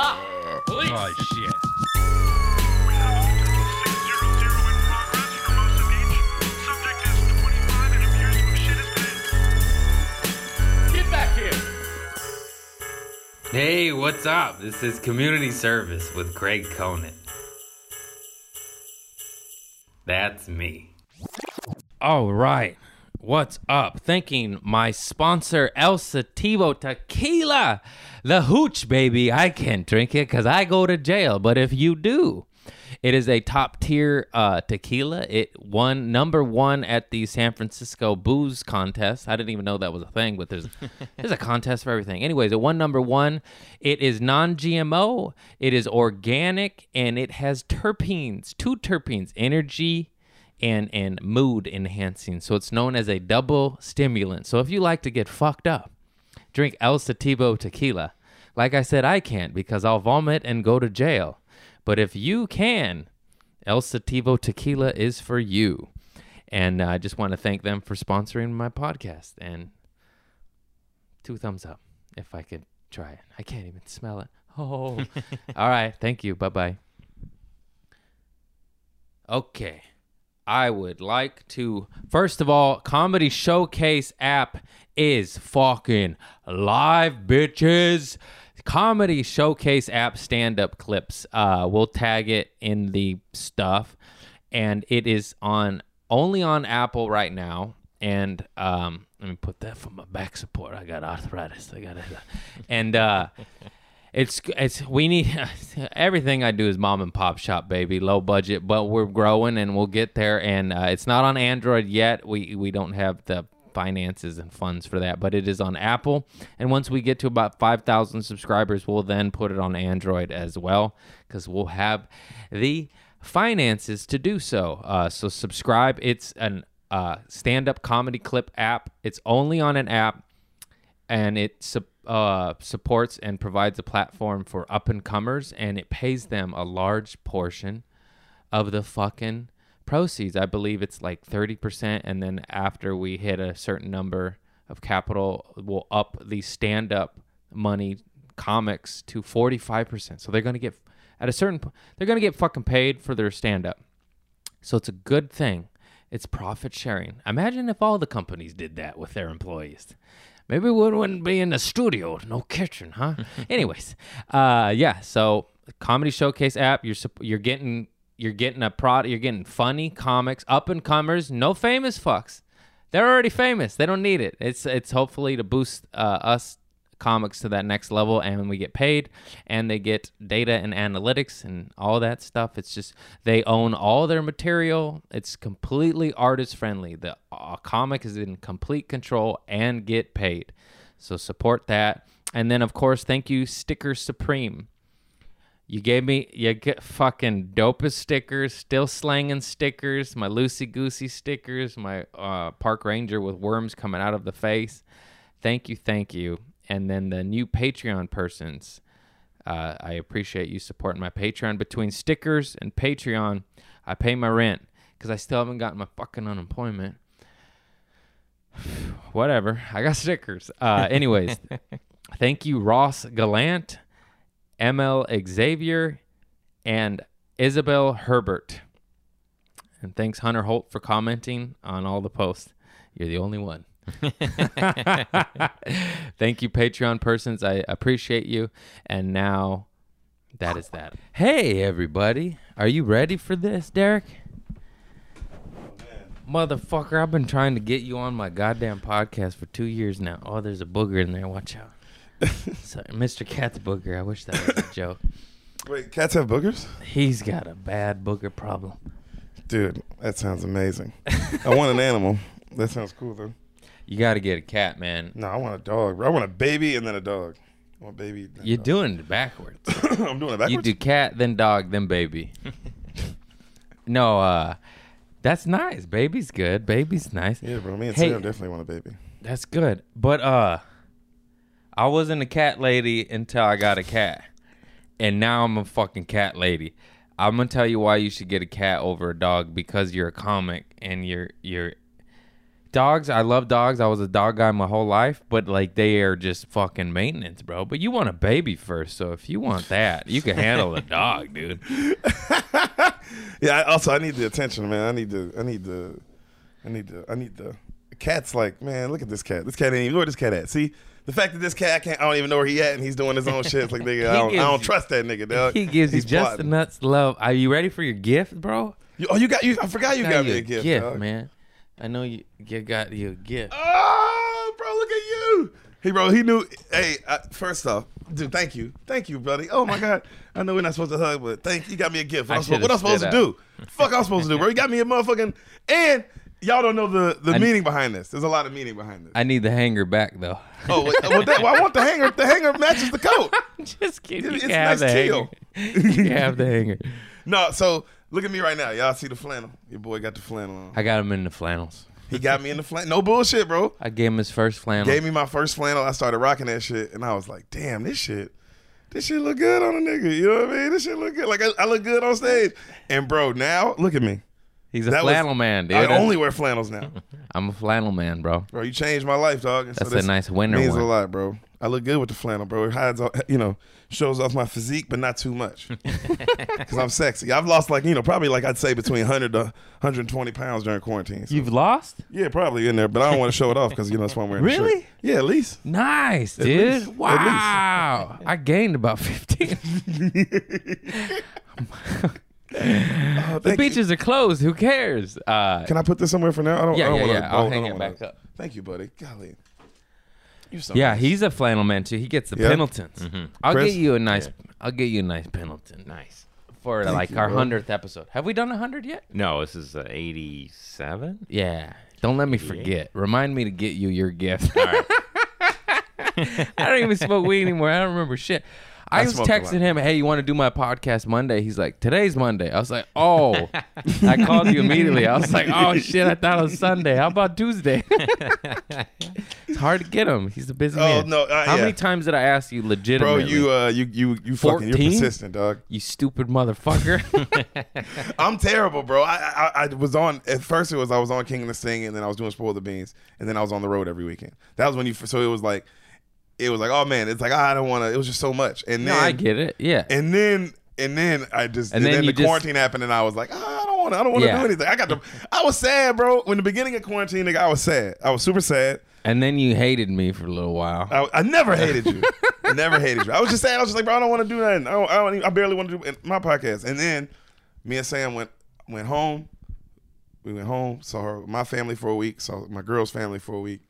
Stop! Police! Oh shit. We have a 600 in progress for Mosa Beach. Subject is 25 and appears to have shit his pants. Get back here! Hey, what's up? This is Community Service with Craig Conant. That's me. All right. What's up? Thanking my sponsor, El Sativo Tequila. The hooch, baby. I can't drink it because I go to jail. But if you do, it is a top tier uh, tequila. It won number one at the San Francisco Booze Contest. I didn't even know that was a thing, but there's there's a contest for everything. Anyways, it won number one. It is non-GMO. It is organic, and it has terpenes, two terpenes, energy and and mood enhancing. So it's known as a double stimulant. So if you like to get fucked up, drink El Sativo tequila. Like I said, I can't because I'll vomit and go to jail. But if you can, El Sativo tequila is for you. And I just want to thank them for sponsoring my podcast. And two thumbs up if I could try it. I can't even smell it. Oh, all right. Thank you. Bye bye. Okay. I would like to first of all, Comedy Showcase app is fucking live, bitches. Comedy Showcase app stand up clips. Uh, we'll tag it in the stuff, and it is on only on Apple right now. And um, let me put that for my back support. I got arthritis. I got it. And uh, it's it's we need everything I do is mom and pop shop baby low budget but we're growing and we'll get there. And uh, it's not on Android yet. We we don't have the finances and funds for that but it is on Apple. And once we get to about 5000 subscribers we'll then put it on Android as well cuz we'll have the finances to do so. Uh, so subscribe. It's an uh, stand-up comedy clip app. It's only on an app and it sup- uh, supports and provides a platform for up and comers, and it pays them a large portion of the fucking proceeds. I believe it's like thirty percent, and then after we hit a certain number of capital, we'll up the stand-up money comics to forty five percent. So they're gonna get at a certain, po- they're gonna get fucking paid for their stand-up. So it's a good thing. It's profit sharing. Imagine if all the companies did that with their employees. Maybe we wouldn't be in the studio, no kitchen, huh? Anyways, uh, yeah. So comedy showcase app, you're you're getting you're getting a prod, you're getting funny comics, up and comers, no famous fucks. They're already famous. They don't need it. It's it's hopefully to boost uh, us comics to that next level and we get paid and they get data and analytics and all that stuff it's just they own all their material. It's completely artist friendly. The comic is in complete control and get paid. So support that. And then of course thank you sticker supreme. You gave me you get fucking dopest stickers, still slanging stickers, my loosey goosey stickers, my uh, park ranger with worms coming out of the face. Thank you, thank you. And then the new Patreon persons. Uh, I appreciate you supporting my Patreon. Between stickers and Patreon, I pay my rent because I still haven't gotten my fucking unemployment. Whatever. I got stickers. Uh, anyways, thank you, Ross Gallant. ML Xavier, and Isabel Herbert. And thanks, Hunter Holt, for commenting on all the posts. You're the only one. Thank you, Patreon persons. I appreciate you. And now that is that. Hey, everybody. Are you ready for this, Derek? Motherfucker, I've been trying to get you on my goddamn podcast for two years now. Oh, there's a booger in there. Watch out. Sorry, Mr. Cat's booger. I wish that was a joke. Wait, cats have boogers? He's got a bad booger problem. Dude, that sounds amazing. I want an animal. That sounds cool though. You got to get a cat, man. No, I want a dog. bro. I want a baby and then a dog. I want baby. You're dog. doing it backwards. I'm doing it backwards. You do cat, then dog, then baby. no, uh, that's nice. Baby's good. Baby's nice. Yeah, bro. Me and Hey. Sam definitely want a baby. That's good. But uh, I wasn't a cat lady until I got a cat, and now I'm a fucking cat lady. I'm gonna tell you why you should get a cat over a dog because you're a comic and you're you're dogs. I love dogs. I was a dog guy my whole life, but like they are just fucking maintenance, bro. But you want a baby first, so if you want that, you can handle a dog, dude. Yeah. I, also, I need the attention, man. I need the. I need the. I need the. I need the. the cat's like, man, look at this cat. This cat ain't even where this cat at. See, the fact that this cat, I can't. I don't even know where he at, and he's doing his own shit. It's like, nigga, I don't, I don't trust that nigga. Dog. He gives you He's just plotting. enough love. Are you ready for your gift, bro? You- oh, you got you. I forgot you got me a gift, dog. man. I know you, you got you a gift. Oh, bro, look at you. Hey, bro, he knew. Hey, uh, first off, dude, thank you, thank you, buddy. Oh my god, I know we're not supposed to hug, but thank you. Got me a gift. What, I I'm, supposed, what I'm should've to do? Fuck, I'm supposed to do, bro. You got me a motherfucking and. Y'all don't know the, the I- meaning behind this. There's a lot of meaning behind this. I need the hanger back though. oh, wait, well, that, well, I want the hanger. The hanger matches the coat. Just kidding. You It's nice the teal. hanger. You have the hanger. No, so look at me right now. Y'all see the flannel? Your boy got the flannel on. I got him in the flannels. He got me in the flannel. No bullshit, bro. I gave him his first flannel. Gave me my first flannel. I started rocking that shit, and I was like, "Damn, this shit, this shit look good on a nigga." You know what I mean? This shit look good. Like I, I look good on stage. And bro, now look at me. He's a That was- flannel man, dude. I only wear flannels now, I'm a flannel man, bro. bro. You changed my life, dog. And so That's a nice winter Means one. a lot, bro. I look good with the flannel, bro. It hides, all, you know, shows off my physique, but not too much. Because I'm sexy. I've lost like you know, probably like I'd say between 100 to 120 pounds during quarantine. So, You've lost? yeah, probably in there, but I don't want to show it off because you know that's why I'm wearing. the shirt. Really? Yeah, at least. Nice, At dude. least. Wow. I gained about 15. Oh, the thank you. beaches are closed. Who cares? Uh, Can I put this somewhere for now? I don't. I yeah, don't yeah, wanna, yeah. I I'll I hang it wanna- back up. Thank you, buddy. Golly. You're so Yeah, nice. he's a flannel man too. He gets the Yeah? Pendletons. I'll Chris? get you a nice. I'll get you a nice Pendleton. Nice for Thank like you, our hundredth episode. Have we done a hundred yet? No, this is uh, 87. Yeah. Don't let me forget. Remind me to get you your gift. I don't even smoke weed anymore. I don't remember shit. I, I was smoked a lot. texting him, "Hey, you want to do my podcast Monday?" He's like, "Today's Monday." I was like, "Oh." I called you immediately. I was like, "Oh shit, I thought it was Sunday. How about Tuesday?" it's hard to get him. He's a busy Oh, man. no, uh, How yeah. many times did I ask you legitimately? bro. You, uh, you, you, you fucking, you're persistent, dog. you stupid motherfucker. I'm terrible, bro. I, I, I was on at first. It was I was on King of the Sing, and then I was doing Spoil the Beans, and then I was on the road every weekend. That was when you. So it was like, it was like, oh man, it's like I don't want to. It was just so much, and no, then I get it. Yeah. And then and then I just And and, then then, the just- quarantine happened and I was like, ah, I don't want to I don't want to Yeah. do anything. I got the I was sad, bro. When the beginning of quarantine, nigga, I was sad. I was super sad. and then you hated me for a little while. I, I never hated you. I never hated you. I was just saying, I was just like, bro, I don't want to do nothing. I, don't, I, don't even, I barely want to do my podcast. And then me and Sam went went home. We went home, saw her, my family for a week, saw my girl's family for a week,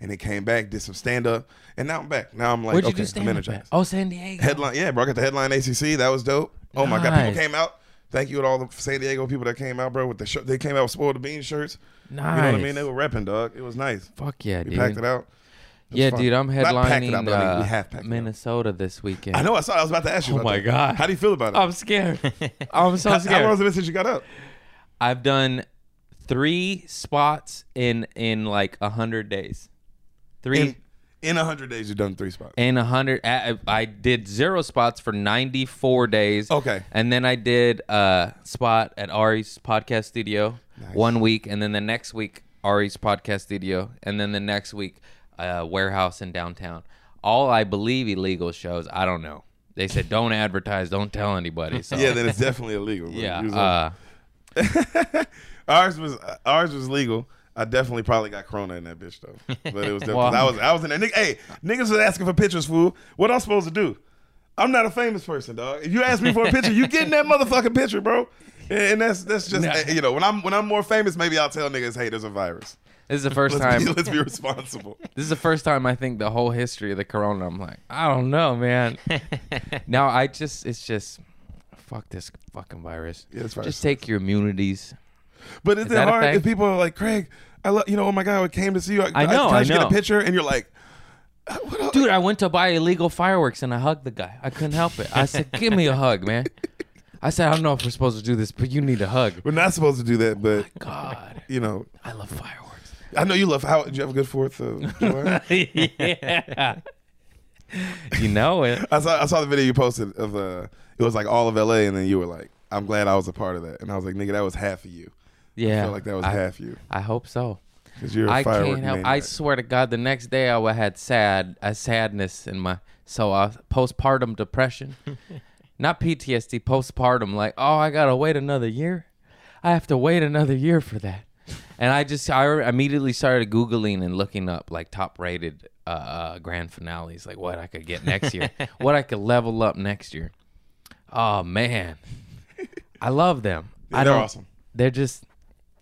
and then came back, did some stand up, and now I'm back. Now I'm like, Where'd you okay, I'm energized. Oh, San Diego. Headline, yeah, bro. I got the headline ACC. That was dope. Oh my god, people came out. Thank you to all the San Diego people that came out, bro. With the shirt, they came out with spoiled the bean shirts. Nice. You know what I mean? They were repping, dog. It was nice. Fuck yeah, We dude. packed it out. It Yeah, fun. dude, I'm it headlining out, but I mean, we uh, have packed it out. Minnesota this weekend. I know. I saw. I was about to ask you. Oh my that. God. How do you feel about it? I'm scared. I'm so how, how scared. long has it been since you got up? I've done three spots in in like a hundred days. Three In in hundred days, you've done three spots. in a hundred. I, I did zero spots for 94 days. Okay. and then I did a spot at Ari's podcast studio one week, and then the next week Ari's podcast studio, and then the next week uh, warehouse in downtown. All I believe illegal shows. I don't know. They said don't advertise, don't tell anybody. So Yeah, then it's definitely illegal. bro. yeah. Uh, ours was ours was legal. I definitely probably got corona in that bitch though. But it was definitely, I was I was in there. Nigga, hey, niggas was asking for pictures, fool. What I'm supposed to do? I'm not a famous person, dog. If you ask me for a picture, you getting that motherfucking picture, bro. And that's that's just Nah. Eh, you know when I'm when I'm more famous, maybe I'll tell niggas, hey, there's a virus. this is the 1st Let's time. be, let's be responsible. This is the first time I think the whole history of the corona. I'm like, I don't know, man. now I just, it's just, fuck this fucking virus. Yeah, virus just take your immunities. But is, Is it hard if people are like, Craig, I love you know, oh my god, I came to see you. I know, can I just get a picture, and you're like, uh? Dude, I went to buy illegal fireworks and I hugged the guy. I couldn't help it. I said, "Give me a hug, man." I said, "I don't know if we're supposed to do this, but you need a hug." we're not supposed to do that, but God, you know, I love fireworks. I know you love. How did you have a good Fourth of July? yeah, you know it. I saw I saw the video you posted of uh it was like all of LA and then you were like, I'm glad I was a part of that. And I was like, nigga, that was half of you. Yeah, I felt like that was I, half you. I hope so. Because you're a I firework can't help. I swear to God, the next day I had sad a sadness in my so uh, postpartum depression, not PTSD, postpartum. Like, oh, I gotta wait another year. I have to wait another year for that. And I just I immediately started googling and looking up like top rated uh, uh, grand finales, like what I could get next year, what I could level up next year. Oh man, I love them. Yeah, I they're awesome. They're just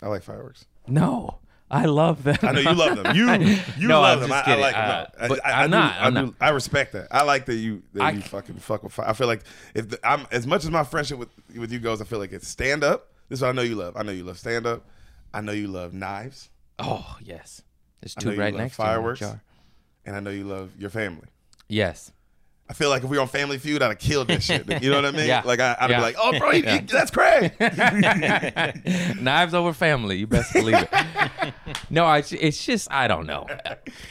I like fireworks. no. I love them. I know you love them. You you No, love I'm them. I, just I kidding. like them. Uh, No, I- but I, I I'm not. I I'm do- not. I respect that. I like that you that I you fucking fuck with fire. I feel like if the, I'm as much as my friendship with with you goes, I feel like it's stand up. This is what I know you love. I know you love stand up. I know you love knives, Oh yes, there's I two know you right love next fireworks. to you. in and I know you love your family. Yes, I feel like if we were on Family Feud, I'd have killed this shit. You know what I mean? Yeah. Like I, I'd Yeah. be like, "Oh, bro, he, he- that's Craig." knives over family. You best believe it. no, I, it's just I don't know.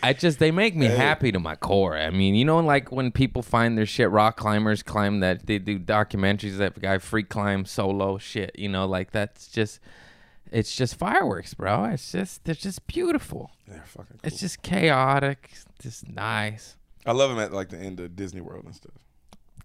I just they make me happy to my core. I mean, you know, like when people find their shit, rock climbers climb that they do documentaries that guy free climb solo shit. You know, like that's just it's just fireworks, bro. It's just they're just beautiful. They're fucking cool. It's just chaotic, just nice. I love him at like the end of Disney World and stuff.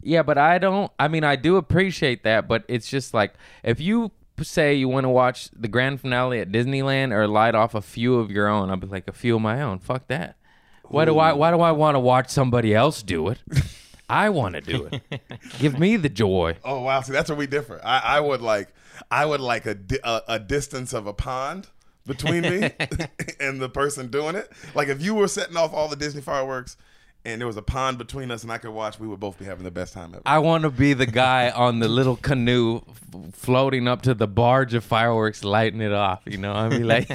Yeah, but I don't. I mean, I do appreciate that, but it's just like if you say you want to watch the grand finale at Disneyland or light off a few of your own, I'll be like a few of my own. Fuck that. Why do I? Why do I want to watch somebody else do it? I want to do it. Give me the joy. Oh wow, see that's where we differ. I, I would like I would like a, di- a a distance of a pond between me and the person doing it. Like if you were setting off all the Disney fireworks and there was a pond between us and I could watch, we would both be having the best time ever. I want to be the guy on the little canoe f- floating up to the barge of fireworks, lighting it off. You know, I'd be like,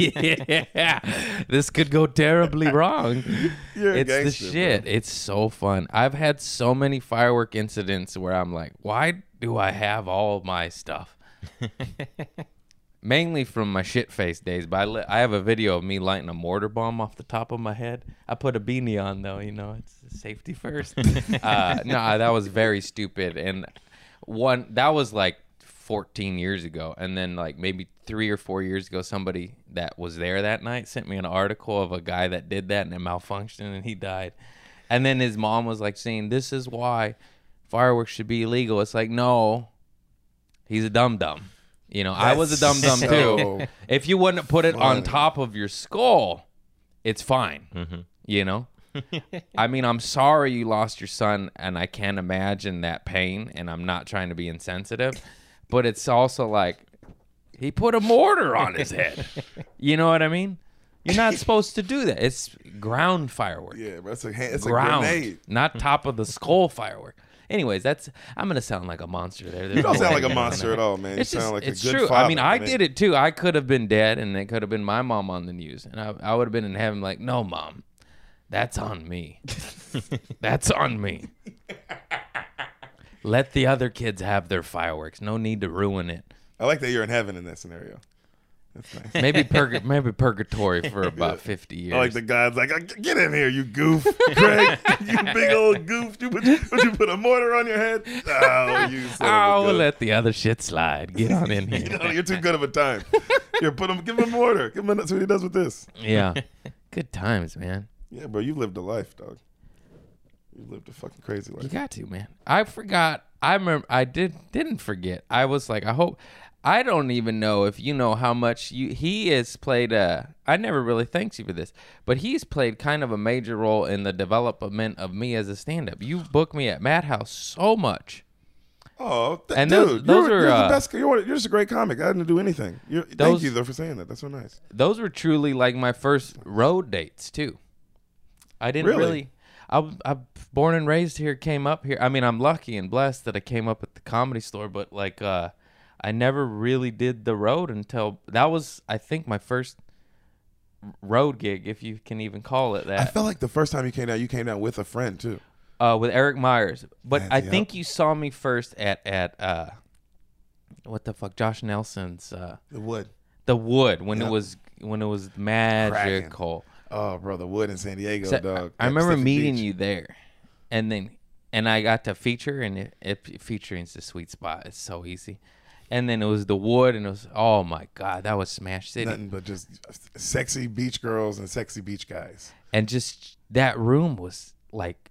yeah, this could go terribly wrong. You're a it's the gangster, bro. shit. It's so fun. I've had so many firework incidents where I'm like, why do I have all my stuff? Mainly from my shit face days, but I, li- I have a video of me lighting a mortar bomb off the top of my head. I put a beanie on though, you know, it's safety first. uh, no, that was very stupid, and one that was like 14 years ago, and then like maybe three or four years ago, somebody that was there that night sent me an article of a guy that did that and it malfunctioned and he died, and then his mom was like saying, "This is why fireworks should be illegal." It's like no, he's a dumb dum. You know, I was a dum That's dum so too. If you wouldn't put it on top of your skull, it's fine. Mm-hmm. You know? I mean, I'm sorry you lost your son, and I can't imagine that pain, and I'm not trying to be insensitive, but it's also like he put a mortar on his head. You know what I mean? You're not supposed to do that. It's ground firework. Yeah, but it's a hand, it's a ground, grenade. not top of the skull firework. Anyways, that's I'm gonna sound like a monster there. You don't sound like a monster at all, man. You It's sound just, like it's a good true. father. I mean, I me. did it too. I could have been dead, and it could have been my mom on the news, and I, I would have been in heaven like, no, mom, that's on me. that's on me. Let the other kids have their fireworks. No need to ruin it. I like that you're in heaven in that scenario. That's nice. Maybe purg- maybe purgatory for about fifty years. I like the God's like, "Uh, get in here, you goof, Craig, you big old goof. You put, would you put a mortar on your head? Oh, you son oh, of a we'll gun. let the other shit slide. Get on in You here. know, you're too good of a time. Here, put him, give him a mortar. Give him. A, that's what he does with this. yeah, good times, man. Yeah, bro, you lived a life, dog. You lived a fucking crazy life. You got to, man. I forgot. I remember. I did didn't forget. I was like, I hope. I don't even know if you know how much you. He has played. Uh, I never really thanked you for this, but he's played kind of a major role in the development of me as a stand-up. You booked me at Madhouse so much. Oh, th- And dude, those- those you're, are, you're uh, the best. You're, you're just a great comic. I didn't do anything. You're, thank you though for saying that. That's so nice. Those were truly like my first road dates too. I didn't Really? really. I I'm born and raised here. Came up here. I mean, I'm lucky and blessed that I came up at the comedy store. But like, uh, I never really did the road until that was, I think, my first road gig, if you can even call it that. I felt like the first time you came out, you came out with a friend too. uh, with Eric Myers. But Man, I yep. think you saw me first at at uh, what the fuck, Josh Nelson's uh, The wood. the Wood when Yep. it was when it was magical. Oh, bro, the wood in San Diego, So, dog. I At remember Pacific meeting Beach. you there, and then and I got to feature, and it, it featuring's the sweet spot. It's so easy. And then it was the wood, and it was oh my god, that was Smash City, Nothing but just sexy beach girls and sexy beach guys. and just that room was like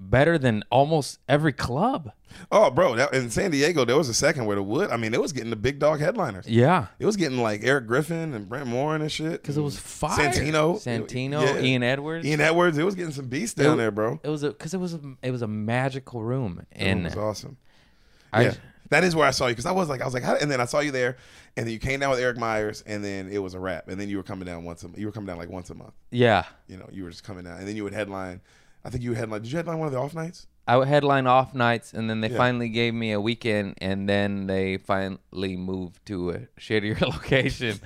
better than almost every club. Oh, bro, that, in San Diego, there was a second where the wood. I mean, it was getting the big dog headliners. Yeah, It was getting like Eric Griffin and Brent Moore and shit. because it was fire. Santino, Santino, Yeah. Ian Edwards. Ian Edwards. It was getting some beasts down It- there, bro. It was because it was a it was a magical room, It was awesome. I yeah, that is where I saw you because I was like, I was like, how? and then I saw you there, and then you came down with Eric Myers, and then it was a wrap, and then you were coming down once a you were coming down like once a month. yeah. You know, you were just coming down, and then you would headline. I think you would headline. Did you headline one of the off nights? I would headline off nights, and then they Yeah. finally gave me a weekend, and then they finally moved to a shittier location,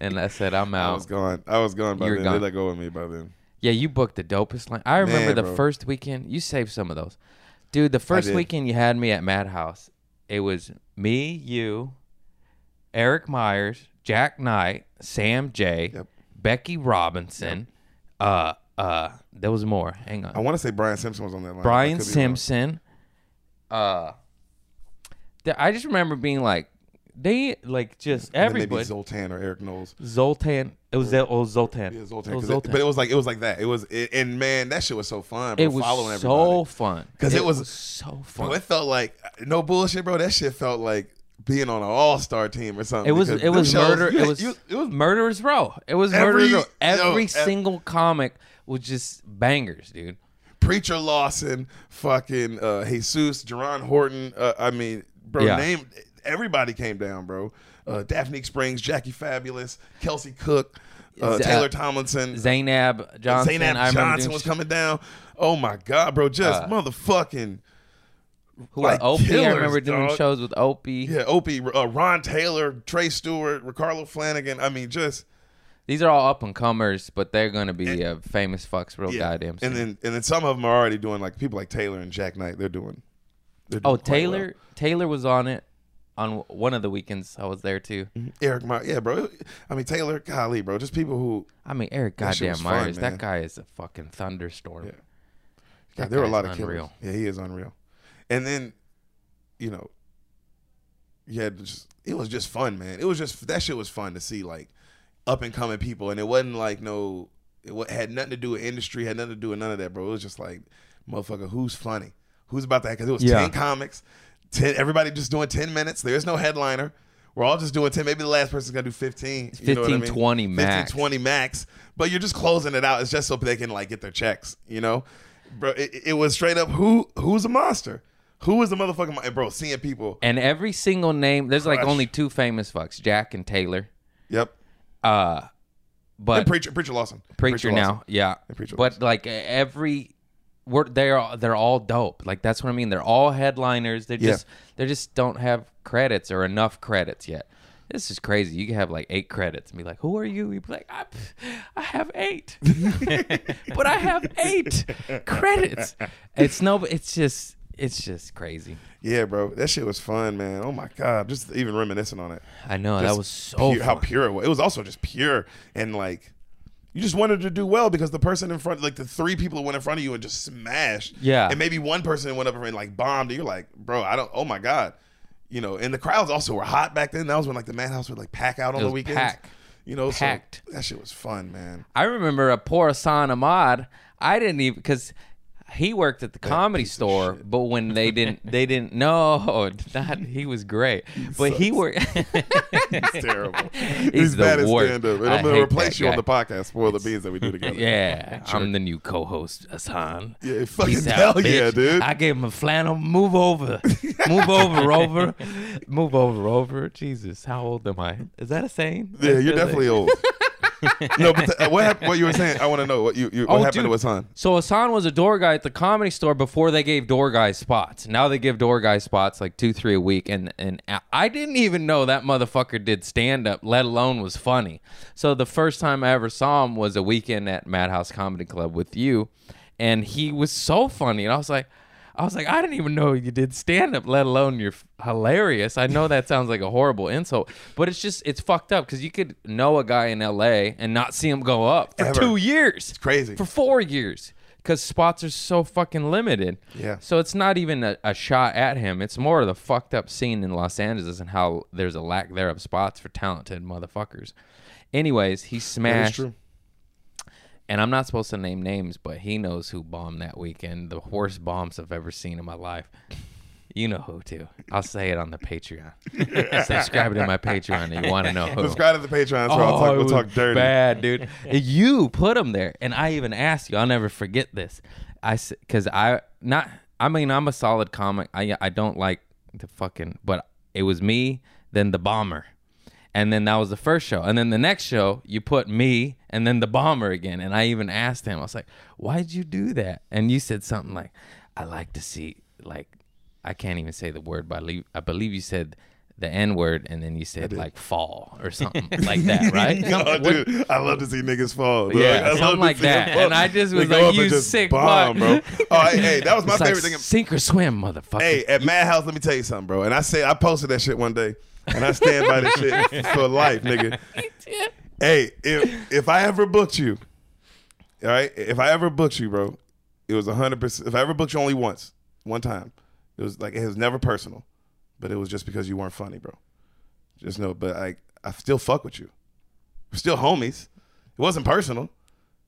and I said I'm out." I was gone. I was gone by You were then. gone. They let go of me by then. Yeah, you booked the dopest line. I remember Man, the bro. first weekend. You saved some of those, dude. The first weekend you had me at Madhouse, it was me, you, Eric Myers, Jack Knight, Sam J, Yep. Becky Robinson. Uh, uh, there was more. Hang on. I want to say Brian Simpson was on that line. Brian could be wrong. Simpson. Uh, th- I just remember being like, they like just And everybody. Zoltan or Eric Knowles. Zoltan. It was it was Zoltan. Yeah, Zoltan. It was 'cause it- Zoltan. but it was like it was like that. It was, it, and man, that shit was so fun. Bro, it was following so everybody. fun 'Cause it was- so fun. Bro, it felt like no bullshit, bro. That shit felt like being on an all star team or something. It was because it was shows- murder. you- it was you- it was Murderers Row. It was Every- Murderers Row. yo, Every ev- single comic was just bangers, dude. Preacher Lawson, fucking uh, Jesus, Jerron Horton. Uh, I mean, bro, Yeah. name everybody came down, bro. Uh, Daphne Springs, Jackie Fabulous, Kelsey Cook, uh, Z- Taylor Tomlinson, Zainab Johnson. Zainab I Johnson was coming down. Oh my god, bro, just Uh, motherfucking Who like Opie? I killers, remember doing dog. shows with Opie. yeah, Opie, uh, Ron Taylor, Trey Stewart, Ricardo Flanagan. I mean, just These are all up and comers, but they're gonna be uh, famous fucks real yeah. goddamn soon. And then and then some of them are already doing like people like Taylor and Jack Knight. They're doing. They're oh, doing quite Taylor. Taylor was on it on one of the weekends. I was there too. Mm-hmm. Eric Myers, yeah, bro. I mean Taylor, golly, bro. Just people who I mean, Eric That Goddamn fun, Myers. man. that guy is a fucking thunderstorm. Yeah. God, there were a lot of unreal. killers. Yeah, he is unreal. And then, you know, yeah, just it was just fun, man. It was just that shit was fun to see like up and coming people, and it wasn't like no, it had nothing to do with industry, had nothing to do with none of that, bro. It was just like, motherfucker, who's funny, who's about that? Because it was Yeah. ten comics, ten everybody just doing ten minutes. There is no headliner. We're all just doing 10. Maybe the last person's going to do 15. you know what I mean? 20 max. 15, 20 max. But you're just closing it out. It's just so they can like get their checks, you know? Bro, it, it was straight up who who's a monster? Who is the motherfucking mon- bro? Seeing people. And every single name, there's like only two famous fucks, Jack and Taylor. Yep. Uh, but and preacher preacher Lawson. Preacher, Lawson. now, yeah. Preacher but Lawson. like every, we're they're all- they're all dope. Like that's what I mean. They're all headliners. They Yeah. just they just don't have credits or enough credits yet. This is crazy. You can have like eight credits and be like, "Who are you?" You'd be like, "I, I have eight, but I have eight credits." It's no, it's just it's just crazy. Yeah, bro. That shit was fun, man. Oh my god, just even reminiscing on it. I know that was so pure, how pure it was. It was also just pure and like you just wanted to do well because the person in front, like the three people that went in front of you and just smashed. Yeah. And maybe one person went up and like bombed. And you're like, bro, I don't. Oh my god. You know, and the crowds also were hot back then. That was when like the Madhouse would like pack out on the weekends. packed. You know, so Packed. that shit was fun, man. I remember a poor Hassan Ahmad. I didn't even because he worked at the comedy store, but when they didn't, they didn't. No, not he was great, but he worked. It's terrible. He's, He's, the bad at worst. stand up. I'm gonna replace you on the podcast. Spoil the beans that we do together. Yeah, I'm the new co-host, Hassan. Yeah, fucking Peace hell out, yeah, dude. I gave him a flannel. Move over, move over, Rover. Move over, Rover. Jesus, how old am I? Is that a saying? Yeah, That's you're definitely old. No, but the, uh, what happened? What you were saying? I want to know what you, you what Oh, happened dude. to Hassan. So Hassan was a door guy at the comedy store before they gave door guys spots. Now they give door guy spots like two, three a week, and and I didn't even know that motherfucker did stand up, let alone was funny. So the first time I ever saw him was a weekend at Madhouse Comedy Club with you, and he was so funny, and I was like. I was like, I didn't even know you did stand up, let alone you're f- hilarious. I know that sounds like a horrible insult, but it's just, it's fucked up because you could know a guy in LA and not see him go up for Ever. two years. It's crazy. For four years. because spots are so fucking limited. Yeah. So it's not even a, a shot at him. It's more of the fucked up scene in Los Angeles and how there's a lack there of spots for talented motherfuckers. Anyways, he smashed true. And I'm not supposed to name names, but he knows who bombed that weekend. The worst bombs I've ever seen in my life. You know who too. I'll say it on the Patreon. Subscribe to my Patreon if you want to know who. Subscribe to the Patreon so I'll talk, we'll oh, talk dirty. Bad, dude. you put him there, and I even asked you. I'll never forget this. I because I not. I mean, I'm a solid comic. I I don't like the fucking. But it was me, then the bomber, and then that was the first show, and then the next show you put me, and then the bomber again. And I even asked him. I was like, "Why'd you do that?" And you said something like, "I like to see like." I can't even say the word, but I believe, I believe you said the N word, and then you said like fall or something like that, right? Oh, dude, I love to see niggas fall. dog. Yeah, I something like that. And I just was like, "You sick bomb, bro. fuck." Oh, hey, hey, that was my It's like favorite thing. sink or swim, motherfucker. Hey, at Madhouse, let me tell you something, bro. And I say I posted that shit one day, and I stand by this shit for life, nigga. Hey, if if I ever booked you, all right, if I ever booked you, bro, it was hundred percent. If I ever booked you only once, one time, it was like it was never personal, but it was just because you weren't funny, bro. Just know, but like I still fuck with you. We're still homies. It wasn't personal.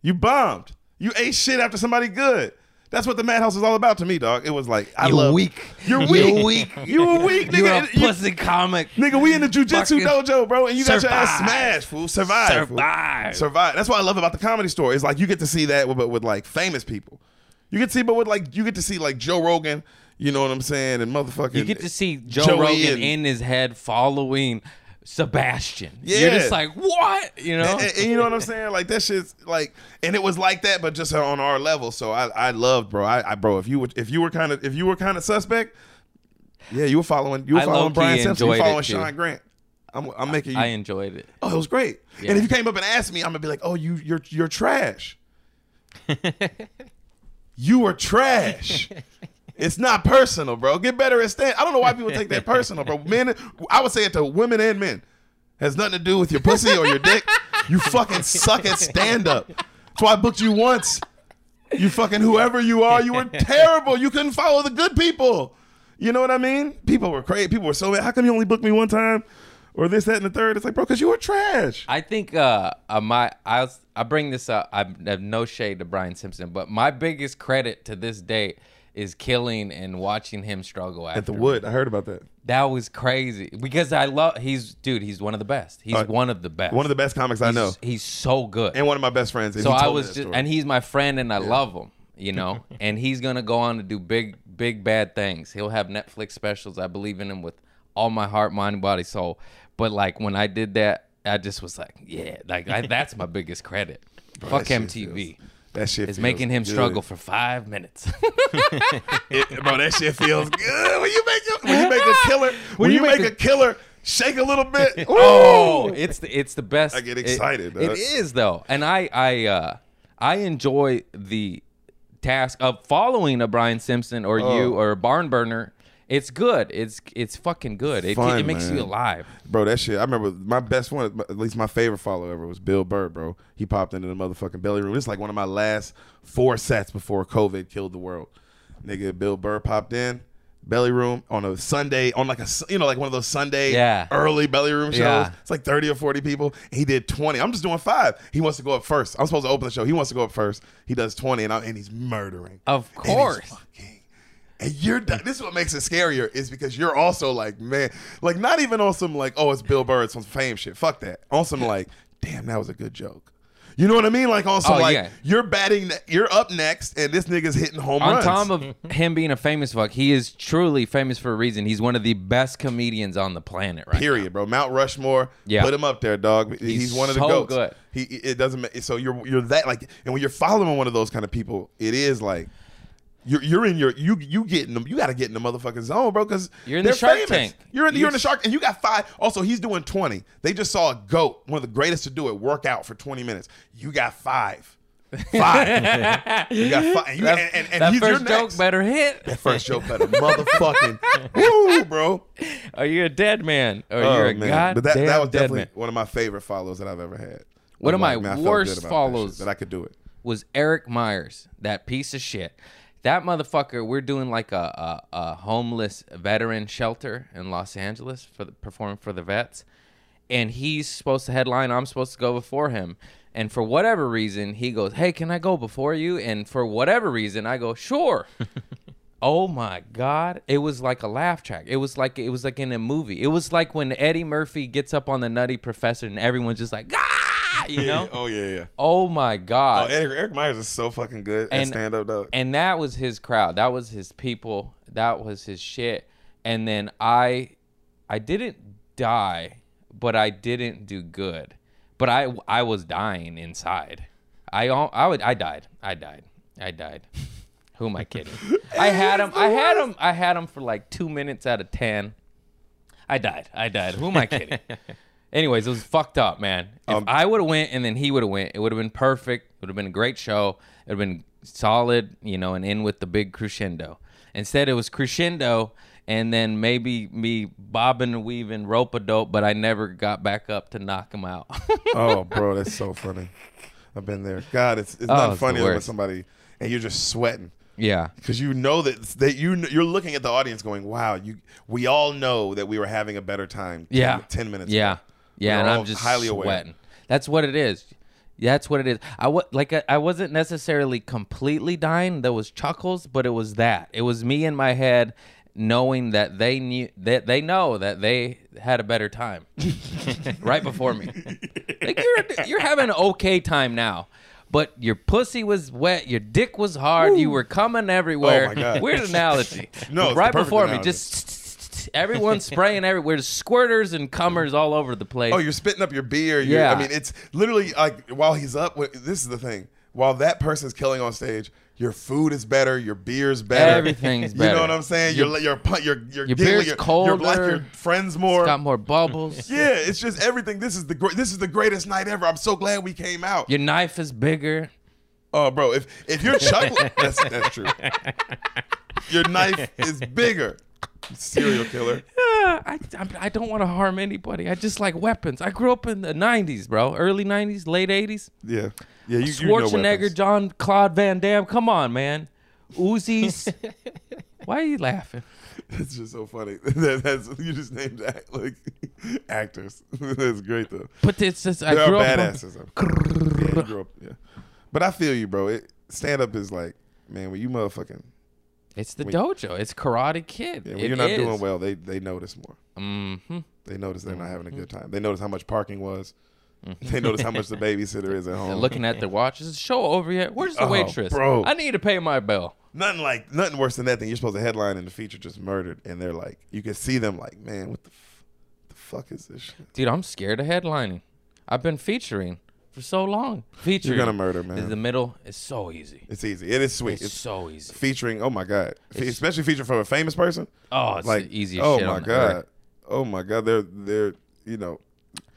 You bombed. You ate shit after somebody good. That's what the Madhouse was all about to me, dog. It was like I You're love weak. You're weak. You're weak. You're weak, You're a You- pussy comic. Nigga, we in the jujitsu dojo, bro, and you got your ass smashed, fool. Survive, fool. Survive. Survive. That's what I love about the comedy store. Is like you get to see that, but with like famous people. You get to see, but with like you get to see like Joe Rogan. You know what I'm saying? And motherfucking. You get to see Joe Joey Rogan and- in his head following Sebastian. You're Yeah. just like, what? You know? And, and- you know what I'm saying? Like that shit's like, and it was like that, but just on our level. So I, I loved, bro. I, I, bro, if you were, if you were kind of, if you were kind of suspect, yeah, you were following, you were I following Brian Simpson, you were following. Sean Grant. I'm, I'm making you. I enjoyed it. oh, it was great. Yeah. And if you came up and asked me, I'm gonna be like, oh, you, you're, you're trash. you were trash. It's not personal, bro. Get better at stand. I don't know why people take that personal, bro. Men, I would say it to women and men. Has nothing to do with your pussy or your dick. You fucking suck at stand up. That's why I booked you once. You fucking whoever you are, you were terrible. You couldn't follow the good people. You know what I mean? People were crazy. People were so mad. How come you only booked me one time? Or this, that, and the third? It's like, bro, because you were trash. I think uh, uh my I I bring this up. I have no shade to Brian Simpson, but my biggest credit to this day is killing and watching him struggle after At the wood. I heard about that. That was crazy because I love. He's dude. He's one of the best. He's Uh, one of the best. One of the best comics I He's- know. He's so good. And one of my best friends. And so he I told me was that just, story. and he's my friend, and I love him. You know, and he's gonna go on to do big, big bad things. He'll have Netflix specials. I believe in him with all my heart, mind, body, soul. But like when I did that, I just was like, yeah, like I, that's my biggest credit. Fuck that shit MTV. feels- that shit is making him good. struggle for five minutes. It- bro, that shit feels good when you make a, when you make a killer when, you, make, a killer shake a little bit. Oh, it's the it's the best. I get excited, it dog. is though, and I I uh I enjoy the task of following a Brian Simpson or Oh. you or a Barn Burner. It's good. It's it's fucking good. It, Fun, it makes man. you alive. Bro, that shit. I remember my best one, at least my favorite follower ever was Bill Burr, bro. He popped into the motherfucking belly room. It's like one of my last four sets before COVID killed the world. Nigga, Bill Burr popped in belly room on a Sunday on like a you know like one of those Sunday Yeah. early belly room shows. Yeah. It's like 30 or 40 people. He did 20. I'm just doing 5. He wants to go up first. I'm supposed to open the show. He wants to go up first. He does 20 and I, and he's murdering. Of course. And you're done. This is what makes it scarier is because you're also like, man, like not even on some like, oh, it's Bill Burr, it's some fame shit. Fuck that. On some like, damn, that was a good joke. You know what I mean? Like also, Oh, like, yeah. you're batting, you're up next, and this nigga's hitting home On runs. top of him being a famous fuck, he is truly famous for a reason. He's one of the best comedians on the planet right Period, bro. Mount Rushmore. Yeah. Put him up there, dog. He's, He's one of the so goats. good. He it doesn't so you're you're that like and when you're following one of those kind of people, it is like you're you're in your you you getting them you got to get in the motherfucking zone, bro, because You're in the Shark Tank. You're in You you're in the shark and you got five. Also, he's doing twenty. They just saw a goat, one of the greatest to do it, work out for twenty minutes. You got five. Five. you got five. And, you, That, and, and, and that first joke better hit. That first joke better motherfucking woo, bro. Are you a dead man? Or Oh, you're a man. goddamn But that, that was definitely man. one of my favorite follows that I've ever had. One of my Like, man, worst about that follows- shit, that I could do it. was Eric Myers, that piece of shit. That motherfucker, we're doing like a, a, a homeless veteran shelter in Los Angeles for the, performing for the vets. And he's supposed to headline. I'm supposed to go before him. And for whatever reason, he goes, Hey, can I go before you? And for whatever reason, I go, Sure. Oh my God! It was like a laugh track. It was like it was like in a movie. It was like when Eddie Murphy gets up on the Nutty Professor and everyone's just like, ah, you know. Oh yeah, yeah. Oh my Oh, God! Eric, Eric Myers is so fucking good at And- stand up though. and that was his crowd. That was his people. That was his shit. And then I, I didn't die, but I didn't do good. But I, I was dying inside. I, I would, I died. I died. I died. Who am I kidding? I had him. I had him. I had him for like two minutes out of ten. I died. I died. Who am I kidding? Anyways, it was fucked up, man. If Um, I would have went and then he would have went, it would have been perfect. It would have been a great show. It would have been solid, you know, and in with the big crescendo. Instead, it was crescendo and then maybe me bobbing and weaving rope a dope, but I never got back up to knock him out. oh, bro, that's so funny. I've been there. God, it's it's Oh, not it's funny when somebody and you're just sweating yeah. because you know that that you you're looking at the audience going, "Wow, you we all know that we were having a better time." 10, Yeah. ten minutes. Yeah, ago. Yeah, We're and I'm just highly aware. That's what it is. That's what it is. I wa- like I, I wasn't necessarily completely dying. There was chuckles, but it was that. It was me in my head knowing that they knew that they know that they had a better time right before me. Like you're you're having an okay time now. But your pussy was wet, your dick was hard, you were coming everywhere. Oh my God. Weird analogy. No, But it's the right before me, analogy. just everyone's spraying everywhere. There's squirters and cummers all over the place. Oh, you're spitting up your beer. You're, Yeah. I mean, it's literally like while he's up. This is the thing. While that person's killing on stage, your food is better, your beer's better, Everything's better. You know what I'm saying? You're pu- you're you're, your giggling, beer's you're, You're like your friends more. It's got more bubbles. Yeah, it's just everything. This is the gr- this is the greatest night ever. I'm so glad we came out. Your knife is bigger. Oh, bro, if if you're chuckling, that's that's true. Your knife is bigger. Serial killer. Ah, I, I, I don't want to harm anybody. I just like weapons. I grew up in the 90s, bro. Early 90s, late 80s. Yeah, yeah. You, you know Schwarzenegger. Jean-Claude Van Damme. Come on, man. Uzis. Why are you laughing? It's just so funny. that, that's you just named act, like actors. that's great though. But it's just, I They are grew up. badasses. yeah, you grew up. Yeah, but I feel you, bro. It, stand up is like, man, when you motherfucking It's the dojo. It's Karate Kid. yeah, when It you're not is. doing well, they they notice more. Mm-hmm. They notice they're not having a good time. They notice how much parking was. They notice how much the babysitter is at home. And looking at their watches, show over yet? Where's the Oh, waitress? bro. I need to pay my bill. nothing like nothing worse than that. Thing you're supposed to headline and the feature just murdered, and they're like, you can see them like, man, what the, f- the fuck is this shit? Dude, I'm scared of headlining. I've been featuring for so long. Featuring. You're gonna murder, man. In the middle is so easy. It's easy. It is sweet. It's, It's, so easy. featuring. Oh my god, Fe- It's- especially featuring from a famous person. Oh, it's like the easiest oh shit my on god, earth. oh my god, they're they're you know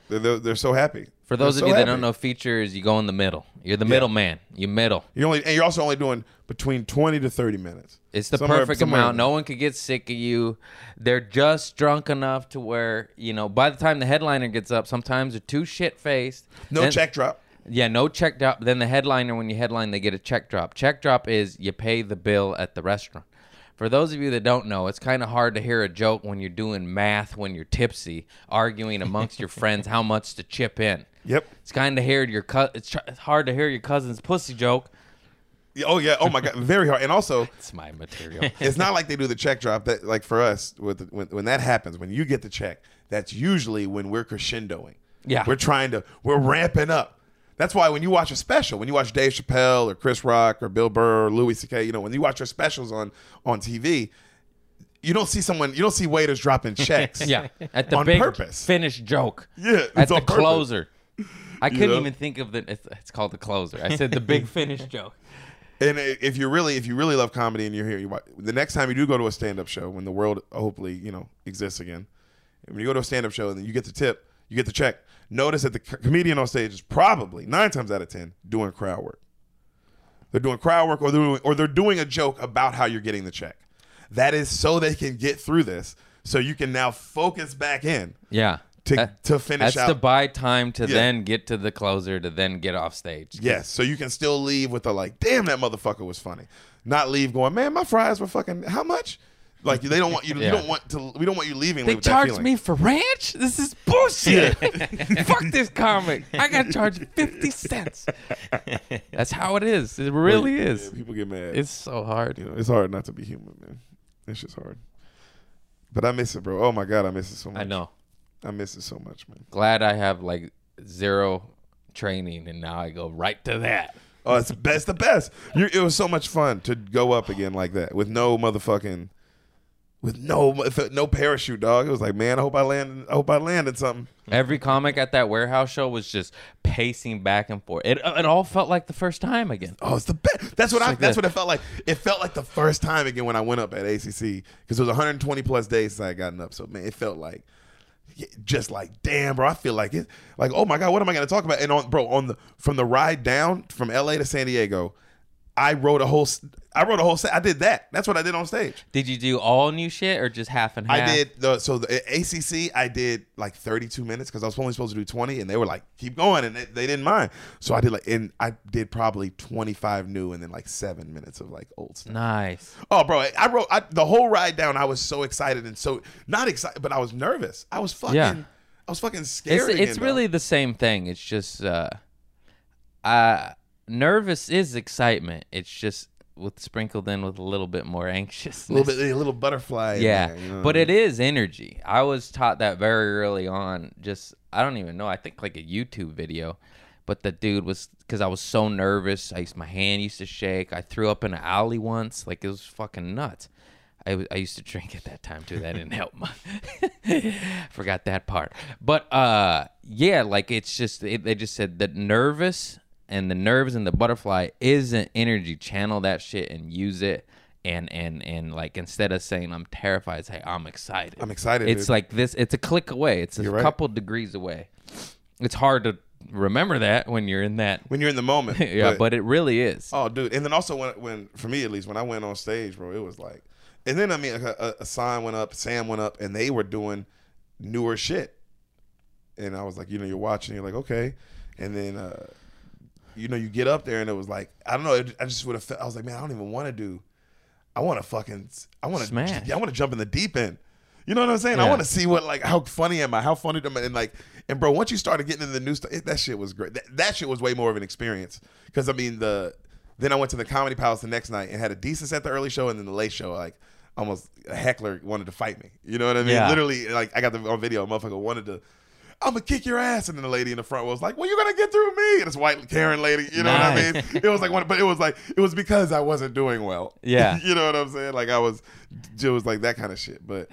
they're they're, they're so happy. For those They're of you so that don't know features, you go in the middle. You're the middle man. You middle. you're only and you're also only doing between twenty to thirty minutes. It's the Somewhere- perfect somewhere amount. No one could get sick of you. They're just drunk enough to where, you know, by the time the headliner gets up, sometimes they're too shit faced. No check drop. Yeah, no check drop. Then the headliner, when you headline, they get a check drop. Check drop is you pay the bill at the restaurant. For those of you that don't know, it's kind of hard to hear a joke when you're doing math when you're tipsy, arguing amongst your friends how much to chip in. Yep. It's kind of heard your co- it's, tr- it's hard to hear your cousin's pussy joke. Oh yeah. Oh my god. Very hard. And also, It's my material. it's not like they do the check drop. That like for us, with when when that happens, when you get the check, that's usually when we're crescendoing. Yeah. We're trying to. We're ramping up. That's why when you watch a special, when you watch Dave Chappelle or Chris Rock or Bill Burr or Louis C.K., you know, when you watch your specials on on TV, you don't see someone. You don't see waiters dropping checks. yeah, at the on big purpose. finished joke. Yeah, it's at the on purpose. closer. I couldn't know? even think of the. It's, it's called the closer. I said the big finish joke. And if you really, if you really love comedy and you're here, you watch, the next time you do go to a stand up show, when the world hopefully you know exists again, when you go to a stand up show and you get the tip, you get the check. Notice that the comedian on stage is probably nine times out of ten doing crowd work. They're doing crowd work, or they're doing, or they're doing a joke about how you're getting the check. That is so they can get through this, so you can now focus back in Yeah. To That- to finish That's out. to buy time to Yeah. then get to the closer to then get off stage. Yes, so you can still leave with a like, damn, that motherfucker was funny. Not leave going, man, my fries were fucking. How much? Like they don't want you. to Yeah. You don't want to. We don't want you leaving. They with charged me for ranch? This is bullshit. Fuck this comic. I got charged 50 cents. That's how it is. It really Yeah, is. people get mad. It's so hard. you know, it's hard not to be human, man. It's just hard. But I miss it, bro. Oh my god, I miss it so much. I know. I miss it so much, man. Glad I have like zero training and now I go right to that. Oh, it's the best, the best. You, it was so much fun to go up again like that with no motherfucking, with no no parachute, dog. It was like, man, I hope I landed. I hope I landed something. Every comic at that warehouse show was just pacing back and forth. It, it all felt like the first time again. Oh, it's the best. That's what I. like that's this. what it felt like. It felt like the first time again when I went up at ACC because it was 120 plus days since I had gotten up. So man, it felt like just like damn, bro. I feel like it. Like oh my god, what am I going to talk about? And on bro, on the from the ride down from LA to San Diego, I wrote a whole. I wrote a whole set. I did that. That's what I did on stage. Did you do all new shit or just half and half? I did the so the ACC. I did like 32 minutes because I was only supposed to do 20, and they were like, "Keep going," and they, they didn't mind. So I did like, and I did probably 25 new, and then like seven minutes of like old stuff. Nice. Oh, bro, I wrote I, the whole ride down. I was so excited and so not excited, but I was nervous. I was fucking, Yeah. I was fucking scared. it's again, really the same thing. It's just uh, uh, nervous is excitement. It's just with sprinkled in with a little bit more anxious. a little bit, a little butterfly. in Yeah, there, you know but what I mean? is energy. I was taught that very early on. Just I don't even know. I think like a YouTube video, but the dude was because I was so nervous. I used my hand used to shake. I threw up in an alley once. Like it was fucking nuts. I, I used to drink at that time too. That didn't help. My, forgot that part. But uh, yeah, like it's just it, they just said that nervous and the nerves and the butterfly is an energy. Channel that shit and use it. And and and like instead of saying I'm terrified, say I'm excited. I'm excited, It's dude. like this. It's a click away. It's a You're right. couple degrees away. It's hard to remember that when you're in that. when you're in the moment. yeah, but, it really is. Oh, dude! And then also when, when for me at least, when I went on stage, bro, it was like, and then I mean, a, a sign went up, Sam went up, and they were doing newer shit, and I was like, you know, you're watching, you're like, okay, and then, uh, you know, you get up there, and it was like, I don't know, it, I just would have, felt, I was like, man, I don't even want to do, I want to fucking, I want to yeah, I want to jump in the deep end. You know what I'm saying? Yeah. I want to see what like how funny am I? How funny am I? And like, and bro, once you started getting into the new stuff, it- that shit was great. That, that shit was way more of an experience because I mean the then I went to the Comedy Palace the next night and had a decent set the early show and then the late show like almost a heckler wanted to fight me. You know what I mean? Yeah. Literally, like I got the on video, a motherfucker wanted to. I'm gonna kick your ass, and then the lady in the front was like, "Well, you're gonna get through me." And this white Karen lady, you know what I mean? It was like one, but it was like it was because I wasn't doing well. Yeah. you know what I'm saying? Like I was, it was like that kind of shit. But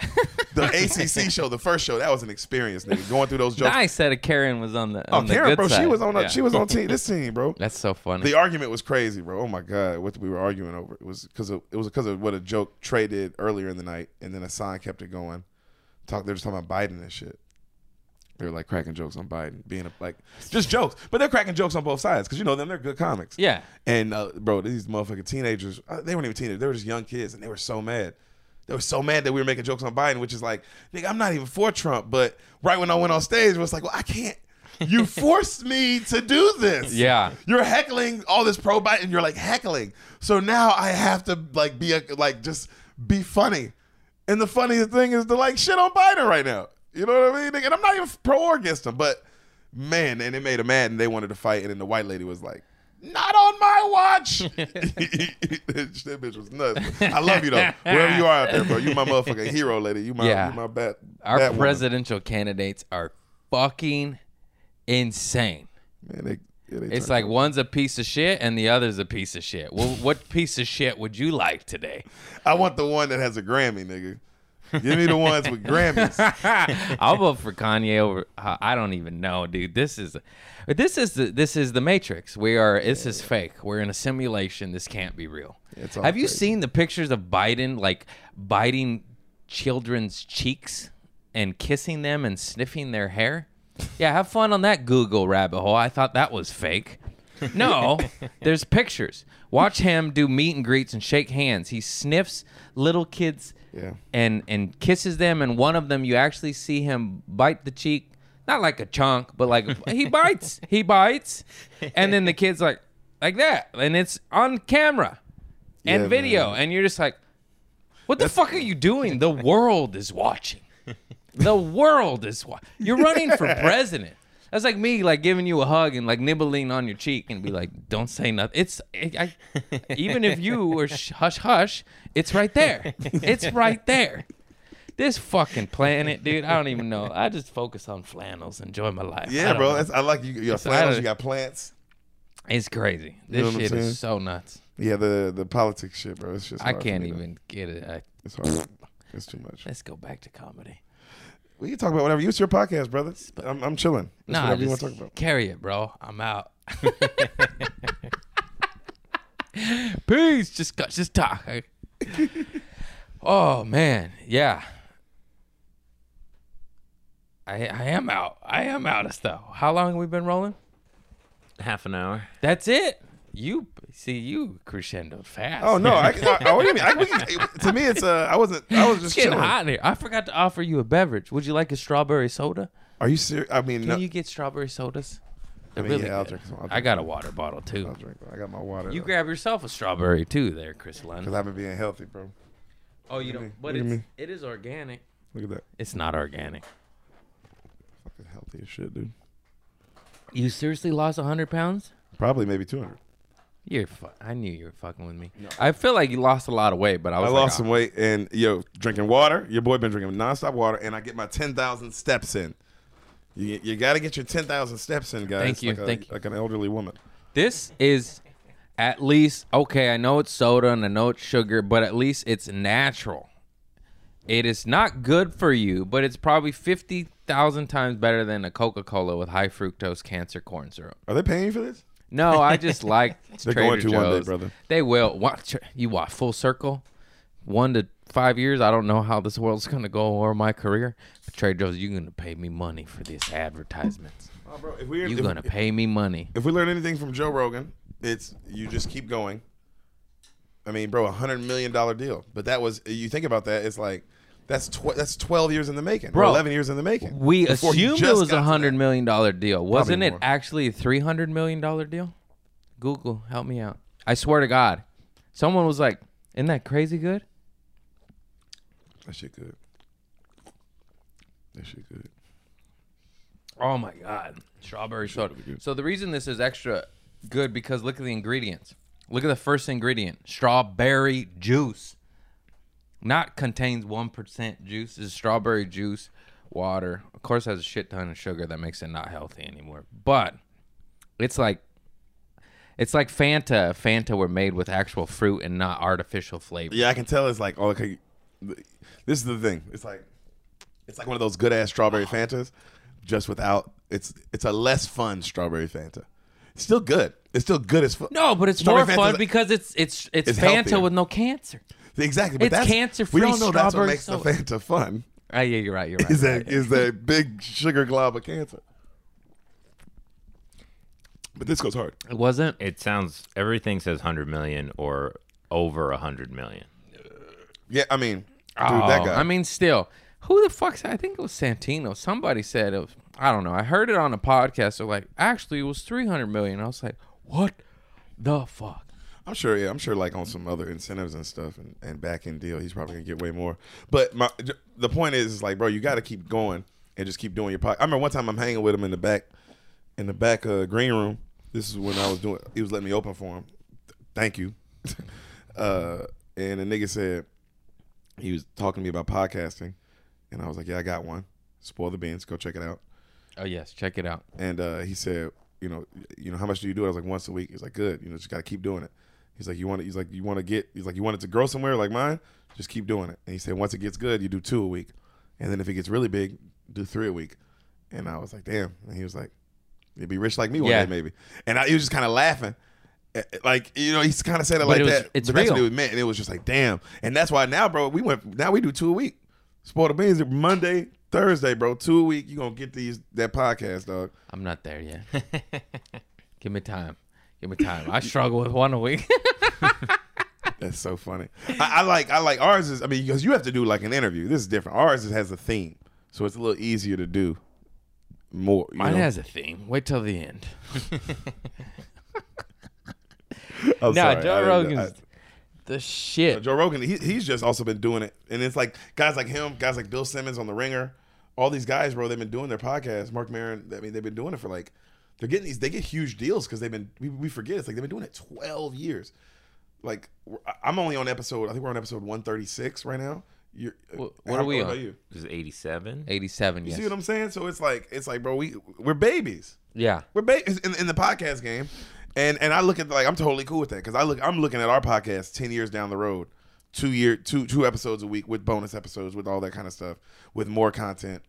the ACC show, the first show, that was an experience, nigga. Going through those jokes. Nice that a Karen was on the Oh, on the Karen, good bro, she was on. A, Yeah. She was on team. This team, bro. That's so funny. The argument was crazy, bro. Oh my god, what we were arguing over it was because of it was because of what a joke Trey did earlier in the night, and then a sign kept it going. Talk, they were just talking about Biden and shit. They were like cracking jokes on Biden, being a, like just jokes, but they're cracking jokes on both sides because you know them, they're good comics. yeah. And uh, bro, these motherfucking teenagers, uh, they weren't even teenagers, they were just young kids, and they were so mad. They were so mad that we were making jokes on Biden, which is like, nigga, I'm not even for Trump, but right when I went on stage, it was like, well, I can't. You forced me to do this. Yeah. You're heckling all this pro Biden, you're like heckling. So now I have to like be a like just be funny. And the funniest thing is to like shit on Biden right now. You know what I mean? And I'm not even pro or against him, but man, and it made them mad and they wanted to fight. And then the white lady was like, not on my watch. that bitch was nuts. I love you though. Wherever you are out there, bro. You my motherfucking hero, lady. You my Yeah. you my bat. Our bat woman. presidential candidates are fucking insane. Man, they, yeah, It's like one's a piece of shit and the other's a piece of shit. Well, what piece of shit would you like today? I want the one that has a Grammy, nigga. Give me the ones with Grammys. I'll vote for Kanye over. I don't even know, dude. This is, this is the this is the Matrix. We are. This is fake. We're in a simulation. This can't be real. It's all Have you seen the pictures of Biden like biting children's cheeks and kissing them and sniffing their hair? Yeah, have fun on that Google rabbit hole. I thought that was fake. No, there's pictures. Watch him do meet and greets and shake hands. He sniffs little kids Yeah. and and kisses them and one of them you actually see him bite the cheek not like a chunk, but like he bites, he bites, and then the kid's like like that, and it's on camera and Yeah, video, man. and you're just like, what the fuck are you doing? The world is watching. The world is watching. You're running for president. That's like me, like giving you a hug and like nibbling on your cheek and be like, "Don't say nothing." It's I, even if you were sh- hush hush, it's right there. It's right there. This fucking planet, dude. I don't even know. I just focus on flannels, enjoy my life. Yeah, don't bro. That's, I like you. You got uh, flannels. You got plants. It's crazy. You know This shit is so nuts. Yeah, the the politics shit, bro. It's just I can't me to- even get it. I, It's hard. It's too much. let's go back to comedy. We can talk about whatever. Use your podcast, brother. I'm, I'm chilling. It's Nah, whatever you want to talk about. carry it, bro. I'm out. Peace. Just go- just talk. oh man, yeah. I I am out. I am out of stuff. How long have we been rolling? Half an hour. That's it. You see, you crescendo fast. Oh no! I, I, I, what do you mean? I, we can- to me, it's uh, I wasn't. I was it's just getting chilling. hot in here. I forgot to offer you a beverage. Would you like a strawberry soda? Are you serious? I mean, Can no. you get strawberry sodas? I They're mean, really yeah, I'll good. drink some. I'll I drink got a water bottle too. I'll drink. I got my water. You grab yourself a strawberry too, there, Chris Cause Lund. I've been being healthy, bro. Oh, you don't. But Look at it's me. it is organic. Look at that. It's not organic. Fucking healthy as shit, dude. You seriously lost hundred pounds? Probably maybe 200. You're. Fu- I knew you were fucking with me. I feel like you lost a lot of weight, but I I was. lost like, some "Oh." weight and yo, drinking water. Your boy been drinking nonstop water, and I get my 10,000 steps in. You, you got to get your 10,000 steps in, guys. Thank you, Like, a, thank you. like an elderly woman. This is at least okay. I know it's soda and I know it's sugar, but at least it's natural. It is not good for you, but it's probably fifty thousand times better than a Coca Cola with high fructose cancer corn syrup. Are they paying you for this? No, I just like They're Trader going to one day, Joe's. brother. They will. Watch you watch full circle, one to five years. I don't know how this world's gonna go or my career. But Trader Joe's, you're gonna pay me money for this advertisements. Oh, bro, if we're You're if, gonna pay me money. if we learn anything from Joe Rogan, it's you just keep going. I mean, bro, a hundred million dollar deal. But that was you think about that, it's like that's tw- that's twelve years in the making, Bro, eleven years in the making. We Before he assumed it just was got a to hundred that. million dollar deal. Wasn't it more. actually a three hundred million dollar deal? Google, help me out. I swear to God, someone was like, "Isn't that crazy good?" That shit good. That shit good. Oh my God, strawberry soda. So the reason this is extra good because look at the ingredients. Look at the first ingredient: strawberry juice. Not contains one percent juice. Is strawberry juice, water. Of course, has a shit ton of sugar that makes it not healthy anymore. But it's like it's like Fanta. Fanta were made with actual fruit and not artificial flavor. Yeah, I can tell it's like oh, okay. This is the thing. It's like it's like one of those good ass strawberry Fantas, just without it's it's a less fun strawberry Fanta. It's still good. It's still good as fuck. No, but it's more fun Fanta's- because it's it's it's, It's Fanta healthier. with no cancer. Exactly, but It's that's cancer-free We all know that's what makes soda. the Fanta fun. Ah, yeah, you're right. You're right. Is you're that right. is that big sugar glob of cancer? But this goes hard. It wasn't. It sounds everything says hundred million or over a hundred million. Yeah, I mean, dude, Oh, that guy. I mean, still, who the fuck's? I think it was Santino. Somebody said it was. I don't know. I heard it on a podcast. They're like, actually, it was three hundred million. I was like, what the fuck? I'm sure. Yeah, I'm sure. Like on some other incentives and stuff, and, and back end deal, he's probably gonna get way more. But my the point is, is like, bro, you got to keep going and just keep doing your podcast. I remember one time I'm hanging with him in the back, in the back uh, green room. This is when I was doing. He was letting me open for him. Thank you. uh, and the nigga said he was talking to me about podcasting, and I was like, yeah, I got one. Spoil the beans. Go check it out. Oh yes, check it out. And uh, he said, you know, you know, how much do you do? I was like, once a week. He's like, good. You know, just got to keep doing it. He's like, you want to. He's like, you want to get. He's like, you want it to grow somewhere like mine. Just keep doing it. And he said, once it gets good, you do two a week, and then if it gets really big, do three a week. And I was like, damn. And he was like, you'd be rich like me one Yeah. day maybe. And I, he was just kind of laughing. Eh, eh, Like you know, he's kind of said it But like it was- that. it's but that's what real. it was meant, and it was just like, damn. And that's why now, bro, we went. Now we do two a week. Spoil the beans Monday, Thursday, bro. Two a week. You gonna get these that podcast, dog. I'm not there yet. Give me time. Give me time. I struggle with one a week. That's so funny. I, I like I like ours is I mean because you have to do like an interview. This is different. Ours is, has a theme, so it's a little easier to do more. You Mine know? has a theme. Wait till the end. No. Joe Rogan's I- the shit. Joe Rogan, he, he's just also been doing it, and it's like guys like him, guys like Bill Simmons on The Ringer, all these guys, bro. They've been doing their podcast. Marc Maron, I mean, they've been doing it for like they're getting these. They get huge deals because they've been. We, we forget it's like they've been doing it twelve years. Like I'm only on episode. I think we're on episode 136 right now. You're, What- what are we old on? you? This is 87. 87, You yes. see what I'm saying? So it's like it's like, bro, we we're babies. yeah. We're babies in, in the podcast game, and and I look at like I'm totally cool with that because I look I'm looking at our podcast ten years down the road, two year two two episodes a week with bonus episodes with all that kind of stuff with more content.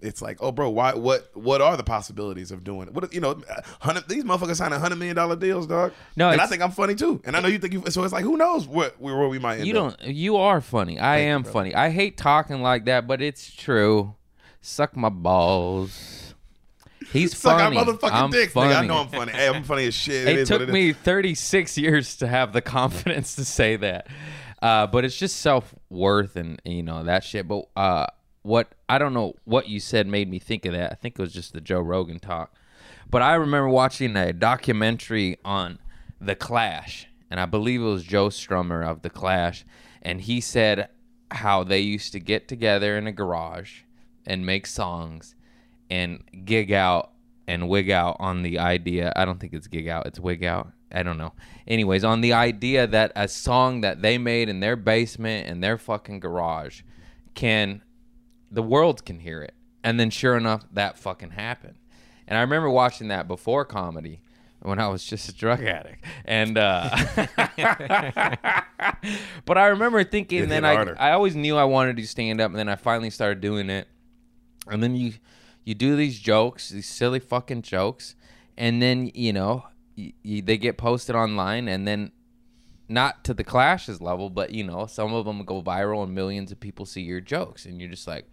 It's like, oh, bro, why? What? What are the possibilities of doing it? What you know? Hundred these motherfuckers signing hundred million dollar deals, dog. No, and I think I'm funny too, and I know you think you. So it's like, who knows what where, where we might end You up. don't you are funny. I am funny. I hate talking like that, but it's true. Suck my balls. He's Suck funny. our motherfucking I'm dicks, funny. nigga. I know I'm funny. Hey, I'm funny as shit. It took is. me 36 years to have the confidence to say that. Uh, but it's just self worth and, you know that shit. But uh, what I don't know what you said made me think of that. I think it was just the Joe Rogan talk. But I remember watching a documentary on the Clash, and I believe it was Joe Strummer of the Clash, and he said how they used to get together in a garage and make songs and gig out and wig out on the idea. I don't think it's gig out, it's wig out. I don't know. Anyways, on the idea that a song that they made in their basement in their fucking garage can the world can hear it. And then sure enough, that fucking happened. And I remember watching that before comedy when I was just a drug addict. And uh but I remember thinking then I harder. I always knew I wanted to stand up and then I finally started doing it. And then you you do these jokes, these silly fucking jokes, and then you know y y they get posted online, and then not to the clashes level, but you know some of them go viral and millions of people see your jokes, and you're just like,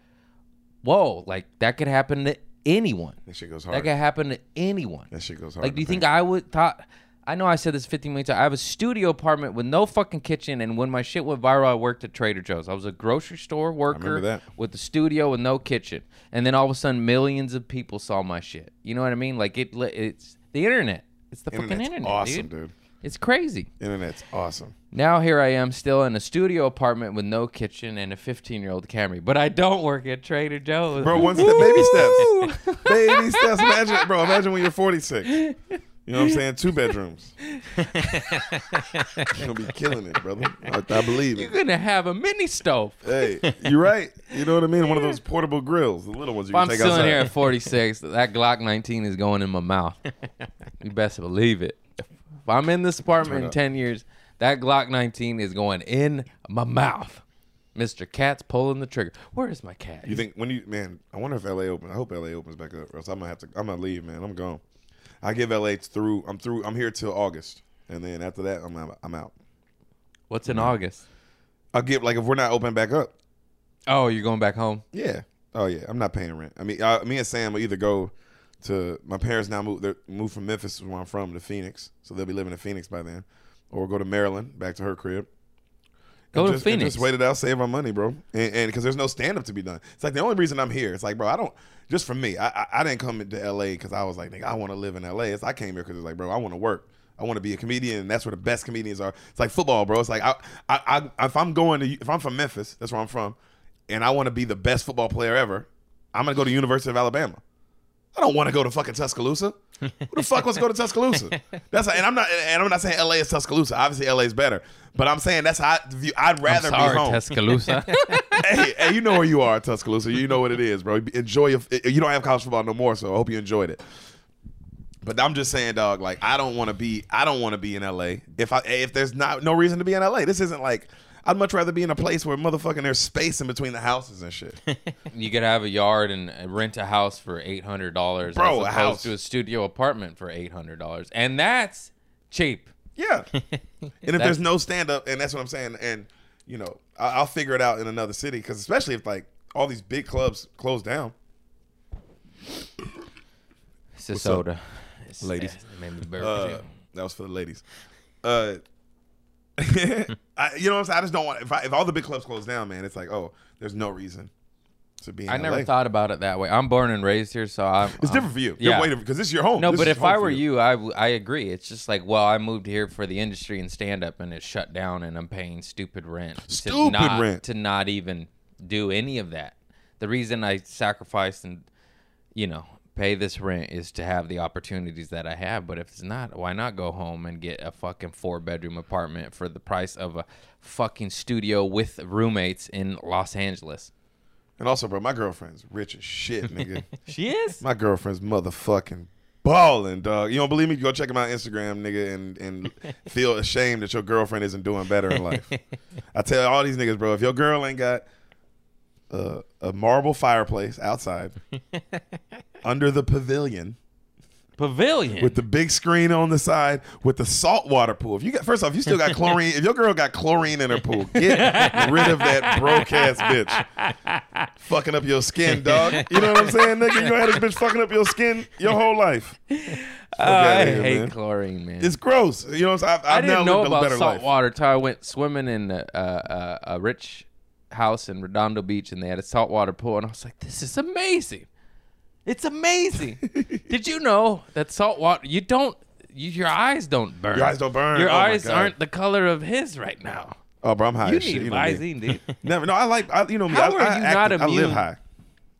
whoa, like that could happen to anyone. That shit goes hard. That could happen to anyone. That shit goes hard. Like, do you think I would thought? I know I said this 15 million times. I have a studio apartment with no fucking kitchen, and when my shit went viral, I worked at Trader Joe's. I was a grocery store worker with the studio with no kitchen, and then all of a sudden, millions of people saw my shit. You know what I mean? Like it, it's the internet. It's the fucking internet, awesome, dude. dude. It's crazy. Internet's awesome. Now here I am, still in a studio apartment with no kitchen and a 15 year old Camry, but I don't work at Trader Joe's. Bro, one step, baby steps. baby steps. Imagine, bro, imagine when you're 46. You know what I'm saying? Two bedrooms. You're to be killing it, brother. I, I believe it. You're it. gonna have a mini stove. Hey, you're right. You know what I mean? One of those portable grills, the little ones you If can I'm take still outside. in here at 46, that Glock 19 is going in my mouth. you best believe it. If I'm in this apartment in up. 10 years, that Glock 19 is going in my mouth. Mr. Cat's pulling the trigger. Where is my cat? You think when you man? I wonder if LA open. I hope LA opens back up, or else I'm gonna have to. I'm gonna leave, man. I'm gone. I give LA through. I'm through. I'm here till August, and then after that, I'm out. I'm out. What's in August? I'll give like if we're not open back up. Oh, you're going back home? Yeah. Oh yeah. I'm not paying rent. I mean, I, me and Sam will either go to my parents now move. They moved from Memphis, where I'm from, to Phoenix, so they'll be living in Phoenix by then, or go to Maryland, back to her crib. Go And to just, Phoenix. Just wait it out, save our money, bro. And because there's no stand up to be done. It's like the only reason I'm here. It's like, bro, I don't. Just for me, I I, I didn't come to LA because I was like, nigga, I want to live in LA. It's I came here because it's like, bro, I want to work. I want to be a comedian, and that's where the best comedians are. It's like football, bro. It's like I, I, I if I'm going to, if I'm from Memphis, that's where I'm from, and I want to be the best football player ever, I'm gonna go to University of Alabama. I don't want to go to fucking Tuscaloosa. Who the fuck wants to go to Tuscaloosa? That's and I'm not and I'm not saying LA is Tuscaloosa. Obviously LA is better, but I'm saying that's how I view. I'd I'm rather sorry, be home. Tuscaloosa. hey, hey, you know where you are, Tuscaloosa. You know what it is, bro. Enjoy your. You don't have college football no more, so I hope you enjoyed it. But I'm just saying, dog. Like I don't want to be. I don't want to be in LA. If I if there's not no reason to be in LA, this isn't like. I'd much rather be in a place where motherfucking there's space in between the houses and shit. you could have a yard and uh, rent a house for $800 Bro, as a opposed house. to a studio apartment for $800. And that's cheap. Yeah. and if there's no stand up, and that's what I'm saying, and you know, I- I'll figure it out in another city because especially if like all these big clubs close down. It's a What's soda. It's- ladies? it made me burp, Uh, that was for the ladies. Uh, I, you know what I'm saying? I just don't want if I, if all the big clubs close down, man. It's like oh, there's no reason. to be in I never thought about it that way. I'm born and raised here, so I'm. It's I'm- different for you. Yeah. because this is your home. No, This but if I were you, I, w- I agree. It's just like, well, I moved here for the industry and stand up, and it's shut down, and I'm paying stupid rent. to Stupid not, rent. to not even do any of that. The reason I sacrificed and you know pay this rent is to have the opportunities that I have. But if it's not, why not go home and get a fucking four bedroom apartment for the price of a fucking studio with roommates in Los Angeles? And also, bro, my girlfriend's rich as shit, nigga. She is. my girlfriend's motherfucking balling, dog. You don't believe me? Go check my Instagram, nigga, and and feel ashamed that your girlfriend isn't doing better in life. I tell all these niggas, bro, if your girl ain't got uh, a marble fireplace outside under the pavilion Pavilion. with the big screen on the side with the saltwater pool. If you got first off, you still got chlorine. if your girl got chlorine in her pool, get rid of that broke ass bitch. Fucking up your skin, dog. You know what I'm saying, nigga? You gonna have this bitch fucking up your skin your whole life. Fuck I here, hate man. chlorine, man. It's gross. You know what I'm saying? I've, I I've now didn't know about better salt life. I went swimming in a, a, a, a rich house in Redondo Beach, and they had a saltwater pool, and I was like, "This is amazing! It's amazing!" Did you know that salt water? You don't. You, your eyes don't burn. Your eyes don't burn? Your Oh my eyes God. aren't the color of his right now. Oh, bro, I'm high you as shit. need You know me. Visine, dude. Never. No, I like. I, you know me. How I, are I you act- not I live immune? high.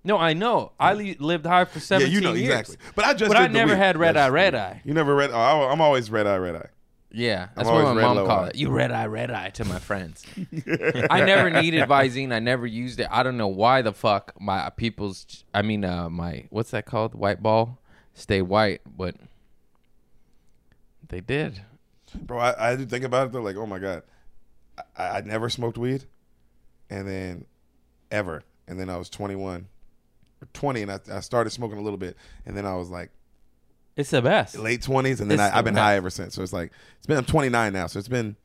No, I know. I li- lived high for Yeah, you know years. exactly. But I just. But I did the never weed. had red eye, That's- red eye. You never read. Oh, I, I'm always red eye, red eye. Yeah, that's what my mom called it. You red eye, red eye to my friends. I never needed Visine. I never used it. I don't know why the fuck my people's. I mean, uh, my what's that called? White ball, stay white, but they did. Bro, I, I had to think about it though. Like, oh my god, I, I never smoked weed, and then ever, and then I was 21 or 20, and I, I started smoking a little bit, and then I was like It's the best. late 20s, and then It's I, the I've been best. high ever since. So it's like it's been. I'm 29 now, so it's been.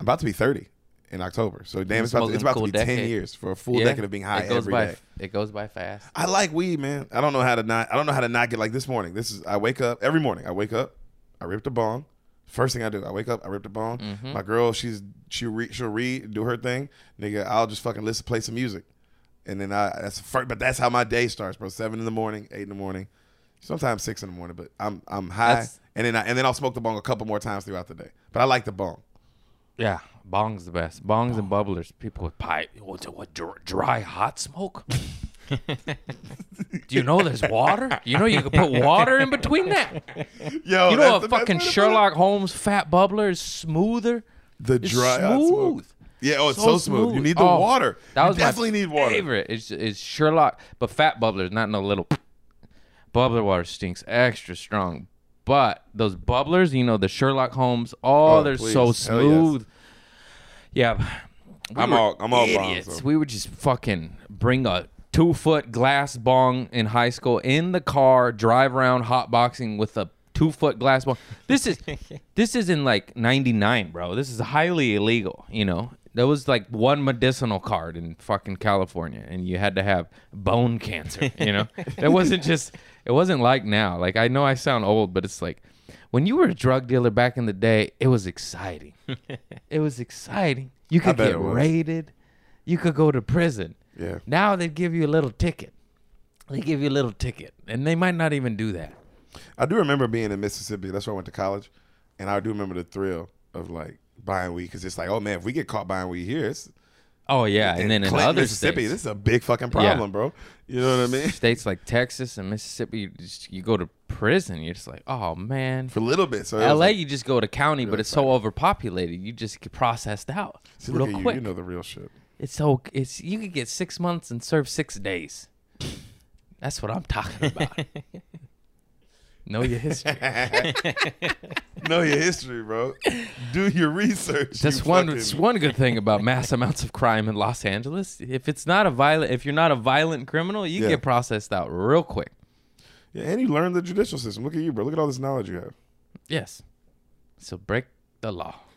I'm about to be 30 in October. So damn, it's about, to, it's about cool to be 10 decade. years for a full decade of being high it goes every by. day. It goes by fast. I like weed, man. I don't know how to not. I don't know how to not get like this morning. This is. I wake up every morning. I wake up. I rip the bong. First thing I do, I wake up. I rip the bong. Mm-hmm. My girl, she's she re, she'll read, do her thing. Nigga, I'll just fucking listen, play some music, and then I that's first. But that's how my day starts, bro. Seven in the morning, eight in the morning, sometimes six in the morning. But I'm I'm high, That's- and then I, and then I'll smoke the bong a couple more times throughout the day. But I like the bong. Yeah, bong's the best. Bongs and bubblers. People with pipe. What's it? What dry hot smoke? Do you know there's water? You know you can put water in between that. Yo, You know a fucking way to put it. Sherlock Holmes fat bubbler is smoother. The It's dry hot smoke. smooth. Yeah, oh, it's so, smooth. You need the Oh, water. That you was definitely my need water. Favorite is is Sherlock, but fat bubblers, not no little. Bubbler water stinks extra strong, but those bubblers, you know, the Sherlock Holmes, oh, Oh, they're please. so Hell yes. smooth. Yeah, we I'm all- I'm all idiots. We would just fucking bring a two foot glass bong in high school in the car, drive around hotboxing with a two foot glass bong. This is this is in like '99, bro. This is highly illegal. You know, there was like one medicinal card in fucking California, and you had to have bone cancer. You know, that wasn't just. It wasn't like now. Like I know I sound old, but it's like when you were a drug dealer back in the day, it was exciting. it was exciting. You could get raided. You could go to prison. Yeah. Now they give you a little ticket. They give you a little ticket, and they might not even do that. I do remember being in Mississippi. That's where I went to college, and I do remember the thrill of like buying weed because it's like, oh man, if we get caught buying weed here, it's Oh yeah, and then in Clinton, other Mississippi, states, this is a big fucking problem, bro. You know what I mean? states like Texas and Mississippi, you, just, you go to prison. You're just like, oh man. For a little bit. So L.A. like, you just go to county, but it's so overpopulated. You just get processed out see, real look at you. quick. You know the real shit. It's so it's you could get six months and serve six days. That's what I'm talking about. know your history. know your history, bro. Do your research. That's you one. fucking- It's one good thing about mass amounts of crime in Los Angeles. If it's not a violent, if you're not a violent criminal, you Yeah. get processed out real quick. Yeah, and you learn the judicial system. Look at you, bro. Look at all this knowledge you have. Yes. So break the law.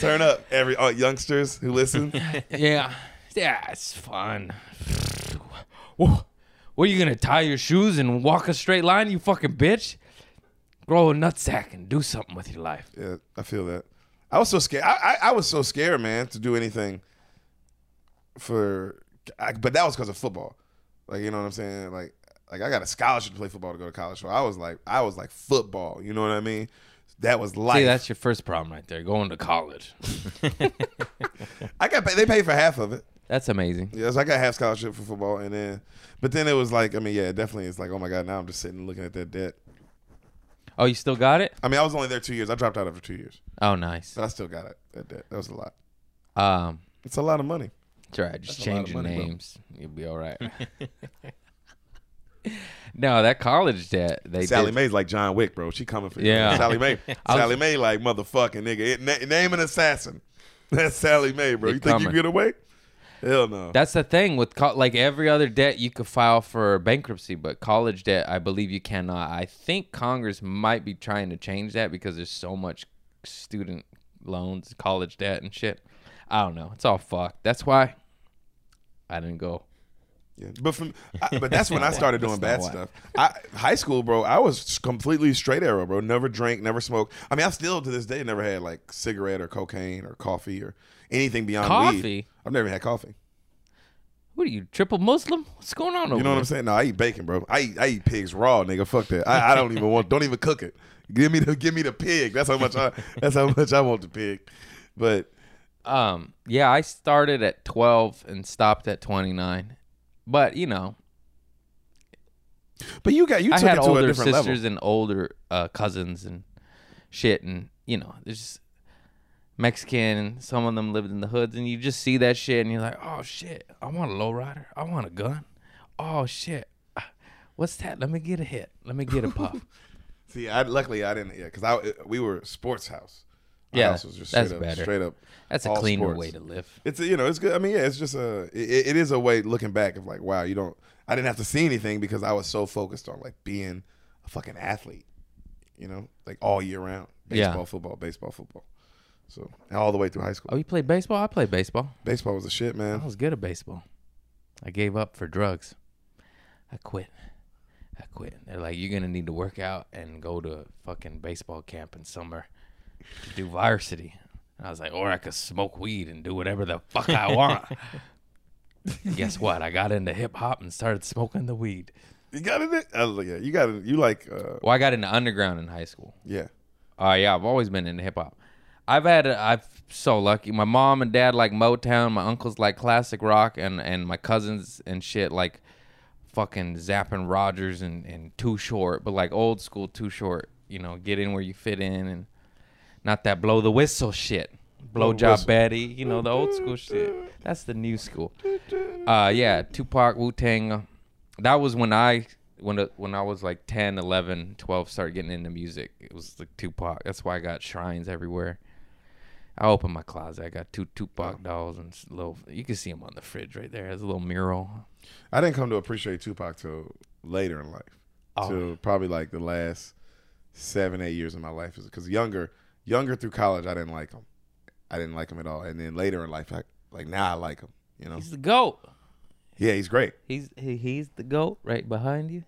Turn up, every uh, youngsters who listen. yeah. Yeah, it's fun. Whoa. What are you gonna tie your shoes and walk a straight line, you fucking bitch? Grow a nutsack and do something with your life. yeah, I feel that. I was so scared. I, I, I was so scared, man, to do anything for. I, but that was because of football. Like you know what I'm saying? Like like I got a scholarship to play football to go to college. So I was like I was like football. You know what I mean? That was life. See, that's your first problem right there. Going to college. I got they paid for half of it. That's amazing. Yes, I got half scholarship for football, and then but then it was like I mean yeah, definitely it's like oh my god, now I'm just sitting looking at that debt. Oh, you still got it? I mean I was only there two years. I dropped out after two years, Oh, nice. but I still got it. That debt. That was a lot. Um, It's a lot of money. That's right. Just That's change of your money, bro. names. You'll be all right. no, that college debt. They Sally did. Mae's like John Wick, bro. She coming for you. Yeah. Sallie Mae. I Sallie Mae like motherfucking nigga. It, na- name an assassin. That's Sallie Mae, bro. They You think you coming. get away? Hell no. That's the thing with co- like every other debt you could file for bankruptcy, but college debt, I believe you cannot. I think Congress might be trying to change that because there's so much student loans, college debt, and shit. I don't know. It's all fucked. That's why I didn't go. Yeah. But from, I, but that's when I started doing bad stuff. I, high school, bro. I was completely straight arrow, bro. Never drank, never smoked. I mean, I still to this day never had like cigarette or cocaine or coffee or anything beyond Coffee? weed. I've never had coffee. What are you, triple Muslim? What's going on over You know what I'm saying? No, I eat bacon, bro. I eat, I eat pigs raw, nigga. Fuck that. I, I don't even want. Don't even cook it. Give me the give me the pig. That's how much I. That's how much I want the pig. But Um, yeah, I started at 12 and stopped at 29. But, you know, but you got you I took had it to older different sisters level. and older uh, cousins and shit, and you know, there's just Mexican, some of them lived in the hoods, and you just see that shit, and you're like, oh shit, I want a lowrider, I want a gun, oh shit, Ah, what's that? Let me get a hit, let me get a puff. See, I luckily I didn't. Yeah, because I we were sports house. Our Yeah, house was just that's straight up, better. Straight up. That's a cleaner sports. way to live. It's a, you know it's good. I mean, yeah, it's just a it, it is a way looking back of like wow, you don't. I didn't have to see anything because I was so focused on like being a fucking athlete. You know, like all year round. Yeah. Baseball, football, baseball, football. So all the way through high school. Oh, you played baseball? I played baseball. Baseball was a shit, man. I was good at baseball. I gave up for drugs. I quit. I quit. They're like, you're gonna need to work out and go to fucking baseball camp in summer to do varsity. And I was like, or I could smoke weed and do whatever the fuck I want. Guess what? I got into hip hop and started smoking the weed. You got it. I like, yeah, you got it. You like, uh, Well, I got into underground in high school. yeah. Oh yeah, I've always been into hip hop. I've had a, I've so lucky. My mom and dad like Motown. My uncles like classic rock, and and my cousins and shit like fucking Zapp and Rogers and and Too Short, but like old school Too Short. You know, get in where you fit in, and not that blow the whistle shit. Blow job. Betty, you know the old school shit. That's the new school. Uh, yeah, Tupac, Wu Tang. That was when I when when I was like 10, 11, 12 started getting into music. It was like Tupac. That's why I got shrines everywhere. I opened my closet. I got two Tupac dolls and little. You can see them on the fridge right there. There's a little mural. I didn't come to appreciate Tupac till later in life. Oh. Till probably like the last seven, eight years of my life. Because younger, younger through college, I didn't like him. I didn't like him at all. And then later in life, I, like now I like him. You know? He's the goat. Yeah, he's great. He's he, he's the goat right behind you.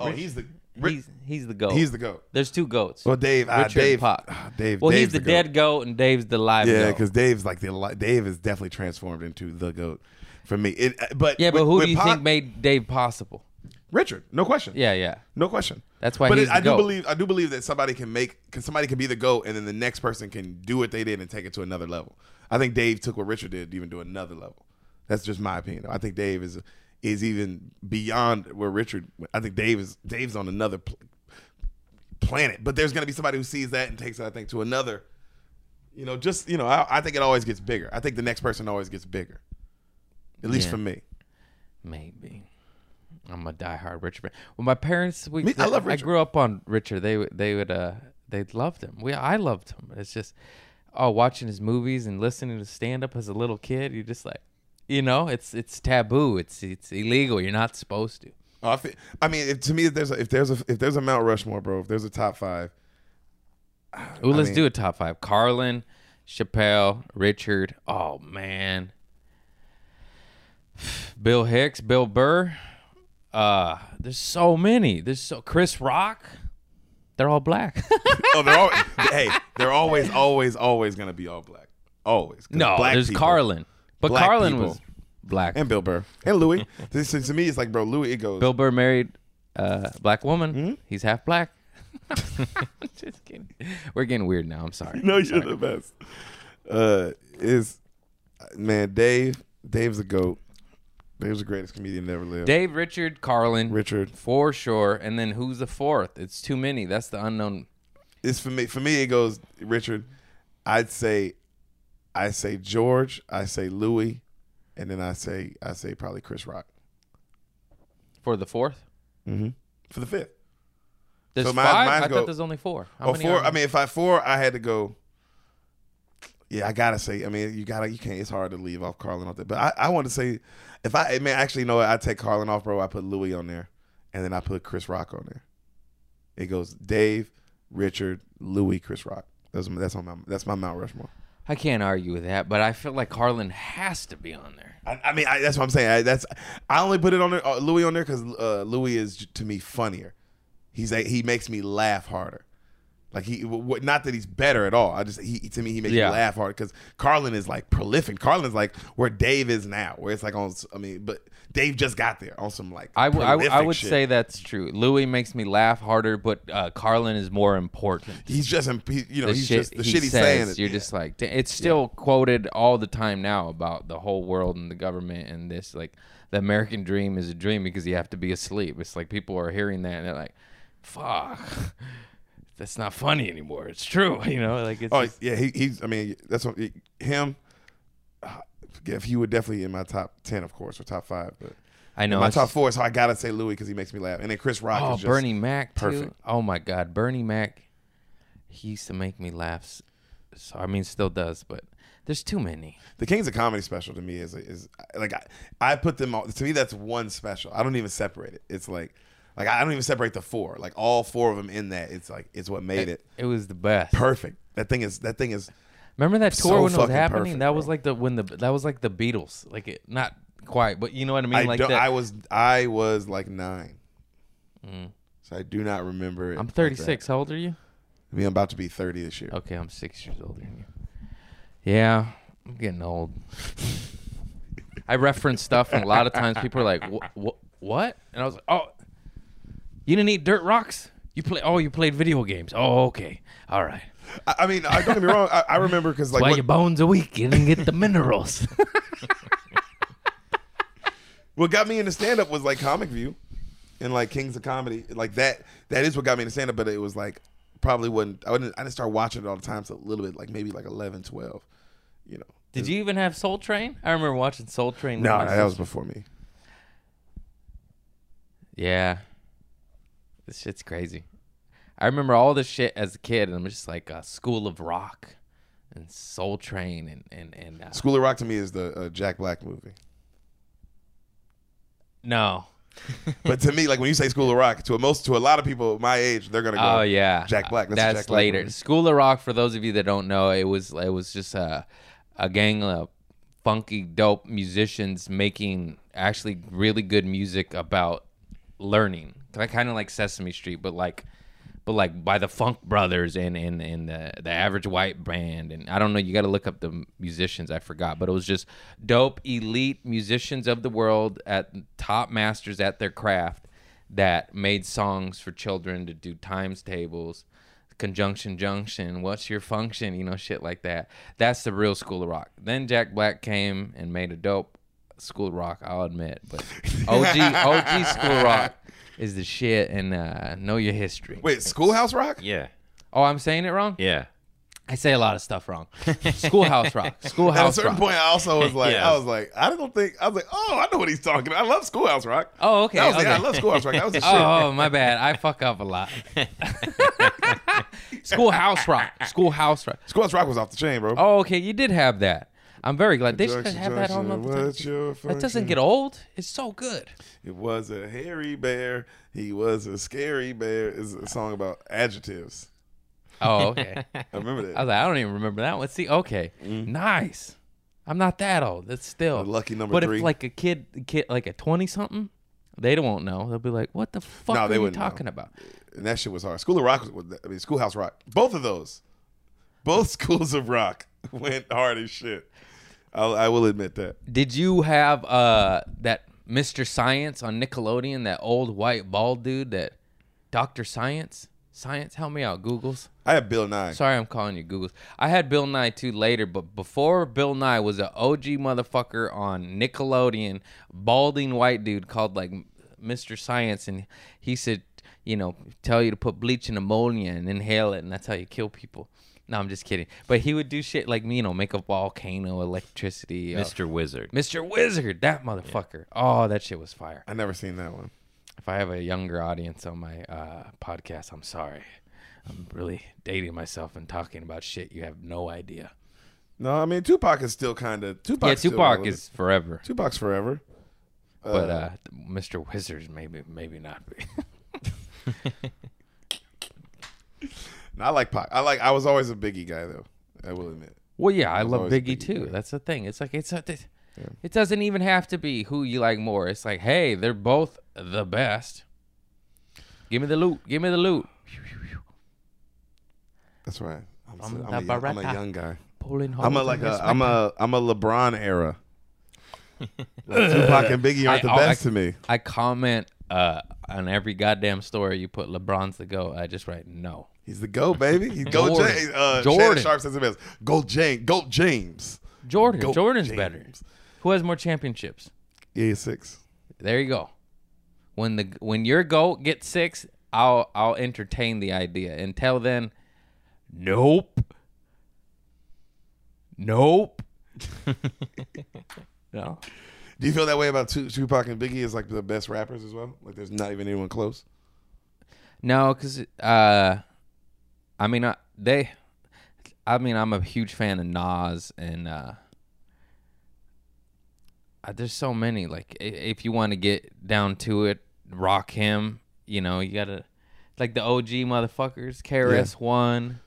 Oh, he's the He's he's the goat. he's the goat. There's two goats. Well, Dave, Richard and Dave, Pac. ah, Dave. well, Dave's he's the, goat. dead goat and Dave's the live Yeah, because Dave's like the Dave is definitely transformed into the goat for me. It, uh, but yeah, but with- who do you Pac- think made Dave possible? Richard? No question. Yeah, yeah. No question. That's why but he's it, the I do GOAT. believe I do believe that somebody can make can somebody can be the goat and then the next person can do what they did and take it to another level. I think Dave took what Richard did to even to another level. That's just my opinion. I think Dave is is even beyond where Richard. I think Dave is Dave's on another pl- planet. But there's going to be somebody who sees that and takes it. I think to another. You know, just you know, I, I think it always gets bigger. I think the next person always gets bigger. At least Yeah. for me. Maybe. I'm a diehard Richard. fan. Well, my parents, we, Me- I love Richard. I grew up on Richard. They would- they would uh they loved him. We I loved him. It's just oh watching his movies and listening to stand up as a little kid. You're just like, you know, it's it's taboo. It's it's illegal. You're not supposed to. Oh, I, feel, I mean, if, to me, if there's a, if there's a if there's a Mount Rushmore, bro, if there's a top five, Ooh, let's mean- do a top five. Carlin, Chappelle, Richard. Oh man. Bill Hicks, Bill Burr. Uh, there's so many. There's so Chris Rock. They're all black. Oh, they're all, hey, they're always, always, always gonna be all black. Always. no, black there's people- Carlin, but black Carlin people. was black. and Bill Burr and Louis. this to me, it's like, bro, Louis. It goes. Bill Burr married a black woman. Hmm? He's half black. Just kidding. We're getting weird now. I'm sorry. no, you're the best. Uh, is man, Dave. Dave's a goat. Dave's the greatest comedian that ever lived. Dave, Richard, Carlin, Richard. for sure. And then who's the fourth? It's too many. That's the unknown. It's for me. For me, it goes Richard. I'd say, I say George. I say Louis, and then I say I say probably Chris Rock For the fourth? Mm-hmm. for the fifth. There's So mine- five? I go- thought there's only four. How Oh, many four. I mean, if I four, I had to go. Yeah, I gotta say. I mean, you gotta. You can't. It's hard to leave off Carlin off there. But I, I want to say, if I, man, actually, no, I take Carlin off, bro. I put Louis on there, and then I put Chris Rock on there. It goes Dave, Richard, Louis, Chris Rock. That's that's on my that's my Mount Rushmore. I can't argue with that, but I feel like Carlin has to be on there. I, I mean, I, that's what I'm saying. I, that's I only put it on there, uh, Louis on there because uh, Louis is to me funnier. He's a, he makes me laugh harder. Like he, not that he's better at all. I just he to me he makes Yeah. me laugh hard because Carlin is like prolific. Carlin is like where Dave is now, where it's like on. I mean, but Dave just got there on some like. I, w- I, w- I would shit. say that's true. Louis makes me laugh harder, but uh, Carlin is more important. he's just he, you know the he's shit just the he shit he's says, saying. is- you're just like, it's still quoted all the time now about the whole world and the government and this. Like, the American dream is a dream because you have to be asleep. It's like people are hearing that and they're like, fuck, that's not funny anymore. It's true. You know, like, it's Oh just- yeah, he, he's. I mean, that's what him. uh, Yeah, he would definitely in my top ten, of course, or top five. But I know. my top four, so I gotta say Louis because he makes me laugh, and then Chris Rock. Oh, is just, Bernie Mac, too. perfect. Oh my God, Bernie Mac. He used to make me laugh. So I mean, still does, but there's too many. The Kings of Comedy special to me is is like I, I put them all. To me, that's one special. I don't even separate it. It's like like I don't even separate the four. Like all four of them in that. It's like it's what made it It was the best. perfect. That thing is that thing is. Remember that tour So when it was happening? perfect, that was bro. like the when the that was like the Beatles. Like it, not quite, but you know what I mean. I like that. I was I was like nine, mm. so I do not remember it. I'm like 36. How old are you? I mean, I'm about to be 30 this year. Okay, I'm six years older than you. Yeah, I'm getting old. I reference stuff, and a lot of times people are like, "What? What?" And I was like, "Oh, you didn't eat dirt rocks? You play? Oh, you played video games? Oh, okay, all right. I, I mean, I, don't get me wrong. I, I remember because like Why what, your bones are weak? You didn't get the minerals." what got me into stand up was like Comic View and like Kings of Comedy. Like that that is what got me into stand up, but it was like probably wouldn't. I didn't I didn't start watching it all the time, so a little bit like maybe like 11, 12, you know. Did you even have Soul Train? I remember watching Soul Train. No, my that was before me. Yeah. This shit's crazy. I remember all this shit as a kid, and I'm just like uh, School of Rock and Soul Train and and and uh, School of Rock to me is the uh, Jack Black movie. no. But to me, like when you say School of Rock, to a most to a lot of people my age, they're gonna go. Oh yeah, Jack Black. That's, That's, Jack Black later. movie. School of Rock. For those of you that don't know, it was it was just a a gang of funky, dope musicians making actually really good music about learning. Kind of like Sesame Street, but like but like by the Funk Brothers and and and the the Average White Band, and I don't know. You got to look up the musicians. I forgot, but it was just dope, elite musicians of the world at top masters at their craft that made songs for children to do times tables, conjunction junction. What's your function? You know, shit like that. That's the real School of Rock. Then Jack Black came and made a dope School Rock. I'll admit, but OG OG School Rock is the shit, and uh, know your history. Wait, Schoolhouse Rock? Yeah. Oh, I'm saying it wrong. Yeah. I say a lot of stuff wrong. Schoolhouse Rock. Schoolhouse Rock. At a certain Rock. point, I also was like, Yeah. I was like, I don't think I was like, oh, I know what he's talking. about. I love Schoolhouse Rock. Oh, okay. I was, okay. Yeah, I love Schoolhouse Rock. That was the shit. Oh, my bad. I fuck up a lot. Schoolhouse Rock. Schoolhouse Rock. Schoolhouse Rock was off the chain, bro. Oh, okay. You did have that. I'm very glad. They should have that on all the time. That doesn't get old. It's so good. It was a hairy bear. He was a scary bear. Is a song about adjectives. Oh, okay. I remember that. I was like, I don't even remember that one. See, okay, mm-hmm. nice. I'm not that old. That's still The lucky number But three. if like a kid, kid like a twenty something, They don't know. They'll be like, "What the fuck No, are they you wouldn't know. talking about?" and that shit was hard. School of Rock was, I mean, Schoolhouse Rock. Both of those, both schools of rock went hard as shit. I'll, I will admit that. Did you have uh that Mr. Science on Nickelodeon? That old white bald dude that Doctor Science? Science, help me out, Googles. I have Bill Nye. Sorry, I'm calling you Googles. I had Bill Nye too later, but before Bill Nye was an OG motherfucker on Nickelodeon, balding white dude called like Mr. Science, and he said, you know, tell you to put bleach in ammonia and inhale it, and that's how you kill people. No, I'm just kidding. But he would do shit like me, you know, make a volcano, electricity. uh, Mr. Wizard. Mr. Wizard, that motherfucker. Oh, that shit was fire. I never seen that one. If I have a younger audience on my uh, podcast, I'm sorry. I'm really dating myself and talking about shit you have no idea. No, I mean Tupac is still kind of Tupac. yeah, Tupac is forever, Tupac's forever. but uh, Mr. Wizard maybe maybe not. No, I like Pac. I like. I was always a Biggie guy though. I will admit. well, yeah, I was love Biggie Biggie too. guy. That's the thing. It's like it's a, it, it doesn't even have to be who you like more. It's like, hey, they're both the best. Give me the loot. Give me the loot. That's right. I'm, From so- I'm, a, young, I'm a young guy. Pulling I'm a like a I'm a I'm a LeBron era. Like, Tupac and Biggie aren't I- the I- best to me. I comment uh, on every goddamn story you put LeBron's the go. I just write no. He's the GOAT, baby. He's GOAT Jordan. James. Uh, Jordan. Shannon Sharpe says it best. GOAT James. GOAT James. Jordan. Goat Jordan's James. better. Who has more championships? Yeah, six. There you go. When the when your goat gets six, I'll I'll entertain the idea. Until then, nope. Nope. no. Do you feel that way about Tu- Tupac and Biggie as like the best rappers as well? Like there's not even anyone close. No, because uh, I mean, I, they, I mean, I'm a huge fan of Nas, and uh, uh, there's so many. Like, if you want to get down to it, Rakim. You know, you gotta like the OG motherfuckers. KRS One,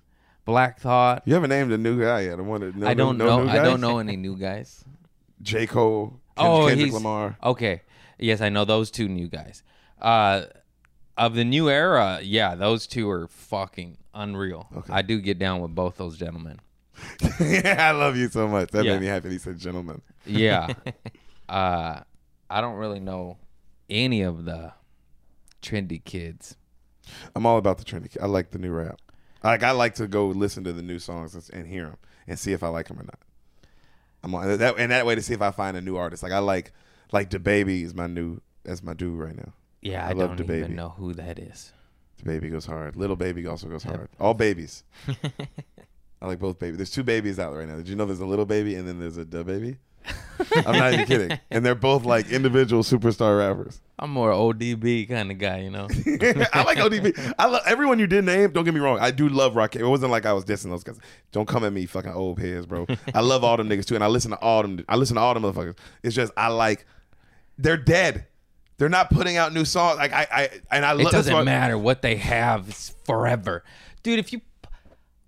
Black Thought. You haven't named a new guy yet. I want to know. I don't no, know. new I don't know any new guys. J Cole. Ken- oh, Kendrick Lamar. okay. Yes, I know those two new guys. Uh, of the new era, yeah, those two are fucking unreal. Okay. I do get down with both those gentlemen. yeah, I love you so much. That Yeah. made me happy. He said, "Gentlemen." Yeah. uh, I don't really know any of the trendy kids. I'm all about the trendy. I like the new rap. Like I like to go listen to the new songs and- and hear them and see if I like them or not. I'm on that and that way to see if I find a new artist. Like I like like DaBaby is my new that's my dude right now. Yeah, I I, love don't DaBaby. even know who that is. The baby goes hard. Lil Baby also goes hard. All babies. I like both babies. There's two babies out right now. Did you know there's a Lil Baby and then there's a DaBaby? I'm not even kidding. And they're both like individual superstar rappers. I'm more ODB kind of guy, you know. I like ODB. I love everyone you did name. Don't get me wrong. I do love Rock. It wasn't like I was dissing those guys. Don't come at me, fucking old heads, bro. I love all them niggas too, and I listen to all them. I listen to all them motherfuckers. It's just I like. They're dead. They're not putting out new songs. Like I, I and I. It love that's doesn't matter what they have; it's forever, dude. If you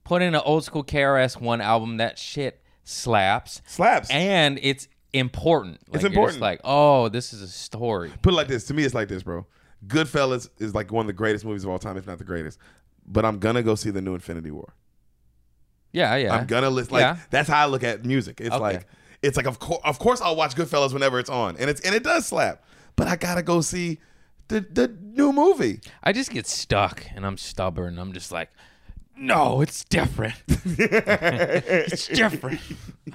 put in an old school KRS One album, that shit slaps, Slaps. and it's important. Like, just important. like, oh, this is a story. Put it like this. To me, it's like this, bro. Goodfellas is like one of the greatest movies of all time, if not the greatest. But I'm gonna go see the new Infinity War. Yeah, yeah. I'm gonna listen. Like Yeah. that's how I look at music. It's Okay. like it's like of course, of course, I'll watch Goodfellas whenever it's on, and it's and it does slap. But I gotta go see the the new movie. I just get stuck, and I'm stubborn. I'm just like, no, it's different. it's different.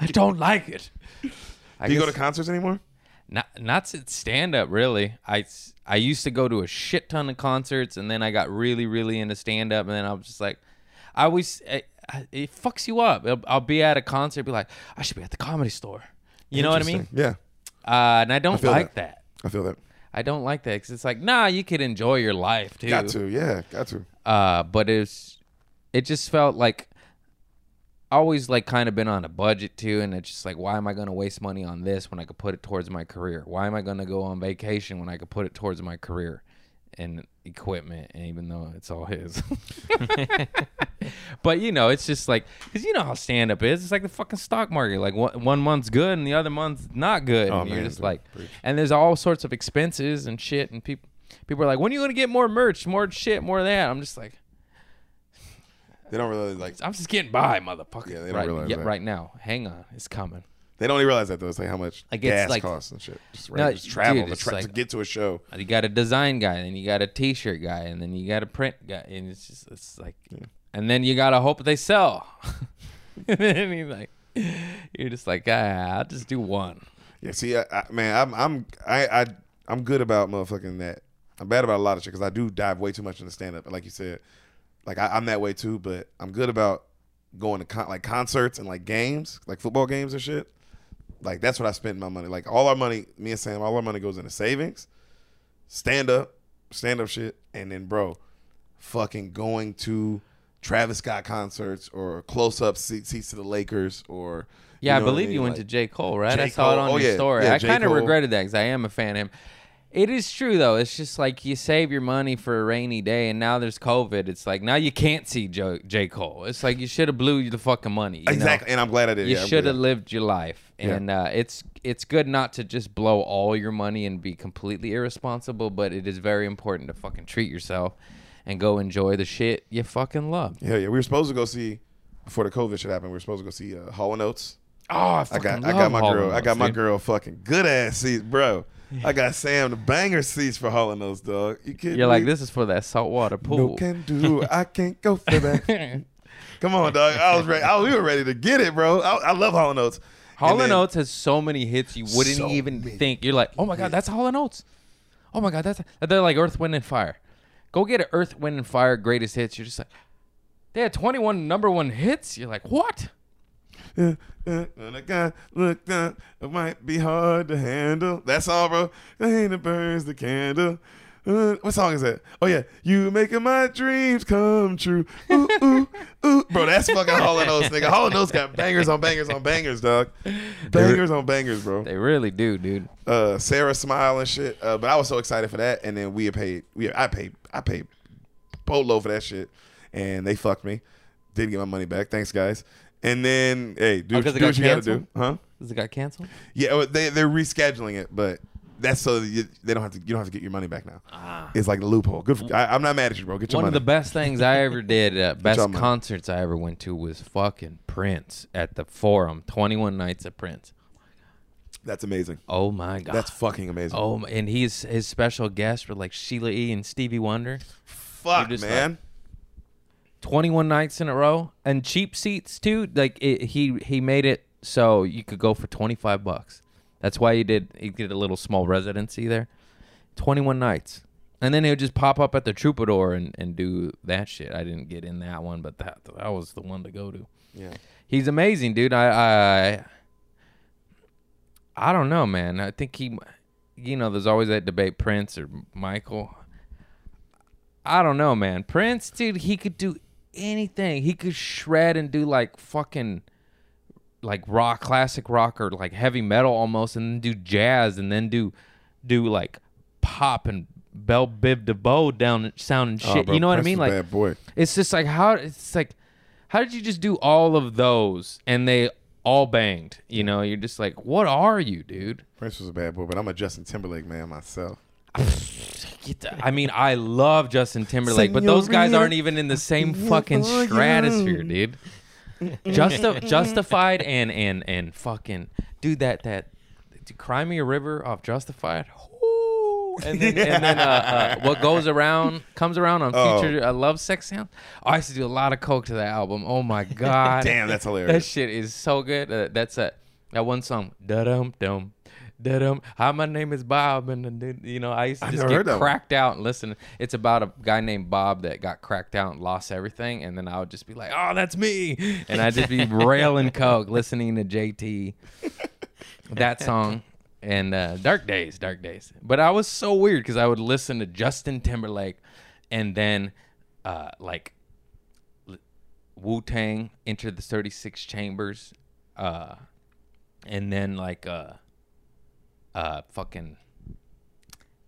I don't like it. I Do you go to concerts anymore? Not not stand up really. I I used to go to a shit ton of concerts, and then I got really really into stand up, and then I was just like, I always it, it fucks you up. I'll, I'll be at a concert, be like, I should be at the comedy store. You know what I mean? Yeah, Uh, and I don't feel like that. that. I feel that. I don't like that because it's like, nah, you could enjoy your life too. Got to. Yeah, got to. Uh, but it's it just felt like always like kind of been on a budget too, and it's just like, why am I going to waste money on this when I could put it towards my career? Why am I going to go on vacation when I could put it towards my career? And equipment, and even though it's all his. but you know, it's just like because you know how stand up is. It's like the fucking stock market. Like one, one month's good and the other month's not good. Oh, and you're man, just dude. like, Preach. and there's all sorts of expenses and shit, and people people are like, when are you gonna get more merch, more shit, more of that? I'm just like, They don't really like. I'm just getting by, motherfucker. Yeah, they don't right, realize yeah, that. right now. Hang on, it's coming. They don't even realize that though. It's like how much Like, gas like- costs and shit. Just, No, right, just travel dude, to, tra- to get to a show. You got a design guy, and you got a T-shirt guy, and then you got a print guy, and it's just it's like, and then you gotta hope they sell. and then you like, you're just like, ah, I'll just do one. Yeah, see, I, I, man, I'm I'm I, I I'm good about motherfucking that. I'm bad about a lot of shit because I do dive way too much into stand up. Like you said, like I, I'm that way too. But I'm good about going to con- like concerts and like games, like football games and shit. Like that's what I spend my money. Like all our money, me and Sam, all our money goes into savings, stand up, stand up shit, and then bro, fucking going to Travis Scott concerts or close up seats, seats to the Lakers or Yeah, know I believe mean? you went Like- to J Cole, right? I saw it on Oh, your yeah. story. Yeah, I J. kind of Cole. regretted that because I am a fan of him. It is true though. It's just like you save your money for a rainy day, and now there's COVID. It's like now you can't see J, J. Cole. It's like you should have blew the fucking money. you know? exactly, and I'm glad I did. you yeah, should have lived your life Yeah. and uh, it's it's good not to just blow all your money and be completely irresponsible but it is very important to fucking treat yourself and go enjoy the shit you fucking love Yeah, yeah, we were supposed to go see before the COVID shit happened. We were supposed to go see uh, Hall and Oates. oh i, I got, I got my Hall girl, I got my dude. girl fucking good ass seats, bro. I got Sam the banger seats for Hall and Oates, dog. You kidding you're like this is for that saltwater pool. No can do. I can't go for that. Come on, dog. I was ready. I, we were ready to get it, bro. I, I love Hall Oates. Hall and Oates has so many hits you wouldn't So even think. You're like, oh my god, that's Hall and Oates. Oh my god, that's they're like Earth, Wind, and Fire. Go get an Earth, Wind, and Fire greatest hits. You're just like, they had 21 number one hits. You're like, what? Uh, uh, when I got looked up, it might be hard to handle. That's all, bro. The hand burns the candle. Uh, what song is that? Oh yeah, you making my dreams come true. Ooh ooh ooh, bro. That's fucking Hall and Oates, nigga. Hall and Oates got bangers on bangers on bangers, dog. Bangers on bangers, bro. They really do, dude. Uh, Sara Smile and shit. Uh, but I was so excited for that, and then we paid. We I paid. I paid polo for that shit, and they fucked me. Didn't get my money back. Thanks, guys. And then, hey, do, Oh, do what you got to do, huh? Does it got canceled? Yeah, they they're rescheduling it, but that's so that you, they don't have to. You don't have to get your money back now. Ah. It's like a loophole. Good. For, I, I'm not mad at you, bro. Get your One money. of the best things I ever did, uh, best concerts I ever went to was fucking Prince at the Forum. 21 nights at Prince. that's amazing. Oh my god. That's fucking amazing. Oh, and he's his special guests were like Sheila E. and Stevie Wonder. fuck, man. 21 nights in a row and cheap seats too. Like it, he he made it so you could go for 25 bucks. That's why he did he did a little small residency there. 21 nights. And then he would just pop up at the Troubadour and, and do that shit. I didn't get in that one, but that that was the one to go to. yeah. He's amazing, dude. I I I don't know, man. I think he you know, there's always that debate Prince or Michael. I don't know, man. Prince, dude, he could do anything. He could shred and do like fucking like rock, classic rock or like heavy metal almost, and then do jazz, and then do do like pop and Bell Biv DeVoe down sounding Oh, shit. bro, you know what I mean? Like bad boy. it's just like how it's like how did you just do all of those and they all banged? You know, you're just like, what are you, dude? Prince was a bad boy, but I'm a Justin Timberlake man myself. Get the- I mean, I love Justin Timberlake, but those guys aren't even in the same fucking stratosphere, dude. Justi- justified and and and fucking dude that that cry me a river off justified Ooh. and then, and then uh, uh, what goes around comes around on Oh. future uh, love sex sound Oh, i used to do a lot of coke to that album oh my god Damn, that's hilarious. that shit is so good uh, that's a that one song da dum dum da dum hi my name is bob and, and you know i used to just get that one. cracked out and listen. It's about a guy named bob that got cracked out and lost everything and then i would just be like oh that's me and i'd just be railing coke listening to jt that song and uh, dark days dark days. But i was so weird because i would listen to justin timberlake and then uh, like Wu Tang Enter the 36 Chambers, uh, and then like uh, uh, fucking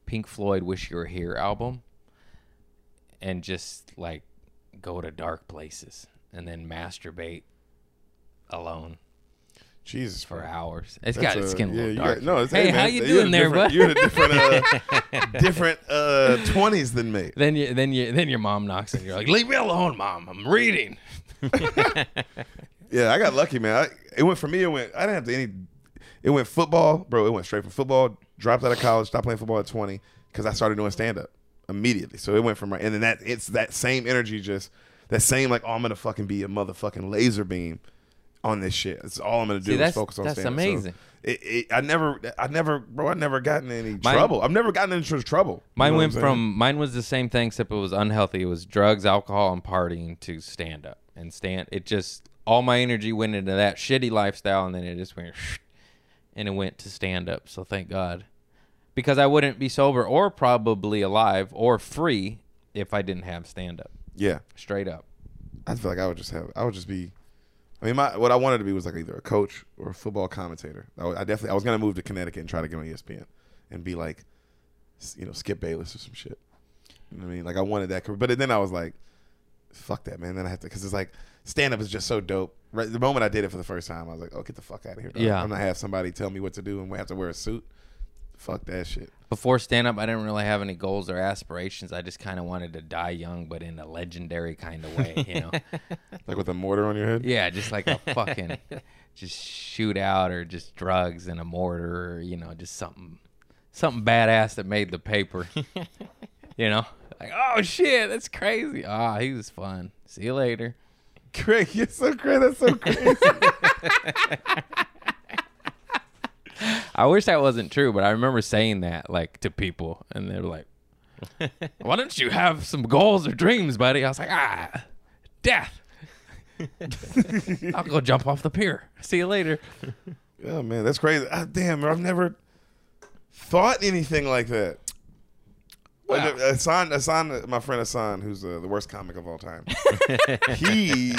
Pink Floyd Wish You Were Here album. and just like go to dark places and then masturbate alone Jesus for Christ. hours. It's That's got its skin a yeah, little dark. got- no, it's, hey, man, how you you're doing there, bud? You're in a different, uh, different uh, 20s than me. Then you, then you, then your mom knocks and you're like, "Leave me alone, mom. I'm reading." Yeah, I got lucky, man. I, it went for me. It went. I didn't have to any. It went football, bro. It went straight from football. Dropped out of college. Stopped playing football at twenty because I started doing stand up immediately. So it went from right, and then that it's that same energy, just that same like, oh, I'm gonna fucking be a motherfucking laser beam on this shit. That's all I'm gonna do. See, is focus on that's stand-up. So amazing. it, it, I never, I never, bro. I never gotten any Mine- trouble. I've never gotten into trouble. You Mine know went from mine was the same thing, except it was unhealthy. It was drugs, alcohol, and partying to stand up and stand. It just all my energy went into that shitty lifestyle, and then it just went, and it went to stand up. So thank God, because I wouldn't be sober or probably alive or free if I didn't have stand up. yeah. Straight up. I feel like I would just have. I would just be. I mean, my what I wanted to be was like either a coach or a football commentator. I, I definitely I was gonna move to Connecticut and try to get on ESPN and be like, you know, Skip Bayless or some shit. You know what I mean? Like I wanted that career, but then I was like, fuck that, man. Then I have to because it's like stand up is just so dope. Right, the moment I did it for the first time, I was like, oh, get the fuck out of here. dog. Yeah. I'm gonna have somebody tell me what to do and we have to wear a suit. Fuck that shit. Before stand up, I didn't really have any goals or aspirations. I just kind of wanted to die young, but in a legendary kind of way, you know. Like with a mortar on your head. Yeah, just like a fucking just shoot out or just drugs and a mortar or you know, just something something badass that made the paper. you know? Like, oh shit, that's crazy. Ah, he was fun. See you later. Craig, you're so crazy. That's so crazy. I wish that wasn't true, but I remember saying that like to people and they were like, Why don't you have some goals or dreams, buddy? I was like, ah, death. I'll go jump off the pier. See you later. Yeah, man, that's crazy. Ah, damn, I've never thought anything like that. Wow. Hassan, Hassan, my friend Hassan, who's uh, the worst comic of all time, he,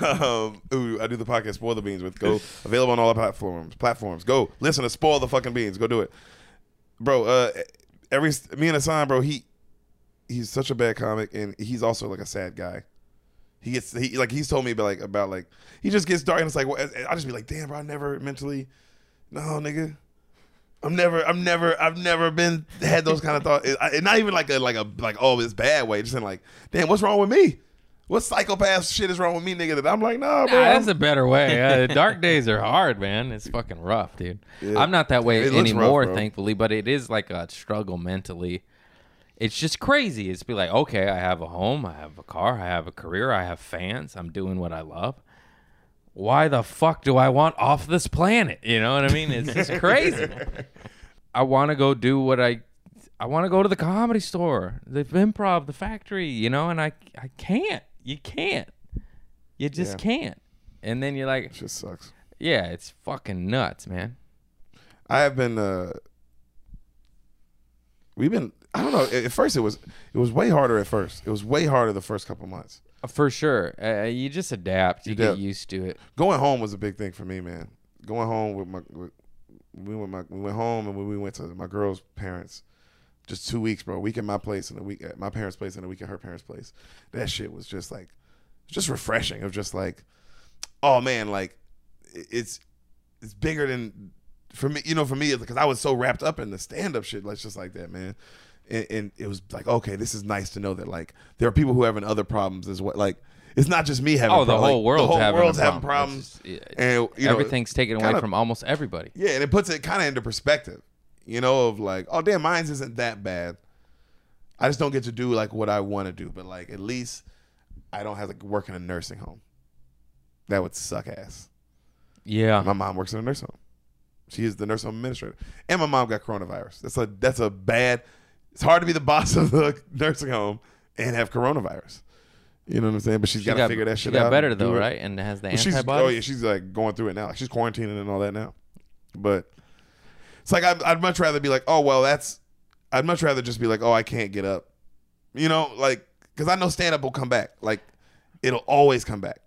um, who I do the podcast Spoil the Beans with, go available on all the platforms. Platforms, go listen to Spoil the fucking Beans. Go do it, bro. Uh, every me and Hassan, bro, he he's such a bad comic, and he's also like a sad guy. He gets he like he's told me about like about like he just gets dark and it's like well, I just be like damn bro I never mentally no nigga I'm never I'm never I've never been had those kind of thoughts I- not even like a like a like oh it's bad way just in like damn what's wrong with me what psychopath shit is wrong with me nigga that I'm like nah bro Nah, that's a better way. Uh, dark days are hard, man. It's fucking rough, dude. Yeah. I'm not that way It looks rough, anymore, thankfully, but it is like a struggle mentally. It's just crazy. It's be like, okay, I have a home, I have a car, I have a career, I have fans, I'm doing what I love. Why the fuck do I want off this planet? You know what I mean? It's just crazy. I want to go do what I I want to go to the comedy store, the improv, the factory, you know, and I I can't. You can't. You just Yeah. can't. And then you're like, it just sucks yeah, it's fucking nuts, man. I have been uh we've been I don't know at at first it was it was way harder at first it was way harder the first couple months For sure. Uh, you just adapt. You, You get used to it. going home was a big thing for me, man. Going home with my, with, we went my, we went home and we went to my girl's parents. Just two weeks, bro. A week at my place and a week at my parents' place and a week at her parents' place. That shit was just like, just refreshing. Of just like, oh man, like it's it's bigger than for me. You know, for me, because I was so wrapped up in the stand up shit, like just like that, man. And, and it was like, okay, this is nice to know that like there are people who are having other problems as well. Like it's not just me having. Oh, the problems. whole Like, the whole world's having problems. Just- and you know, Everything's taken away kinda- from almost everybody. yeah, and it puts it kind of into perspective, you know, of like, oh damn, mine's isn't that bad. I just don't get to do like what I want to do, but like at least I don't have to work in a nursing home. That would suck ass. Yeah. My mom works in a nursing home. She is the nursing home administrator, and my mom got coronavirus. That's a that's a bad. It's hard to be the boss of the nursing home and have coronavirus. You know what I'm saying? But she's She got to figure that shit she got out. better though, right? And has the Well, she's oh, antibodies. oh yeah, she's like going through it now. Like she's quarantining and all that now. But it's like I'd, I'd much rather be like, oh well, that's. I'd much rather just be like, oh, I can't get up. You know, like because I know stand up will come back. Like it'll always come back.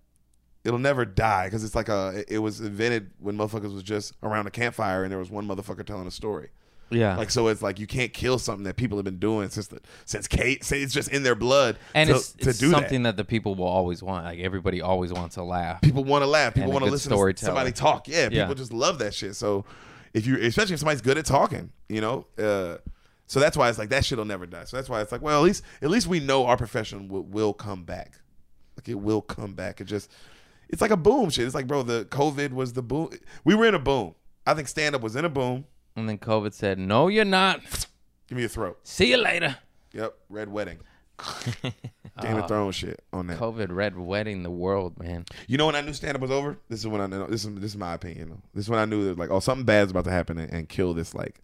It'll never die because it's like a. It was invented when motherfuckers was just around a campfire and there was one motherfucker telling a story. Yeah. Like so, it's like you can't kill something that people have been doing since the since Kate. Say it's just in their blood. and to, it's, to it's do something that. that. the people will always want. Like everybody always wants to laugh. People want to laugh. People want to listen to somebody talk. Yeah, people Yeah. just love that shit. So if you, especially if somebody's good at talking, you know. Uh, so that's why it's like that shit will never die. So that's why it's like, well, at least at least we know our profession will, will come back. Like it will come back. It just it's like a boom shit. It's like, bro, the COVID was the boom. We were in a boom. I think stand up was in a boom. And then COVID said, "No, you're not. Give me a throat. See you later." Yep, Red Wedding. Game of uh, Thrones shit on that. COVID red wedding the world, man. You know when I knew stand up was over? This is when I know. This is this is my opinion. This is when I knew that like oh something bad's about to happen and, and kill this like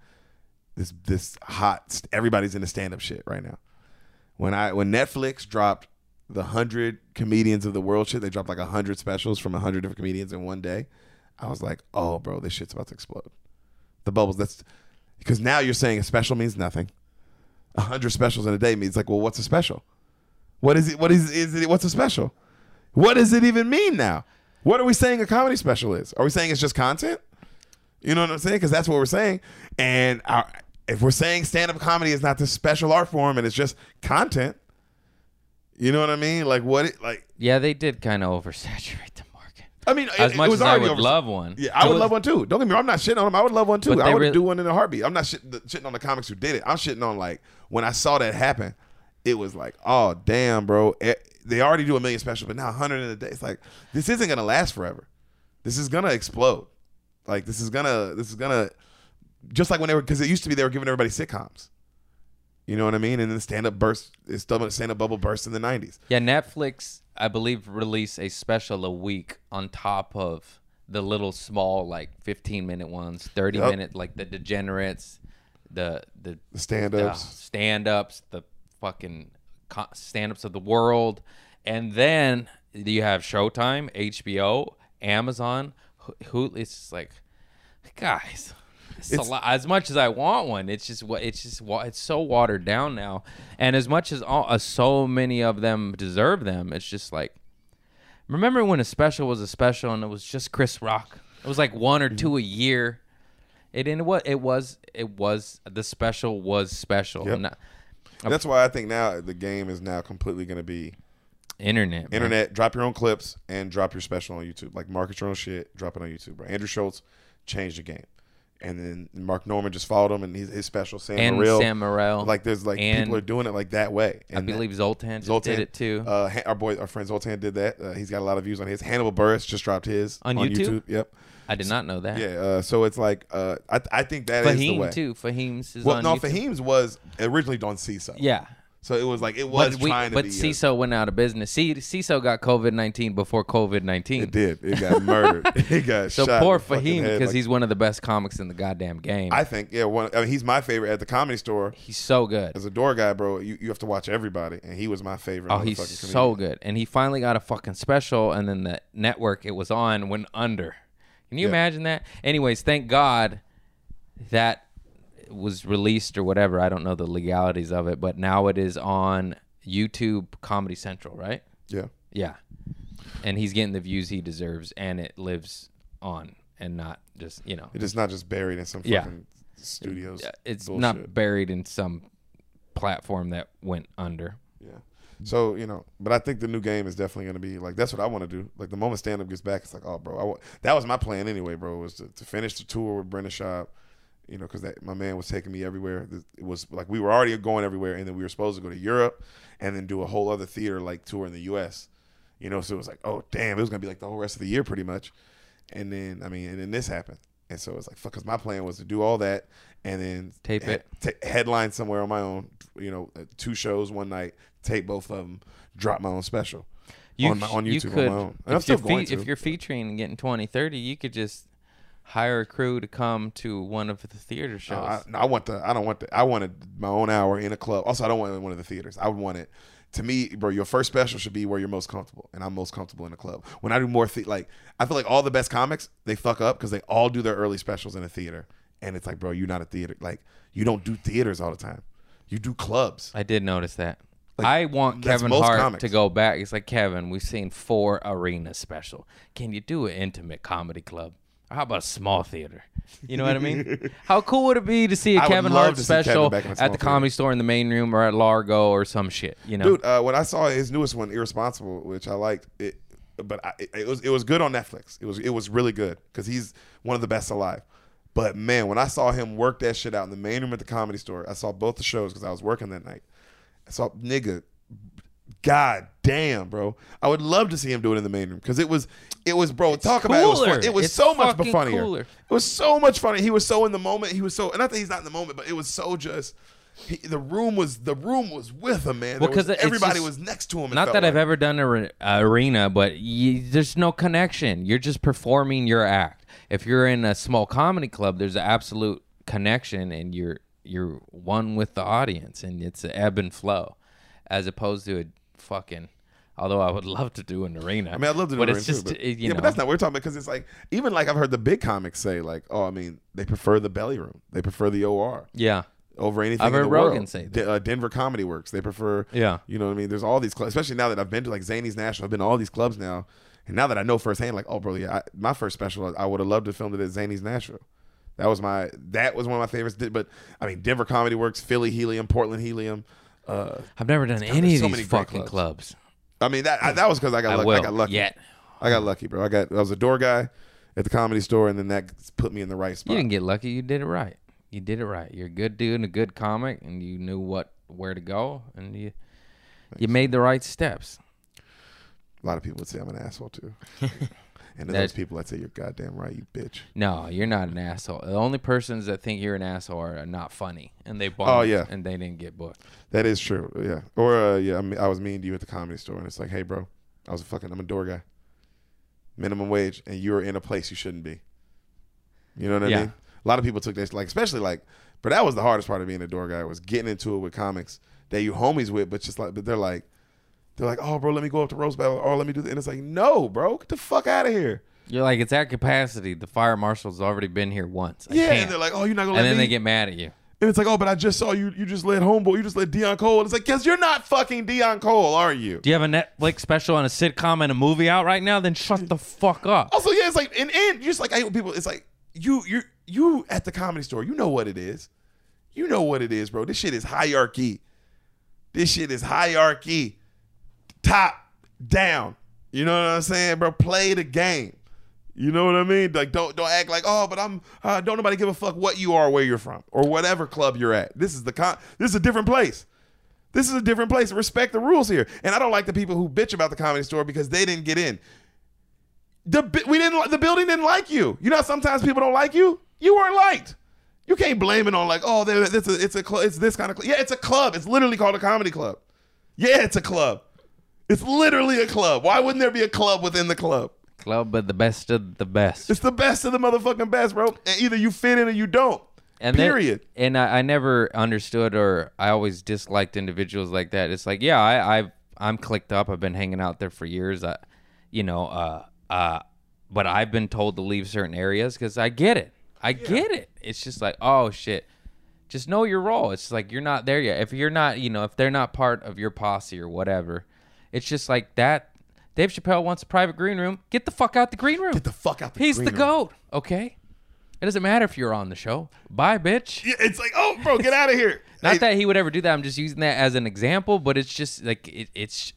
this this hot. Everybody's in the stand up shit right now. When I when Netflix dropped the hundred comedians of the world shit, they dropped like a hundred specials from a hundred different comedians in one day. I was like, oh bro, this shit's about to explode. The bubbles. That's because now you're saying a special means nothing. A hundred specials in a day means like, well, what's a special? What is it? What is is it? What's a special? What does it even mean now? What are we saying a comedy special is? Are we saying it's just content? You know what I'm saying? Because that's what we're saying. And our, if we're saying stand up comedy is not this special art form and it's just content, you know what I mean? Like what? It, like Yeah, they did kind of oversaturate. I mean, As it, much it was as I already would over- love one. Yeah, I It would was- love one too. Don't get me wrong. I'm not shitting on them. I would love one too. I would really- do one in a heartbeat. I'm not shitting, shitting on the comics who did it. I'm shitting on like when I saw that happen. It was like, oh damn, bro. Eh, They already do a million specials, but now 100 in a day. It's like this isn't gonna last forever. This is gonna explode. Like this is gonna. This is gonna. Just like when they were, because it used to be they were giving everybody sitcoms. You know what I mean? And then stand up burst. It's still a stand up bubble burst in the 90s. Yeah, Netflix, I believe, release a special a week on top of the little small, like 15 minute ones, 30 Yep. minute, like the degenerates, the the stand ups. stand ups, the fucking stand ups of the world. And then you have Showtime, HBO, Amazon, who it's just like, guys. It's, It's- lot. As much as I want one, it's just what it's just it's so watered down now. And as much as all, uh, so many of them deserve them, it's just like remember when a special was a special and it was just Chris Rock. It was like one or two a year. It and what it was it was the special was special. Yep. Not- That's why I think now the game is now completely going to be internet. internet. Drop your own clips and drop your special on YouTube. Like market your own shit. Drop it on YouTube. Bro. Andrew Schulz changed the game, and then Mark Normand just followed him and his, his special Sam and Morril. Sam Morril. Like there's like and people are doing it like that way. I And that- believe Zoltan just Zoltan did it too. Uh, our boy, our friend Zoltan did that. Uh, he's got a lot of views on his. Hannibal Buress just dropped his On YouTube? Yep. I did not know that. Yeah. Uh, so it's like uh, I I think that is the way. Fahim too. Fahim's is Well, on no, YouTube. Fahim's was originally on Seeso. Yeah. So it was like it was But, we, trying to but be. a- Seeso went out of business. C- Seeso got COVID nineteen before COVID nineteen. It did. It got murdered. it got So poor fucking Fahim because like- he's one of the best comics in the goddamn game. I think yeah. One. I mean, he's my favorite at the comedy store. he's so good. As a door guy, bro, you, you have to watch everybody, and he was my favorite. Oh, he's so comedian. good. And he finally got a fucking special, and then the network it was on went under. Can you Yeah. imagine that? Anyways, thank God that was released or whatever. I don't know the legalities of it, but now it is on YouTube Comedy Central, right? Yeah. Yeah. And he's getting the views he deserves, and it lives on and not just, you know, It is not just buried in some Yeah. fucking studios. it's bullshit. not buried in some platform that went under. Yeah. So you know, but I think the new game is definitely going to be like that's what I want to do. Like the moment stand up gets back, it's like, oh, bro, I wa- that was my plan anyway, bro. Was to, to finish the tour with Brendan Schaub, you know, because that my man was taking me everywhere. It was like we were already going everywhere, and then we were supposed to go to Europe, and then do a whole other theater like tour in the U.S. You know, so it was like, oh damn, it was gonna be like the whole rest of the year pretty much. And then I mean, and then this happened, and so it was like, fuck, because my plan was to do all that, and then Tape it. ta- headline somewhere on my own. You know, uh, two shows one night, tape both of them, drop my own special on, my, on you YouTube could, on my own. And I'm still you're going to. if you're featuring and getting 20, 30, you could just hire a crew to come to one of the theater oh, shows. No, I, no, I want the. I don't want the. I wanted my own hour in a club. Also, I don't want one of the theaters. I would want it. To me, bro, your first special should be where you're most comfortable, and I'm most comfortable in a club. When I do more, the- like I feel like all the best comics they fuck up because they all do their early specials in a theater, and it's like, bro, you're not a theater. Like you don't do theaters all the time. You do clubs. I did notice that. Like, I want Kevin Hart comics. to go back. It's like Kevin, we've seen four arena special. Can you do an intimate comedy club? How about a small theater? You know what I mean? How cool would it be to see a I would Kevin love Hart to see Kevin special back in a at the comedy store in the main room or at Largo or some shit? You know, Dude, uh, when I saw his newest one, Irresponsible, which I liked, it, but I, it, it was it was good on Netflix. It was it was really good because he's one of the best alive. But man, when I saw him work that shit out in the main room at the comedy store, I saw both the shows because I was working that night. I saw nigga, god damn, bro. I would love to see him do it in the main room because it was it was bro. talk about it, was fun. It was It's so much funnier. cooler. It was so much funnier. He was so in the moment. He was so and not that he's not in the moment, but it was so just. He, the room was the room was with him, man. Well, 'cause it's everybody just- was next to him. Not that I've ever done an arena, but you, there's no connection. You're just performing your act. If you're in a small comedy club, there's an absolute connection, and you're you're one with the audience, and it's an ebb and flow, as opposed to a fucking. Although I would love to do an arena. I mean, I'd love to do but it, it's too, just but, it- you yeah, know. but that's not what we're talking about because it's like even like I've heard the big comics say like, oh, I mean, they prefer the belly room, they prefer the OR yeah. over anything. I've in heard the Rogan world. say that. Uh, Denver Comedy Works, they prefer. Yeah. you know what I mean. There's all these clubs, especially now that I've been to like Zanies Nashville. I've been to all these clubs now, and now that I know firsthand, like, oh, bro, yeah, I, my first special, I would have loved to film it at Zanies Nashville. That was my that was one of my favorites. But I mean, Denver Comedy Works, Philly Helium, Portland Helium. Uh, I've never done any there's of so these many great fucking clubs. clubs. I mean that I, that was because I got I lucky. will I got lucky. yet. I got lucky, bro. I got I was a door guy at the comedy store, and then that put me in the right spot. You didn't get lucky. You did it right. You did it right. You're a good dude and a good comic, and you knew what where to go, and you you made the right steps. a lot of people would say I'm an asshole too, and to those people, I'd say you're goddamn right, you bitch. No, you're not an asshole. The only persons that think you're an asshole are not funny, and they bombed, Oh, yeah. and they didn't get booked. That is true. Yeah. Or uh, yeah, I, mean, I was mean to you at the comedy store, and it's like, hey, bro, I was a fucking I'm a door guy, minimum wage, and you're in a place you shouldn't be. You know what I Yeah. mean? A lot of people took this like, especially like, but that was the hardest part of being a door guy was getting into it with comics that you homies with, but just like, but they're like, they're like, oh, bro, let me go up to roast battle, or let me do this, and it's like, no, bro, get the fuck out of here. You're like, it's at capacity. The fire marshal's already been here once. I Yeah, can't. and they're like, oh, you're not gonna and then me. they get mad at you. and it's like, oh, but I just saw you. You just let homeboy. You just let Deon Cole. And It's like, cause you're not fucking Deon Cole, are you? Do you have a Netflix special and a sitcom and a movie out right now? Then shut the fuck up. Also, yeah, it's like, and, and just like I hate people, it's like you, you, you at the comedy store. You know what it is. You know what it is, bro. This shit is hierarchy. This shit is hierarchy. Top down. You know what I'm saying, bro? Play the game. You know what I mean? Like, don't don't act like, oh, but I'm. Uh, don't nobody give a fuck what you are, where you're from, or whatever club you're at. This is the con. This is a different place. This is a different place. Respect the rules here. And I don't like the people who bitch about the comedy store because they didn't get in. The we didn't. The building didn't like you. You know, sometimes people don't like you. You weren't liked. You can't blame it on like, oh, it's a, it's a, it's this kind of, cl-. yeah, it's a club. It's literally called a comedy club. Yeah, it's a club. It's literally a club. Why wouldn't there be a club within the club? Club of the best of the best. It's the best of the motherfucking best, bro. And either you fit in or you don't. And then- Period. and I, I never understood, or I always disliked individuals like that. It's like, yeah, I, I've I'm clicked up. I've been hanging out there for years. I, you know, uh, uh, but I've been told to leave certain areas because I get it. I get it. It's just like, oh shit. Just know your role. It's like you're not there yet. If you're not, you know, if they're not part of your posse or whatever, it's just like that. Dave Chappelle wants a private green room. Get the fuck out the green room. Get the fuck out the He's green the room. goat. Okay. It doesn't matter if you're on the show. Bye, bitch. Yeah, it's like, oh, bro, get out of here. Not Hey, that he would ever do that. I'm just using that as an example, but it's just like it, it's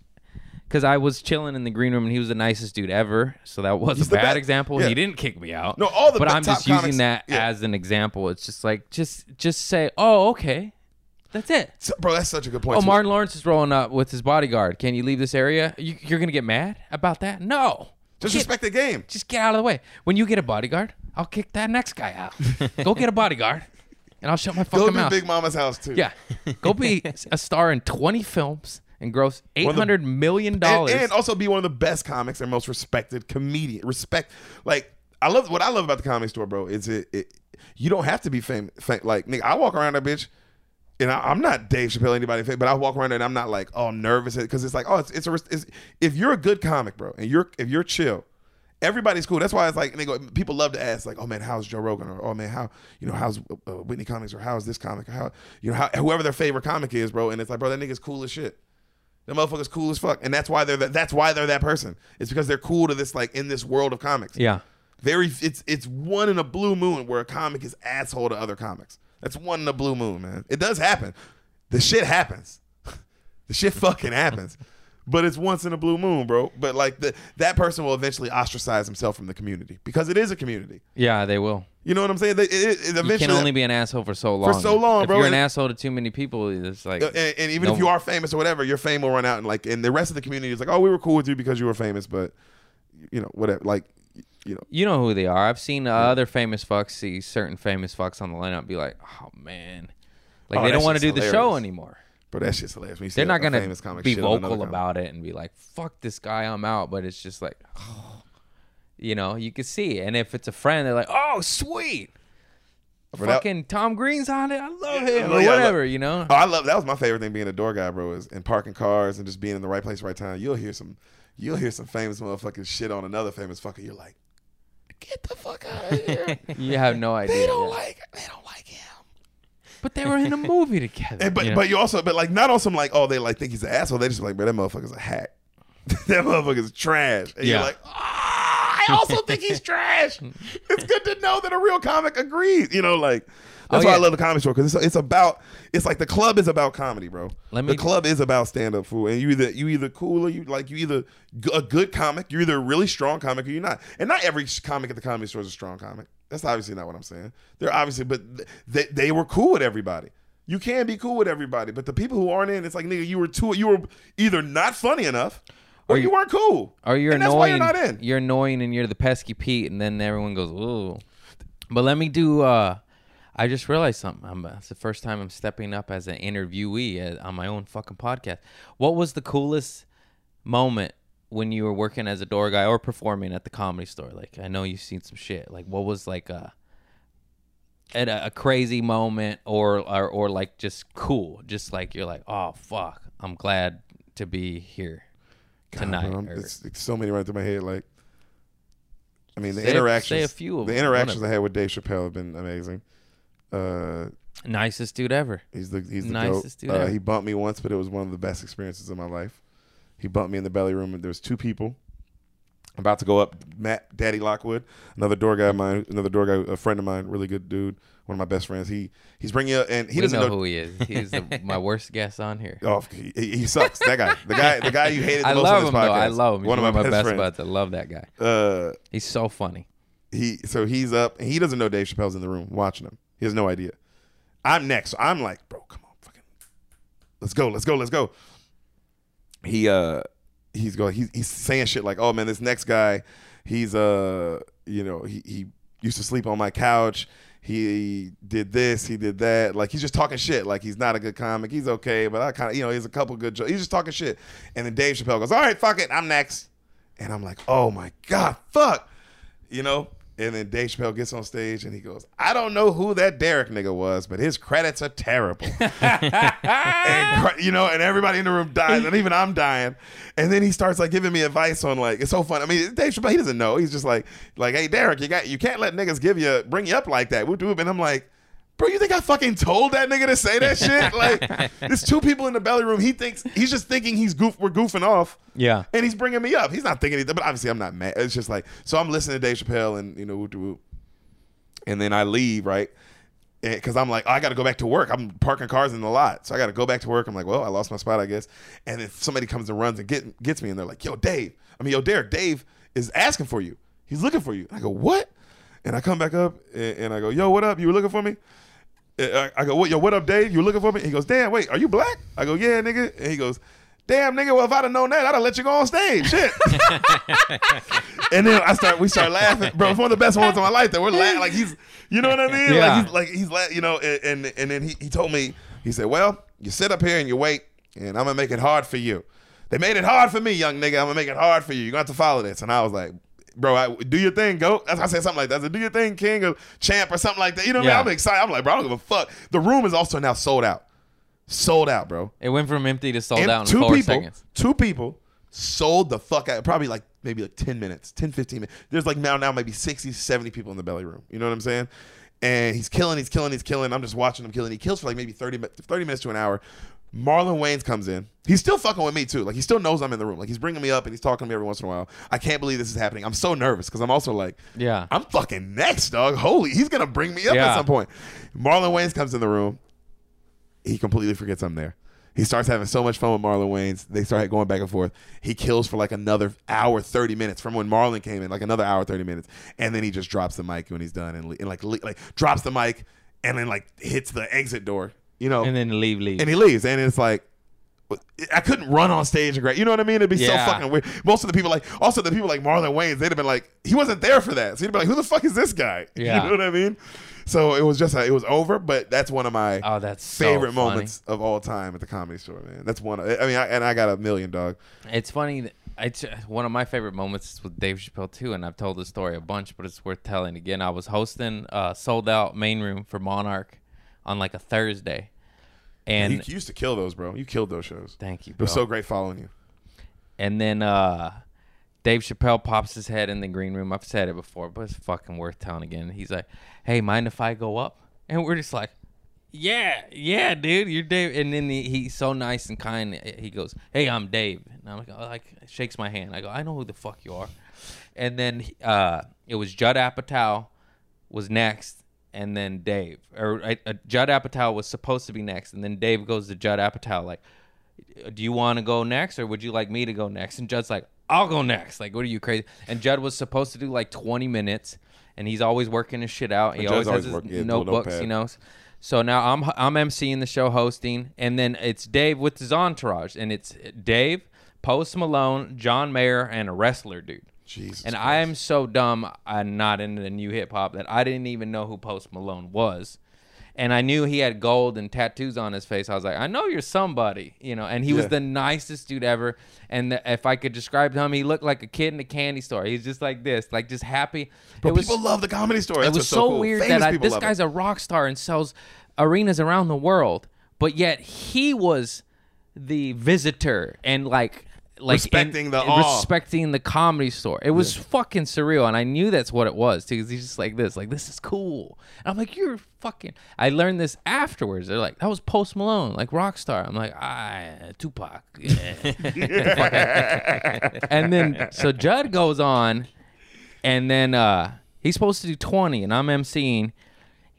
because I was chilling in the green room and he was the nicest dude ever. So that was He's a the bad best. example. Yeah. He didn't kick me out. No, all the but be- I'm top just using comics- that yeah. as an example. It's just like just just say, oh, okay, that's it. so- bro, that's such a good point. Oh, too. Martin Lawrence is rolling up with his bodyguard. Can you leave this area? You, you're gonna get mad about that? No. Just Get- respect the game. just get out of the way. When you get a bodyguard, I'll kick that next guy out. Go get a bodyguard, and I'll shut my Go fucking to mouth. Big Mama's house too. Yeah, go be a star in 20 films and gross eight of the- hundred million and, dollars. and also be one of the best comics and most respected comedian. Respect, like I love what I love about the comedy store, bro. Is it, it you don't have to be famous. like nigga, I walk around that bitch, and I, I'm not Dave Chappelle, anybody, but I walk around there and I'm not like oh I'm nervous because it's like oh it's it's a it's, if you're a good comic, bro, and you're if you're chill. Everybody's cool. That's why it's like nigga, people love to ask like, "Oh man, how's Joe Rogan?" or "Oh man, how you know how's uh, Whitney Cummings?" or "How's this comic?" or "How you know how, whoever their favorite comic is, bro." And it's like, bro, that nigga's cool as shit. The motherfucker's cool as fuck, and that's why they're that. That's why they're that person. It's because they're cool to this like in this world of comics. yeah, Very, it's it's one in a blue moon where a comic is asshole to other comics. That's one in a blue moon, man. It does happen. The shit happens. the shit fucking happens. But it's once in a blue moon, bro. But like the that person will eventually ostracize himself from the community because it is a community. Yeah, they will. You know what I'm saying? They- It, it, it You can only be an asshole for so long. For so long, if bro. you're an asshole to too many people, it's like and, and even No- if you are famous or whatever, your fame will run out, and like, and the rest of the community is like, oh, we were cool with you because you were famous, but you know, whatever. Like, you know, you know who they are. I've seen uh, other famous fucks see certain famous fucks on the lineup be like, oh man, like Oh, they don't want to do shit's the show anymore. bro, that shit's hilarious. When They're not gonna famous comic be vocal about it and be like, fuck this guy, I'm out. But it's just like, you know, you can see. it. And if it's a friend, they're like, oh sweet. That- Fucking Tom Green's on it. I love him yeah, or whatever, love- you know. Oh, I love that was my favorite thing being a door guy, bro. Is and parking cars and just being in the right place, right time. You'll hear some, you'll hear some famous motherfucking shit on another famous fucker. You're like, get the fuck out of here. You have no idea. they don't yeah. like, they don't like him. But they were in a movie together. And, but you know? but you also but like not on some like oh they like think he's an asshole. They just like man that motherfucker's a hack. that motherfucker's trash. And Yeah. you're like ah, I also think he's trash. It's good to know that a real comic agrees. You know like that's Oh, why I love the comedy store because it's it's about it's like the club is about comedy, bro. Let me the club is about stand up fool, and you either you either cool or you like you either g- a good comic, you're either a really strong comic or you're not. And not every comic at the comedy store is a strong comic. That's obviously not what I'm saying. They're obviously, but th- they they were cool with everybody. You can be cool with everybody, but the people who aren't in, it's like nigga, you were too, you were either not funny enough, or, Or you, you- weren't cool, Or you're and that's why you're not in. You're annoying and you're the pesky Pete, and then everyone goes, "Ooh." But let me do. uh I just realized something. I'm, it's the first time I'm stepping up as an interviewee uh, on my own fucking podcast. What was the coolest moment when you were working as a door guy or performing at the comedy store? Like, I know you've seen some shit. Like, what was like a at a, a crazy moment or, or or like just cool? Just like you're like, oh fuck, I'm glad to be here tonight. I'm- or- it's, it's so many running through my head. Like, I mean, the Say a- interactions, say a few of the them, interactions I had with Dave Chappelle have been amazing. Uh, Nicest dude ever. He's the he's the Nicest goat. dude Uh, ever. he bumped me once, but it was one of the best experiences of my life. He bumped me in the belly room, and there was two people about to go up. Matt Daddy Lockwood, another door guy of mine, another door guy, a friend of mine, really good dude, one of my best friends. He he's bringing up, and he we doesn't know, know. who he is. He's the, my worst guest on here. Oh, he, he sucks. That guy, the guy, the guy you hated the I most love on this him though. I love him. He's One of my, best, friends. buds. I love that guy. Uh, He's so funny. he so he's up and he doesn't know Dave Chappelle's in the room watching him. He has no idea. I'm next. So I'm like, bro, come on, fucking let's go, let's go, let's go. He uh he's going he's he's saying shit like, oh man, this next guy, he's uh you know, he he used to sleep on my couch. He did this, he did that. Like he's just talking shit. Like he's not a good comic. He's okay, but I kind of, you know, he's a couple good jokes. He's just talking shit. And then Dave Chappelle goes, "All right, fuck it, I'm next." And I'm like, "Oh my god, fuck." you know. And then Dave Chappelle gets on stage and he goes, I don't know who that Derek nigga was, but his credits are terrible. and, you know, and everybody in the room dies, and even I'm dying. And then he starts like giving me advice on like it's so fun. I mean, Dave Chappelle he doesn't know. He's just like like, hey Derek, you got you can't let niggas give you bring you up like that. Whoop, whoop. And I'm like. Bro, you think I fucking told that nigga to say that shit? Like, there's two people in the belly room. He thinks he's just thinking he's goof. We're goofing off Yeah. and he's bringing me up. He's not thinking anything, but obviously I'm not mad. It's just like so I'm listening to Dave Chappelle and you know whoop de whoop, and then I leave right because I'm like oh, I got to go back to work. I'm parking cars in the lot, so I got to go back to work. I'm like, well, I lost my spot, I guess. And then somebody comes and runs and get, gets me, and they're like, yo, Dave. I mean, yo, Derek. Dave is asking for you. He's looking for you. I go, what? And I come back up and, and I go, yo, what up? You were looking for me? I I go, what, yo, what up, Dave? You were looking for me? He goes, damn, wait, are you black? I go, yeah, nigga. And he goes, damn, nigga, well, if I'd have known that, I'd have let you go on stage. Shit. and then I start, we start laughing, bro. It's one of the best moments of my life that we're laughing. Like he's, you know what I mean? Yeah. Like he's, like he's, la- you know, and and, and then he, he told me, he said, well, you sit up here and you wait, and I'm gonna make it hard for you. They made it hard for me, young nigga. I'm gonna make it hard for you. You're gonna have to follow this. And I was like, bro, I, do your thing, go. That's I said something like that. I said, do your thing, king or champ or something like that. You know what Yeah. I mean? I'm excited. I'm like, bro, I don't give a fuck. The room is also now sold out. Sold out, bro. It went from empty to sold And out in two four people, seconds. two people sold the fuck out. Probably like maybe like 10 minutes, 10, 15 minutes. There's like now, now maybe 60, 70 people in the belly room. You know what I'm saying? and he's killing, he's killing, he's killing. I'm just watching him killing. He kills for like maybe 30, mi- 30 minutes to an hour. Marlon Wayans comes in. He's still fucking with me too. Like he still knows I'm in the room. Like he's bringing me up and he's talking to me every once in a while. I can't believe this is happening. I'm so nervous because I'm also like, Yeah. I'm fucking next, dog. Holy, he's gonna bring me up Yeah. at some point. Marlon Wayans comes in the room. He completely forgets I'm there. He starts having so much fun with Marlon Wayans. They start going back and forth. He kills for like another hour, thirty minutes from when Marlon came in, like another hour, thirty minutes, and then he just drops the mic when he's done, and, and like like drops the mic, and then like hits the exit door, you know, and then leave, leave. and he leaves, and it's like. I couldn't run on stage and great. You know what I mean? It'd be Yeah. so fucking weird. Most of the people like, also the people like Marlon Wayans, they'd have been like, he wasn't there for that. So he'd be like, who the fuck is this guy? Yeah. You know what I mean? So it was just, uh, it was over. But that's one of my oh, that's favorite funny. moments of all time at the comedy store, man. That's one. Of, I mean, I, and I got a million, dog. It's funny. It's uh, one of my favorite moments is with Dave Chappelle too, and I've told the story a bunch, but it's worth telling again. I was hosting a sold out main room for Monarch on like a Thursday, and you, you used to kill those, bro. You killed those shows. thank you, It was so great following you. and then uh, Dave Chappelle pops his head in the green room. I've said it before, but it's fucking worth telling again. He's like, "Hey, mind if I go up?" And we're just like, "Yeah, yeah, dude, you're Dave." And then he, he's so nice and kind. He goes, "Hey, I'm Dave," and I'm like, oh, like shakes my hand. I go, "I know who the fuck you are." And then uh, it was Judd Apatow was next, and then Dave or uh, uh, Judd Apatow was supposed to be next, and then Dave goes to Judd Apatow like, "Do you want to go next, or would you like me to go next?" And Judd's like, "I'll go next." Like, what are you crazy? And Judd was supposed to do like 20 minutes, and he's always working his shit out. He Judd's always has always his notebooks, you know. So now I'm I'm emceeing the show, hosting, and then it's Dave with his entourage, and it's Dave, Post Malone, John Mayer, and a wrestler dude. Jesus. And Christ. I am so dumb, I'm not into the new hip hop that I didn't even know who Post Malone was. And I knew he had gold and tattoos on his face. I was like, I know you're somebody, you know. And he was Yeah. the nicest dude ever. And the, if I could describe him, he looked like a kid in a candy store. He's just like this, like just happy. Bro, it was people love the comedy store. it That's was what's so, cool. weird Famous that I, people this love it. guy's a rock star and sells arenas around the world, but yet he was the visitor and like like Respecting in- the awe. respecting the comedy store. It was fucking surreal, and I knew that's what it was too. Because he's just like this, like this is cool. And I'm like, you're fucking. I learned this afterwards. They're like, that was Post Malone, like rock star. I'm like, ah, Tupac. Yeah. and then so Judd goes on, and then uh he's supposed to do 20, and I'm emceeing,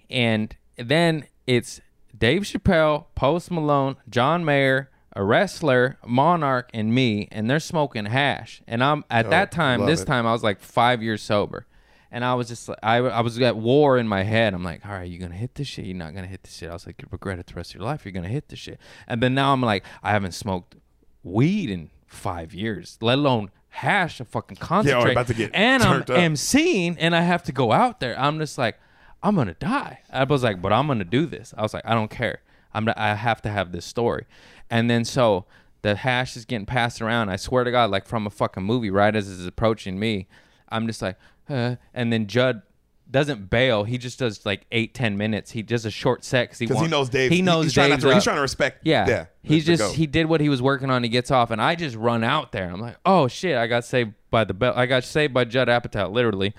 and then it's Dave Chappelle, Post Malone, John Mayer, a wrestler, Monarch, and me, and they're smoking hash. And I'm at that oh, time, this it. time I was like five years sober. And I was just I, I was at war in my head. I'm like, all right, you're gonna hit this shit? You're not gonna hit this shit. I was like, you regret it the rest of your life. You're gonna hit this shit. And then now I'm like, I haven't smoked weed in five years, let alone hash to fucking concentrate. about to get and I'm up. emceeing, and I have to go out there. I'm just like, I'm gonna die. I was like, but I'm gonna do this. I was like, I don't care. I'm I have to have this story. And then so the hash is getting passed around. I swear to God, like from a fucking movie, right as it's approaching me, I'm just like, uh, and then Judd doesn't bail. He just does like eight, ten minutes. He does a short set because he, he knows Dave. He knows he's trying, Dave's to, he's trying to respect. Yeah. yeah. He's just he did what he was working on. He gets off, and I just run out there. I'm like, oh shit! I got saved by the bell. I got saved by Judd Apatow. Literally,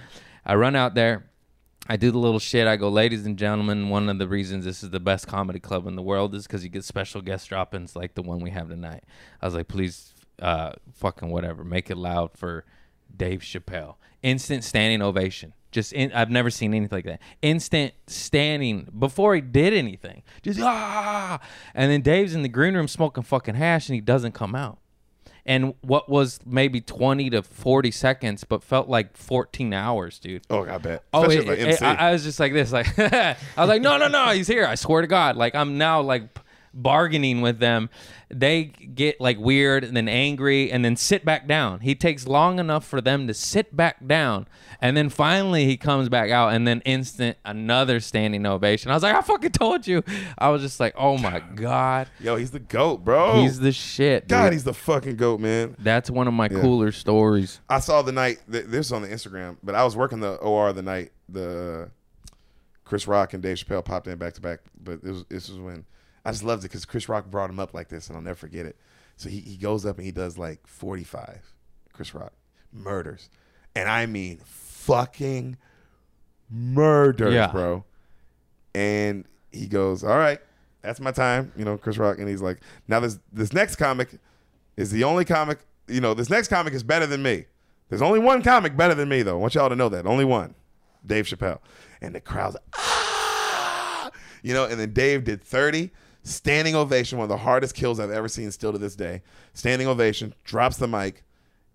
I run out there. I do the little shit. I go, ladies and gentlemen. One of the reasons this is the best comedy club in the world is because you get special guest drop-ins like the one we have tonight. I was like, please, uh, fucking whatever, make it loud for Dave Chappelle. Instant standing ovation. Just in, I've never seen anything like that. Instant standing before he did anything. Just ah, and then Dave's in the green room smoking fucking hash, and he doesn't come out. And what was maybe twenty to forty seconds, but felt like fourteen hours, dude. Oh, I bet. Oh, it- it-. I, I was just like this, like I was like, no, no, no, he's here. I swear to God, like I'm now like bargaining with them. They get like weird and then angry and then sit back down. He takes long enough for them to sit back down, and then finally he comes back out, and then instant another standing ovation. I was like, I fucking told you. I was just like, oh my God, Yo, he's the goat, bro. he's the shit. God, dude. he's the fucking goat, man. That's one of my cooler stories. I saw the night th- this is on the Instagram, but I was working the OR the night the Chris Rock and Dave Chappelle popped in back to back. But it was this was when I just loved it because Chris Rock brought him up like this, and I'll never forget it. So he, he goes up and he does like forty five. Chris Rock murders, and I mean fucking murders, Yeah. bro. and he goes, "All right, that's my time." You know, Chris Rock, and he's like, "Now this this next comic is the only comic. You know, this next comic is better than me. There's only one comic better than me, though. I want y'all to know that. Only one, Dave Chappelle." And the crowd's like, ah, you know, and then Dave did 30 standing ovation, one of the hardest kills I've ever seen still to this day. Standing ovation, drops the mic,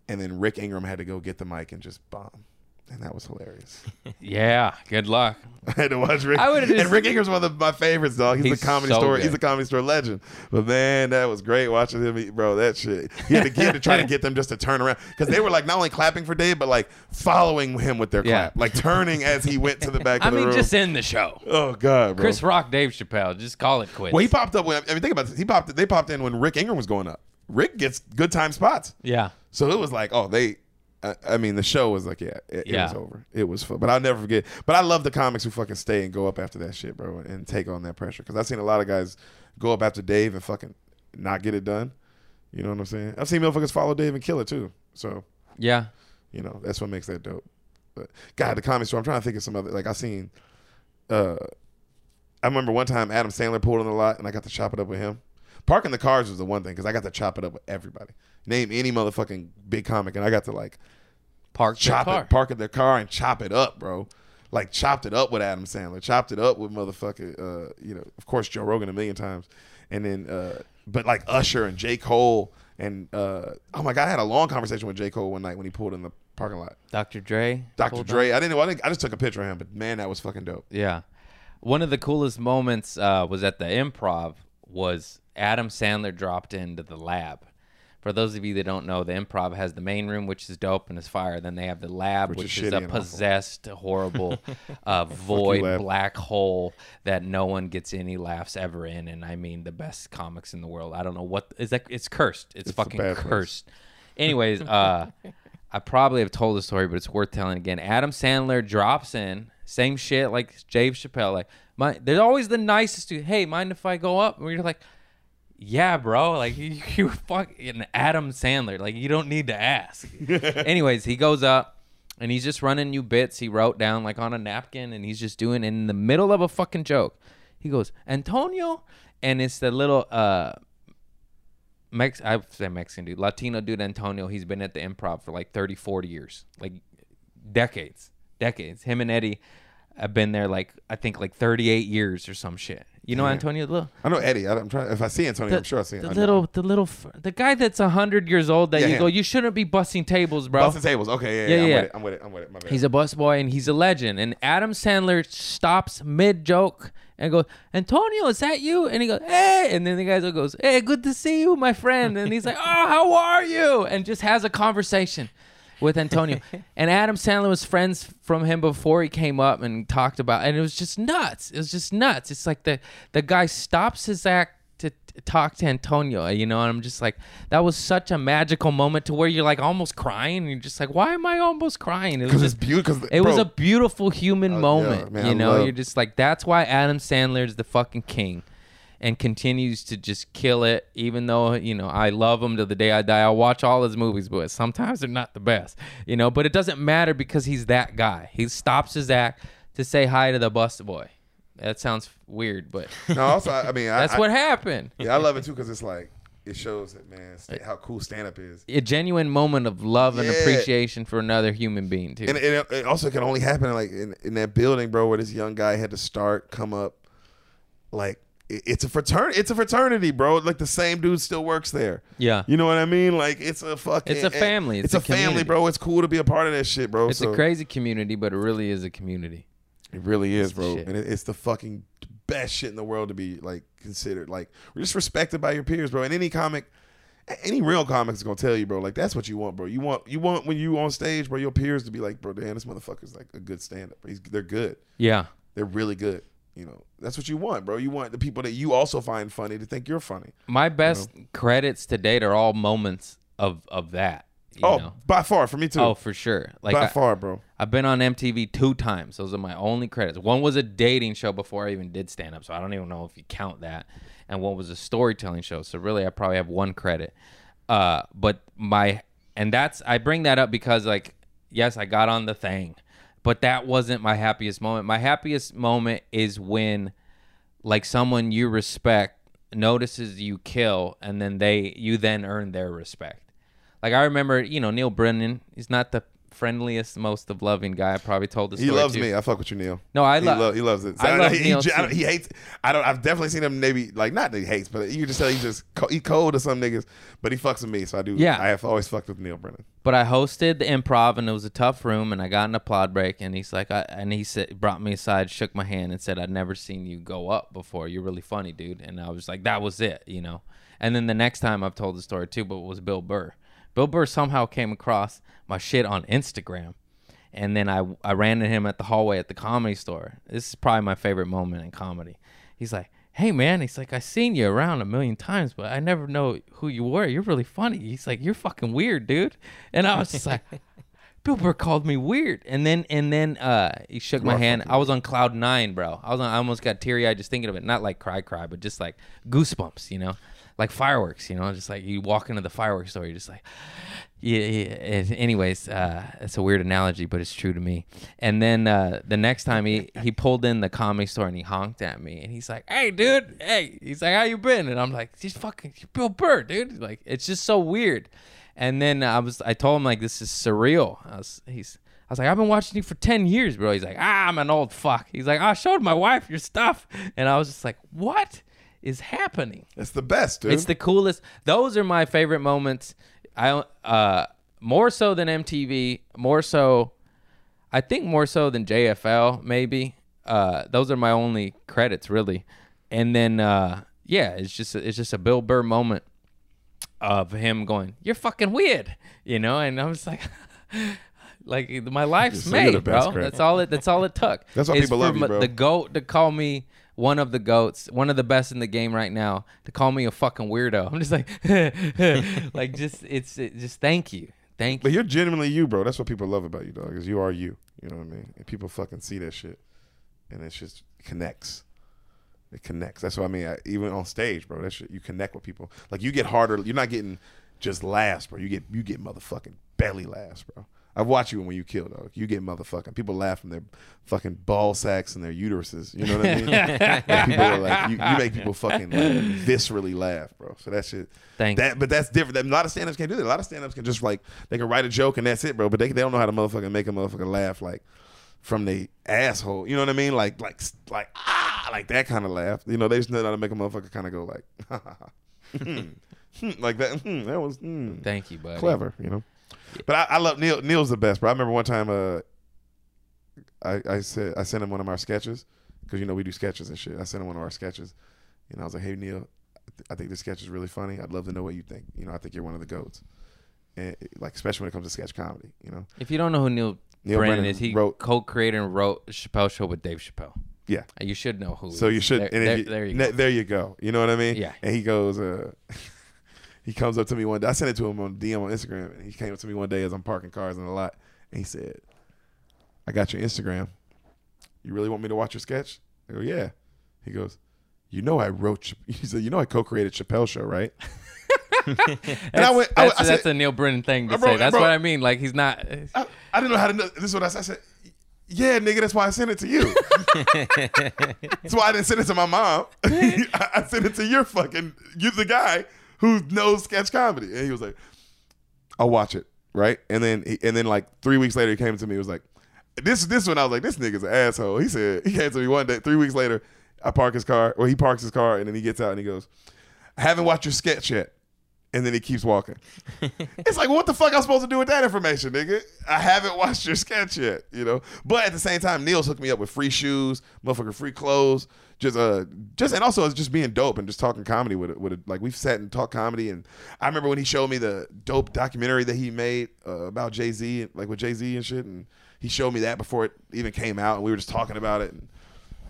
and then Rick Ingram had to go get the mic and just bomb. And that was hilarious. Yeah. Good luck. I had to watch Rick. I would've and just- Rick Ingram's one of my favorites, dog. He's, He's the comedy so store. good. He's a comedy store legend. But man, that was great watching him, eat, bro. That shit. He had, to, he had to try to get them just to turn around because they were like not only clapping for Dave, but like following him with their Yeah. clap, like turning as he went to the back I of the mean, room. just in the show. oh god, bro. Chris Rock, Dave Chappelle. Just call it quits. well, he popped up when I mean, think about this. He popped. They popped in when Rick Ingram was going up. Rick gets good time spots. yeah. So it was like, oh, they. I, I mean, the show was like, yeah, it, it Yeah. was over. It was fun, but I'll never forget. But I love the comics who fucking stay and go up after that shit, bro, and take on that pressure. Because I've seen a lot of guys go up after Dave and fucking not get it done. You know what I'm saying? I've seen motherfuckers follow Dave and kill it too. So Yeah. you know that's what makes that dope. But God, the comics. store. I'm trying to think of some other. Like I seen. uh I remember one time Adam Sandler pulled in the lot and I got to chop it up with him. Parking the cars was the one thing because I got to chop it up with everybody. Name any motherfucking big comic and I got to like Park chop car. it, park in their car and chop it up, bro. Like chopped it up with Adam Sandler, chopped it up with motherfucker, uh, you know, of course Joe Rogan a million times, and then, uh, but like Usher and J Cole and uh, oh my god, I had a long conversation with J Cole one night when he pulled in the parking lot. Dr. Dre. Dr. Dre. I didn't, know- I didn't, I just took a picture of him, but man, that was fucking dope. Yeah. One of the coolest moments uh, was at the improv was Adam Sandler dropped into the lab. For those of you that don't know, the improv has the main room, which is dope and is fire. Then they have the lab, Which which, is is, a and awful. possessed, horrible, uh, void black hole that no one gets any laughs ever in. And I mean, the best comics in the world. I don't know what is that. It's cursed. It's, It's fucking place. cursed. Anyways, uh, I probably have told the story, but it's worth telling again. Adam Sandler drops in, same shit like Dave Chappelle. Like, my, they're always the nicest dude. Hey, mind if I go up? And you're like, yeah, bro. Like, you, you're fucking Adam Sandler. Like, you don't need to ask. Anyways, he goes up and he's just running new bits he wrote down like on a napkin and he's just doing in the middle of a fucking joke. He goes, Antonio, and it's the little uh Mex I say Mexican dude, Latino dude Antonio, he's been at the improv for like 30, 40 years. Like decades. Decades. Him and Eddie have been there like I think like 38 years or some shit. You know Damn. Antonio the little I know Eddie. I, am trying. If I see Antonio, the, I'm sure I see him. the little the little the guy that's 100 years old that Yeah, you him. go you shouldn't be busting tables, bro. Busting tables. Okay, yeah, Yeah, yeah, yeah. I'm with it. I'm with it. I'm with it. My bad. He's a bus boy and he's a legend. And Adam Sandler stops mid joke and goes, Antonio, is that you? And he goes, Hey. And then the guy goes, Hey, good to see you, my friend. And he's like, Oh, how are you? And just has a conversation with Antonio. and Adam Sandler was friends from him before he came up and talked about and it was just nuts. It was just nuts. It's like the the guy stops his act to to talk to Antonio, you know, and I'm just like, that was such a magical moment to where you're like almost crying. And you're just like, why am I almost crying? It was just beautiful. it was a beautiful human Uh, moment. yeah, man, you know, love- you're just like that's why Adam Sandler is the fucking king and continues to just kill it even though, you know, I love him to the day I die. I'll watch all his movies, but sometimes they're not the best. You know, but it doesn't matter because he's that guy. He stops his act to say hi to the bus boy. That sounds weird, but No, also, I mean, I, that's I, what happened. Yeah, I love it too because it's like it shows that man how cool stand up is, A genuine moment of love and appreciation for another human being too. and, and it, it also can only happen like in, in that building, bro, where this young guy had to start, come up, like it's a fraternity. It's a fraternity, bro. Like the same dude still works there. yeah. You know what I mean? Like it's a fucking. It's a family. It's, It's a, a family, bro. It's cool to be a part of that shit, bro. It's So- a crazy community, but it really is a community. It really is, bro. shit. And it, it's the fucking best shit in the world to be like considered. Like we're just respected by your peers, bro. And any comic, any real comic is gonna tell you, bro. Like that's what you want, bro. You want you want when you on stage, bro. Your peers to be like, bro, damn, this motherfucker's like a good stand up. He's they're good. Yeah. They're really good. You know, that's what you want, bro. You want the people that you also find funny to think you're funny. My best credits to date are all moments of of that. You oh, know? by far for me too. oh, for sure. Like by I, far, bro. I've been on MTV two times. Those are my only credits. One was a dating show before I even did stand up, so I don't even know if you count that. And one was a storytelling show. So really, I probably have one credit. Uh, but my and that's I bring that up because like yes, I got on the thing, but that wasn't my happiest moment. My happiest moment is when like someone you respect notices you kill and then they you then earn their respect. Like I remember, you know, Neal Brennan, he's not the friendliest, most of loving guy. I probably told this He loves too. me. I fuck with you, Neal. No, I he, love lo- he loves it. I love he, Neal he, I too. he hates. I don't. I've definitely seen him. Maybe like not that he hates, but you just tell he's just co- he cold to some niggas. But he fucks with me, so I do. Yeah. I have always fucked with Neal Brennan. But I hosted the improv and it was a tough room and I got an applaud break and he's like I, and he said brought me aside, shook my hand and said I'd never seen you go up before. You're really funny, dude. And I was like that was it, you know. And then the next time I've told the story too, but it was Bill Burr. Bill Burr somehow came across my shit on Instagram. And then I I ran into him at the hallway at the comedy store. This is probably my favorite moment in comedy. He's like, "Hey man," he's like, "I've seen you around a million times, but I never know who you were. You're really funny." He's like, "You're fucking weird, dude." And I was just like, Bill Burr called me weird, and then and then uh, he shook my hand. I was on cloud nine, bro. I was on, I almost got teary eyed just thinking of it. Not like cry, cry, but just like goosebumps, you know, like fireworks, you know, just like you walk into the fireworks store, you're just like, yeah. yeah. Anyways, uh, it's a weird analogy, but it's true to me. And then uh, the next time he he pulled in the comedy store and he honked at me, and he's like, "Hey, dude, hey," he's like, "How you been?" And I'm like, "Just fucking Bill Burr, dude." Like it's just so weird. And then I was, I told him like, this is surreal. I was, he's, I was like, I've been watching you for ten years, bro. He's like, ah, I'm an old fuck. He's like, I showed my wife your stuff, and I was just like, what is happening? It's the best, dude. It's the coolest. Those are my favorite moments. I, uh, more so than MTV, more so, I think more so than JFL, maybe. Uh, those are my only credits, really. And then, uh, yeah, it's just, it's just a Bill Burr moment of him going, "You're fucking weird," you know, and I was like, like my life's So you're the made, bro. Craig. that's all it. That's all it took. That's why people love you, bro. The goat to call me one of the goats, one of the best in the game right now, to call me a fucking weirdo. I'm just like, like just it's it, just thank you, thank But you. you're genuinely you, bro. That's what people love about you, dog. Is you are you. You know what I mean? And people fucking see that shit, and it just connects. It connects. That's what I mean. I, even on stage, bro. That shit, you connect with people. Like you get harder. You're not getting just laughs, bro. You get you get motherfucking belly laughs, bro. I've watched you when you kill, dog. You get motherfucking people laugh from their fucking ball sacks and their uteruses. You know what I mean? like people are like you, you make people fucking like viscerally laugh, bro. So that shit. Thanks. That, but that's different. A lot of stand-ups can't do that. A lot of stand-ups can just like they can write a joke and that's it, bro. But they they don't know how to motherfucking make a motherfucker laugh like from the asshole. You know what I mean? Like like like ah like that kind of laugh. You know they just know how to make a motherfucker kind of go like ha, ha, ha. Hmm, hmm, like that. Hmm, that was hmm, Thank you, buddy. clever. You know. But I, I love Neal. Neal's the best, bro. I remember one time uh I I said I sent him one of our sketches because you know we do sketches and shit. I sent him one of our sketches, and I was like, "Hey Neal, I, th- I think this sketch is really funny. I'd love to know what you think. You know, I think you're one of the goats, and like especially when it comes to sketch comedy. You know, If you don't know who Neal, Neal Brennan, Brennan is, he wrote- co-created and wrote Chappelle Show with Dave Chappelle. yeah. You should know who. So he you should. There, and there, you, there you go. there you go. You know what I mean? Yeah. And he goes, uh, he comes up to me one day. I sent it to him on DM on Instagram, and he came up to me one day as I'm parking cars in the lot, and he said, "I got your Instagram. You really want me to watch your sketch?" I go, "Yeah." He goes, "You know I wrote." Ch-" He said, "You know I co-created Chappelle Show, right?" and I went. That's, I that's said, a Neal Brennan thing to Bro, say. That's bro. what I mean. Like he's not. I, I didn't know how to know. This is what I said. I said, "Yeah, nigga, that's why I sent it to you." that's why I didn't send it to my mom. I, I sent it to your fucking. You're the guy who knows sketch comedy, and he was like, "I'll watch it." Right, and then he, and then like three weeks later, he came to me. He was like, "This this one." I was like, "This nigga's an asshole." He said he came to me one day. Three weeks later, I park his car, or he parks his car, and then he gets out and he goes, "I haven't watched your sketch yet." And then he keeps walking. It's like, what the fuck I'm supposed to do with that information, nigga? I haven't watched your sketch yet, you know. But at the same time, Neal's hooked me up with free shoes, motherfucker, free clothes, just uh, just and also it's just being dope and just talking comedy with it. With it. Like we've sat and talked comedy, and I remember when he showed me the dope documentary that he made uh, about Jay Z, like with Jay Z and shit, and he showed me that before it even came out, and we were just talking about it. And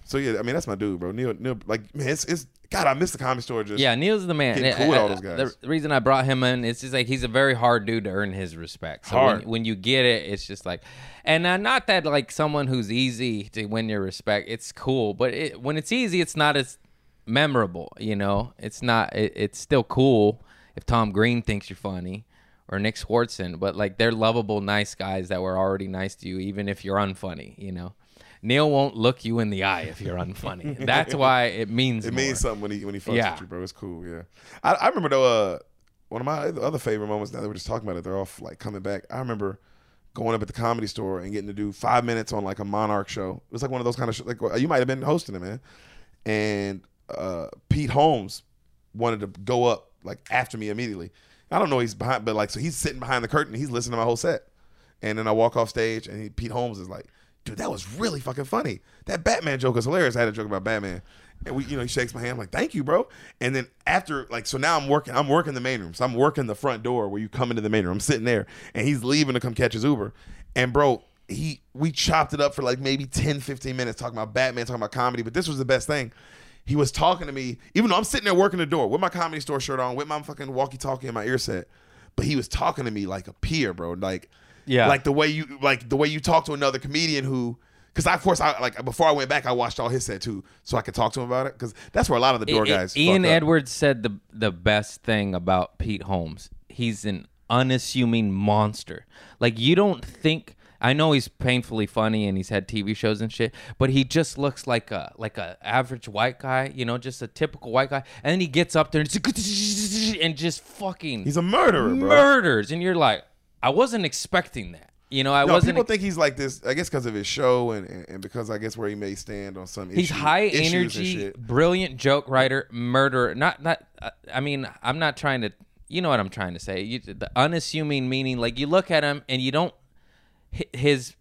so yeah, I mean that's my dude, bro. Neal, Neal, like man, it's, it's God, I miss the comedy store. Just Yeah, Neal's the man. Getting cool with uh, all those guys. The reason I brought him in is just like he's a very hard dude to earn his respect. So Hard. When, when you get it, it's just like, and uh, not that like someone who's easy to win your respect. It's cool, but it, when it's easy, it's not as memorable. You know, it's not. It, it's still cool if Tom Green thinks you're funny, or Nick Swardson, but like they're lovable, nice guys that were already nice to you, even if you're unfunny. You know, Neil won't look you in the eye if you're unfunny. That's why it means It more. means something when he when he fucks Yeah. with you, bro. It's cool. Yeah, I, I remember though. Uh, one of my other favorite moments. Now that we're just talking about it, they're all like coming back. I remember going up at the comedy store and getting to do five minutes on like a Monarch show. It was like one of those kind of sh- like you might have been hosting it, man. And uh, Pete Holmes wanted to go up like after me immediately. I don't know he's behind, but like so he's sitting behind the curtain. He's listening to my whole set, and then I walk off stage and he, Pete Holmes is like, "Dude, that was really fucking funny. That Batman joke is hilarious." I had a joke about Batman, and we, you know, he shakes my hand I'm like, "Thank you, bro." And then after like so now I'm working. I'm working the main room. So I'm working the front door where you come into the main room. I'm sitting there, and he's leaving to come catch his Uber, and bro. He we chopped it up for like maybe 10, 15 minutes talking about Batman, talking about comedy, but this was the best thing he was talking to me, even though I'm sitting there working the door with my comedy store shirt on, with my fucking walkie-talkie in my ear set. But he was talking to me like a peer, bro. Like, Yeah. like the way you like the way you talk to another comedian who, because of course I like before I went back, I watched all his set too, so I could talk to him about it. Because that's where a lot of the door I- I- guys. Ian fuck up. Edwards said the the best thing about Pete Holmes. He's an unassuming monster. Like you don't think I know he's painfully funny and he's had TV shows and shit, but he just looks like a like a average white guy, you know, just a typical white guy. And then he gets up there and just, and just fucking He's a murderer, bro. murders, and you're like, I wasn't expecting that. You know, I No, wasn't. people think he's like this. I guess because of his show and, and, and because I guess where he may stand on some. Issues. He's issue- high energy, brilliant joke writer, murderer. Not not. uh, I mean, I'm not trying to. You know what I'm trying to say. You, the unassuming meaning, like you look at him and you don't. His,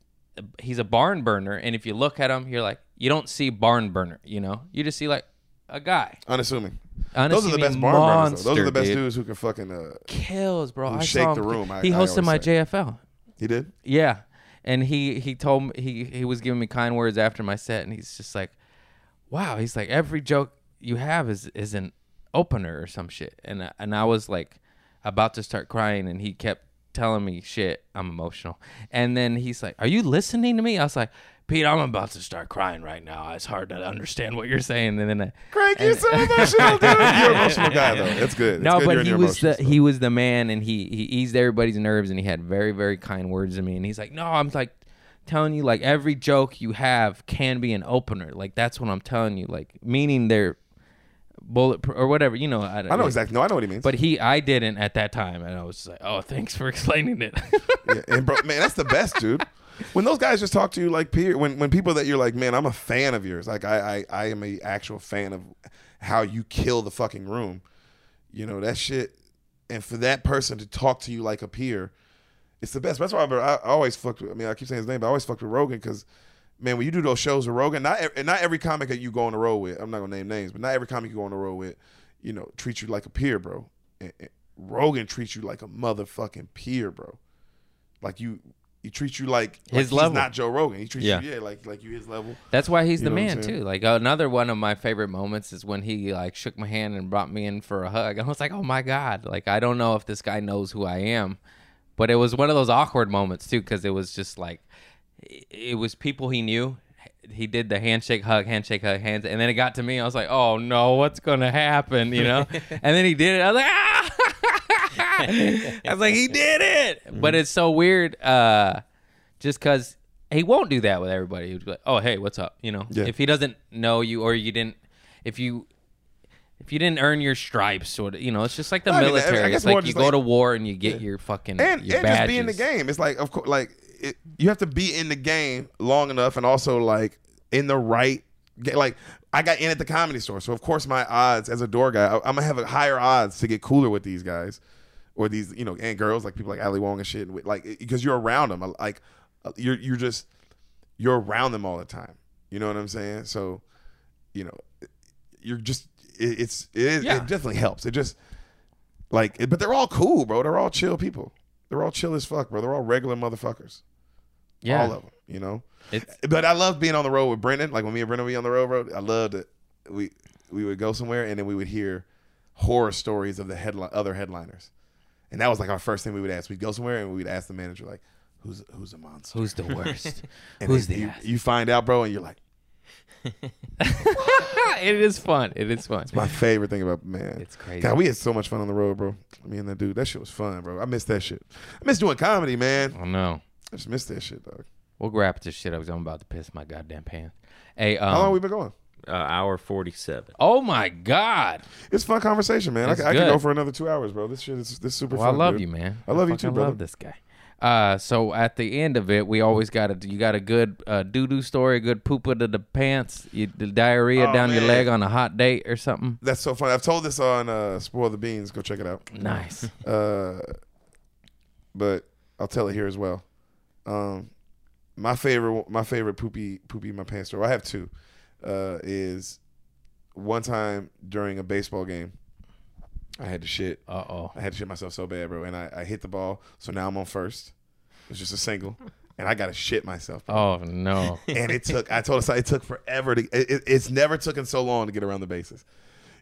he's a barn burner, and if you look at him, you're like, you don't see barn burner. You know, you just see like a guy Unassuming. Those are the best barn burners. Though. Those are the best dude. dudes who can fucking. Uh, kills, bro. I shake saw the room, I- he hosted my say. JFL. He did. Yeah, and he he told me he he was giving me kind words after my set, and he's just like, "Wow," he's like, "Every joke you have is is an opener or some shit," and and I was like about to start crying, and he kept telling me shit. I'm emotional, and then he's like, "Are you listening to me?" I was like. Pete, I'm about to start crying right now. It's hard to understand what you're saying, and then uh, I, Craig, you're so emotional, dude. You're an emotional guy, though. It's good. It's no, good but he was the emotions, he was the man, and he he eased everybody's nerves, and he had very very kind words to me. And he's like, "No, I'm like telling you, like every joke you have can be an opener. Like that's what I'm telling you. Like meaning they're bullet or whatever. You know, I, though. I know exactly. No, I know what he means. But he, I didn't at that time, and I was just like, "Oh, thanks for explaining it." yeah, and bro, man, that's the best, dude. When those guys just talk to you like peer, when when people that you're like, man, I'm a fan of yours. Like I I, I am a actual fan of how you kill the fucking room. You know that shit, and for that person to talk to you like a peer, it's the best. That's why I, I always fucked with. I mean, I keep saying his name, but I always fucked with Rogan because. Man, when you do those shows with Rogan, not and not every comic that you go on the road with, I'm not gonna name names, but not every comic you go on the road with, you know, treats you like a peer, bro. And, and Rogan treats you like a motherfucking peer, bro. Like you, he treats you like like His he's level. not Joe Rogan. He treats Yeah. you yeah like like you his level. That's why he's You the know what I'm man too. Like another one of my favorite moments is when he like shook my hand and brought me in for a hug. I was like, "Oh my god!" Like I don't know if this guy knows who I am, but it was one of those awkward moments too because it was just like it it was people he knew. He did the handshake, hug, handshake, hug, hands, and then it got to me. I was like, "Oh no, what's gonna happen?" You know. and then he did it. I was like, "Ah!" I was like, "He did it!" But it's so weird. uh just because he won't do that with everybody. He'd be like, "Oh, hey, what's up?" You know, Yeah. if he doesn't know you or you didn't, if you if you didn't earn your stripes, sort of, you know, it's just like the I mean, military. it's like you go like- to war and you get your fucking And your and just be in the game. It's like of course like it, you have to be in the game long enough and also like in the right like I got in at the comedy store, so of course my odds as a door guy, I, I'm gonna have a higher odds to get cooler with these guys or these you know and girls like people like Ali Wong and shit, like because you're around them, uh, like uh, you're you're just you're around them all the time. You know what I'm saying? So you know you're just it, it's it is Yeah. it definitely helps. It just like it, but they're all cool, bro. They're all chill people. They're all chill as fuck, bro. They're all regular motherfuckers. Yeah, All of them, you know. It's- but I love being on the road with Brendan. Like when me and Brendan be on the road, bro. I loved it. We we would go somewhere and then we would hear horror stories of the headline other headliners, and that was like our first thing we would ask. We'd go somewhere and we'd ask the manager like, "Who's who's a monster?" who's the worst? And who's the you, ass? you find out, bro, and you're like, it is fun. It is fun. It's my favorite thing about man. It's crazy. God, we had so much fun on the road, bro. Me and that dude, that shit was fun, bro. I miss that shit. I miss doing comedy, man. I know. I just miss that shit, dog. We'll wrap this shit up 'cause I'm about to piss my goddamn pants. Hey, um, How long we been going? Uh, hour 47. oh my god. It's fun conversation, man. I, It's c- I could go for another two hours, bro. This shit is this super fun. I love dude. you, man. I love you too, fucking brother. love this guy. Uh, so at the end of it, we always got a you got a good uh, doo doo story, a good pooper to the pants, you, the diarrhea Oh, down your leg on a hot date or something. That's so funny. I've told this on uh, Spoil the Beans. Go check it out. Nice. Uh, but I'll tell it here as well. Um, my favorite, my favorite poopy, poopy in my pants story. I have two. Uh, is one time during a baseball game, I had to shit. Uh oh. I had to shit myself so bad, bro, and I, I hit the ball. So now I'm on first. It's just a single, and I got to shit myself. bro. Oh no. and it took. I told us it took forever to. It, it- it's never taken so long to get around the bases.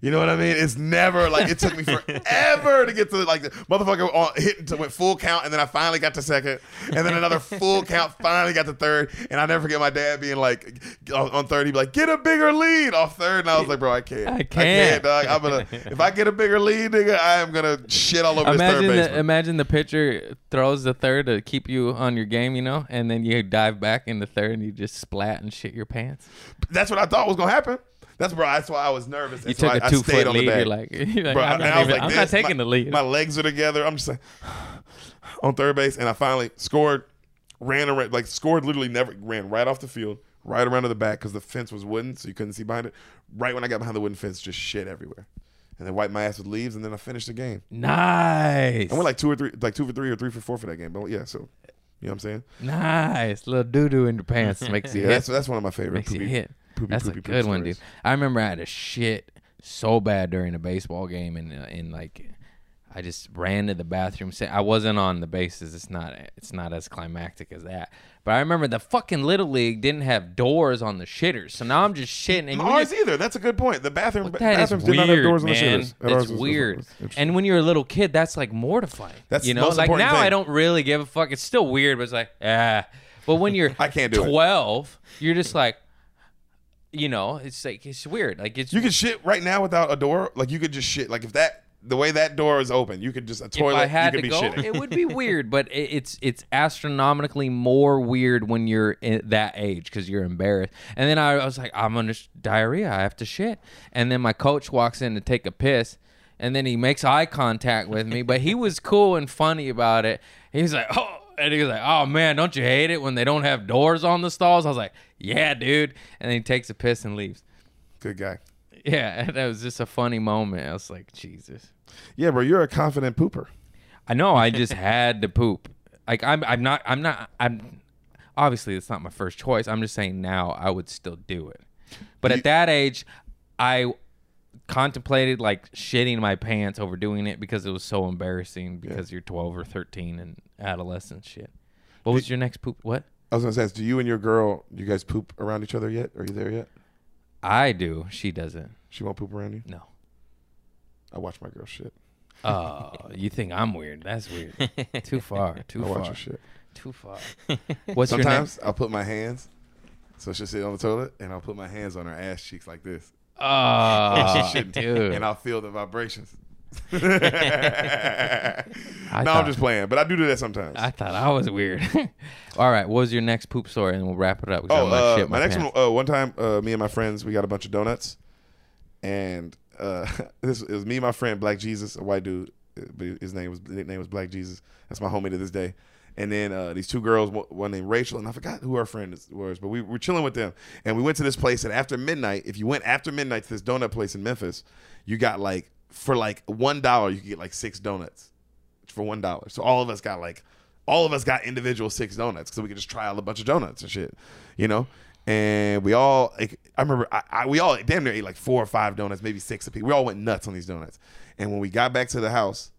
You know what I mean? It's never like it took me forever to get to like the motherfucker on, hit until went full count, and then I finally got to second, and then another full count, finally got to third, and I never forget my dad being like on, on third, he'd be like, "Get a bigger lead off third. and I was like, "Bro, I can't, I I can't. dog. I'm gonna if I get a bigger lead, nigga, I am gonna shit all over this third Imagine baseman." the imagine the pitcher throws the third to keep you on your game, you know, and then you dive back in the third and you just splat and shit your pants. That's what I thought was gonna happen. That's bro. That's why I was nervous. You so took I, a two foot on the lead. You're like, you're like Bro, I'm, not, I was even- like I'm not taking my, the lead. My legs are together. I'm just like on third base, and I finally scored. Ran around, like scored. Literally never ran right off the field, right around to the back because the fence was wooden, so you couldn't see behind it. Right when I got behind the wooden fence, just shit everywhere, and then wiped my ass with leaves, and then I finished the game. nice. I went like two or three, like two for three or three for four for that game. But yeah, so you know what I'm saying? nice. Little doo doo in your pants makes you Yeah, hit. that's that's one of my favorite. makes you hit. Poopy, That's poopy, a good one, dude. I remember I had a shit so bad during a baseball game, and and like I just ran to the bathroom. I wasn't on the bases. It's not it's not as climactic as that. But I remember the fucking little league didn't have doors on the shitters, so now I'm just shitting. And Ours you- either. That's a good point. The bathroom bathrooms did weird, not have doors on the man. shitters. At ours It's was- was- weird. And when you're a little kid, that's like mortifying. That's you know, like now I don't really give a fuck. It's still weird, but it's like ah. But when you're I can't do it. twelve, you're just like, you know, it's like it's weird. Like it's You could shit right now without a door. Like you could just shit. Like if that the way that door is open, you could just a if toilet. I had you to could go, be shitting. it would be weird, but it, it's it's astronomically more weird when you're in that age because you're embarrassed. And then I, I was like, I'm sh- diarrhea. I have to shit. And then my coach walks in to take a piss, and then he makes eye contact with me, but he was cool and funny about it. He was like, oh. And he was like, "Oh man, don't you hate it when they don't have doors on the stalls?" I was like, "Yeah, dude." And then he takes a piss and leaves. Good guy. Yeah, and that was just a funny moment. I was like, "Jesus." Yeah, bro, you're a confident pooper. I know. I just had to poop. Like I'm. I'm not. I'm not. I'm. Obviously, it's not my first choice. I'm just saying now I would still do it. But You- at that age, I contemplated like shitting my pants over doing it because it was so embarrassing because you're 12 or 13 and adolescent shit. What was your next poop? What? I was gonna say, do you and your girl, you guys poop around each other yet? Are you there yet? I do. She doesn't. She won't poop around you. No. I watch my girl shit. Oh, you think I'm weird? That's weird. Too far. Too I watch far. her shit. Too far. What's your Sometimes? I'll put my hands, so she'll sit on the toilet, and I'll put my hands on her ass cheeks like this. Ah, oh, shitting, dude. and I'll feel the vibrations. No, I I'm just playing, but I do do that sometimes. I thought I was weird. All right, what was your next poop story? And we'll wrap it up. Oh, uh, shit my, next one. Uh, one time, uh, me and my friends, we got a bunch of donuts, and uh, this it was me and my friend Black Jesus, a white dude. but His name was his name was Black Jesus. That's my homie to this day. And then uh, these two girls, one- one named Rachel, and I forgot who our friend was, but we were chilling with them. And we went to this place, and after midnight, if you went after midnight to this donut place in Memphis, you got like for like one dollar, you could get like six donuts for one dollar. So all of us got like, all of us got individual six donuts so we could just try out a bunch of donuts and shit, you know. And we all, like, I remember, I, I, we all damn near ate like four or five donuts, maybe six a piece. We all went nuts on these donuts. And when we got back to the house,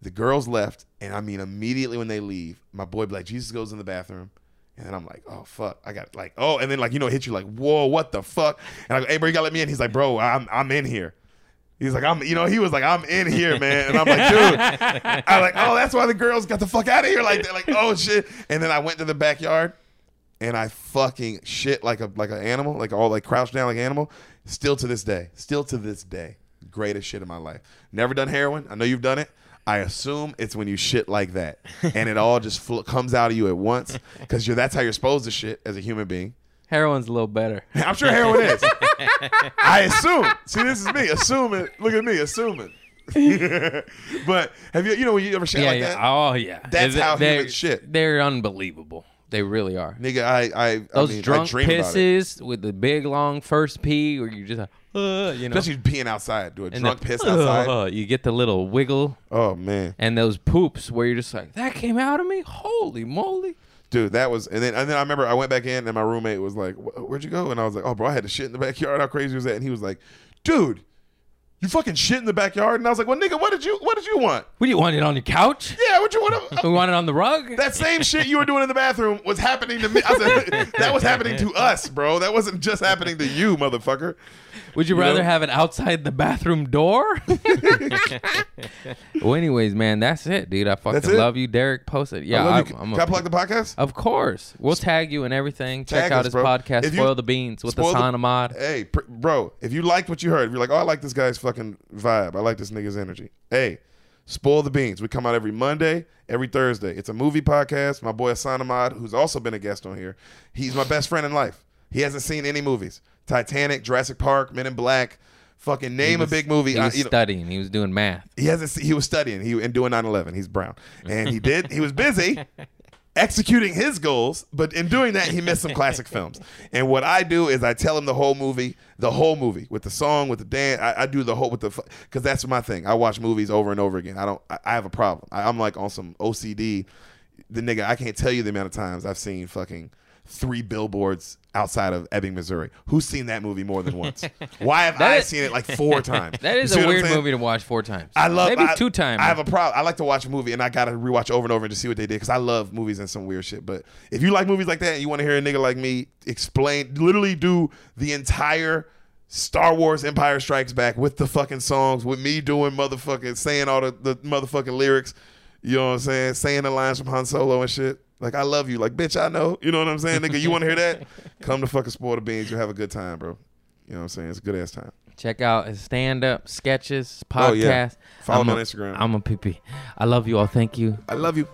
the girls left, and I mean, immediately when they leave, my boy Black Jesus goes in the bathroom. And then I'm like, oh fuck, I got like, oh, and then like you know, it hit you like, whoa, what the fuck? And I go, hey bro, you gotta let me in. He's like, bro, I'm I'm in here. He's like, I'm, you know, he was like, I'm in here, man. And I'm like, dude, I'm like, oh, that's why the girls got the fuck out of here like that. Like, oh shit. And then I went to the backyard and I fucking shit like a like an animal, like all like crouched down like an animal. Still to this day, still to this day, greatest shit in my life. Never done heroin. I know you've done it. I assume it's when you shit like that, and it all just fl- comes out of you at once because you're that's how you're supposed to shit as a human being. Heroin's a little better. I'm sure heroin is. I assume. See, this is me assuming. Look at me assuming. but have you, you know, when you ever shit yeah, like yeah. that, Oh yeah. That's They- how they're- humans shit. They're unbelievable. They really are. nigga? I, I, Those I mean, drunk I dream about it. pisses with the big long first pee, where you just uh, you know, Especially peeing outside, do a and drunk the- piss outside. uh, you get the little wiggle Oh man, and those poops where you're just like, that came out of me. Holy moly! Dude, that was. And then, and then I remember I went back in, and my roommate was like, "Where'd you go?" And I was like, "Oh, bro, I had to shit in the backyard. How crazy was that?" And he was like, "Dude, you fucking shit in the backyard." And I was like, "Well, nigga, what did you, what did you want? What do you want it on your couch? Yeah, what you want?" We want it on the rug. That same shit you were doing in the bathroom was happening to me. I said, that was happening to us, bro. That wasn't just happening to you, motherfucker. Would you, You rather know? have it outside the bathroom door? well, anyways, man, that's it, dude. I fucking love you. Derek posted. Yeah, I love I'm, you. I'm Can a- I plug the podcast? Of course, we'll tag you and everything. Check Tag out his bro. podcast, If you- Spoil the Beans with Spoil the the- Sana Mod. Hey, pr- bro, if you liked what you heard, if you're like, oh, I like this guy's fucking vibe. I like this nigga's energy. Hey, Spoil the Beans. We come out every Monday, every Thursday. It's a movie podcast. My boy Asanamad, who's also been a guest on here, he's my best friend in life. He hasn't seen any movies. Titanic, Jurassic Park, Men in Black. Fucking name was- a big movie. He I- was know- studying. He was doing math. he hasn't he was studying he and doing 9-11 he's brown and he did he was busy executing his goals but in doing that he missed some classic films. And what i do is i tell him the whole movie the whole movie with the song with the dance. I, I do the whole with the because that's my thing. I watch movies over and over again. I don't i, I have a problem. I, i'm like on some ocd the nigga i can't tell you the amount of times i've seen fucking three billboards outside of ebbing missouri who's seen that movie more than once why have i is- seen it like four times That is a weird movie to watch four times. I love maybe I- two times. I have a problem. I like to watch a movie and I gotta rewatch over and over and to see what they did because I love movies and some weird shit. But if you like movies like that and you want to hear a nigga like me explain, literally do the entire Star Wars Empire Strikes Back with the fucking songs, with me doing motherfucking saying all the, the motherfucking lyrics, you know what I'm saying, saying the lines from Han Solo and shit. Like I love you, like bitch, I know. You know what I'm saying, nigga. You want to hear that? Come to fucking Spoil the Beans. You'll have a good time, bro. You know what I'm saying? It's a good ass time. Check out his stand up sketches, podcast. Oh, yeah. Follow I'm me a- on Instagram. I'm a PP. I love you all. Thank you. I love you.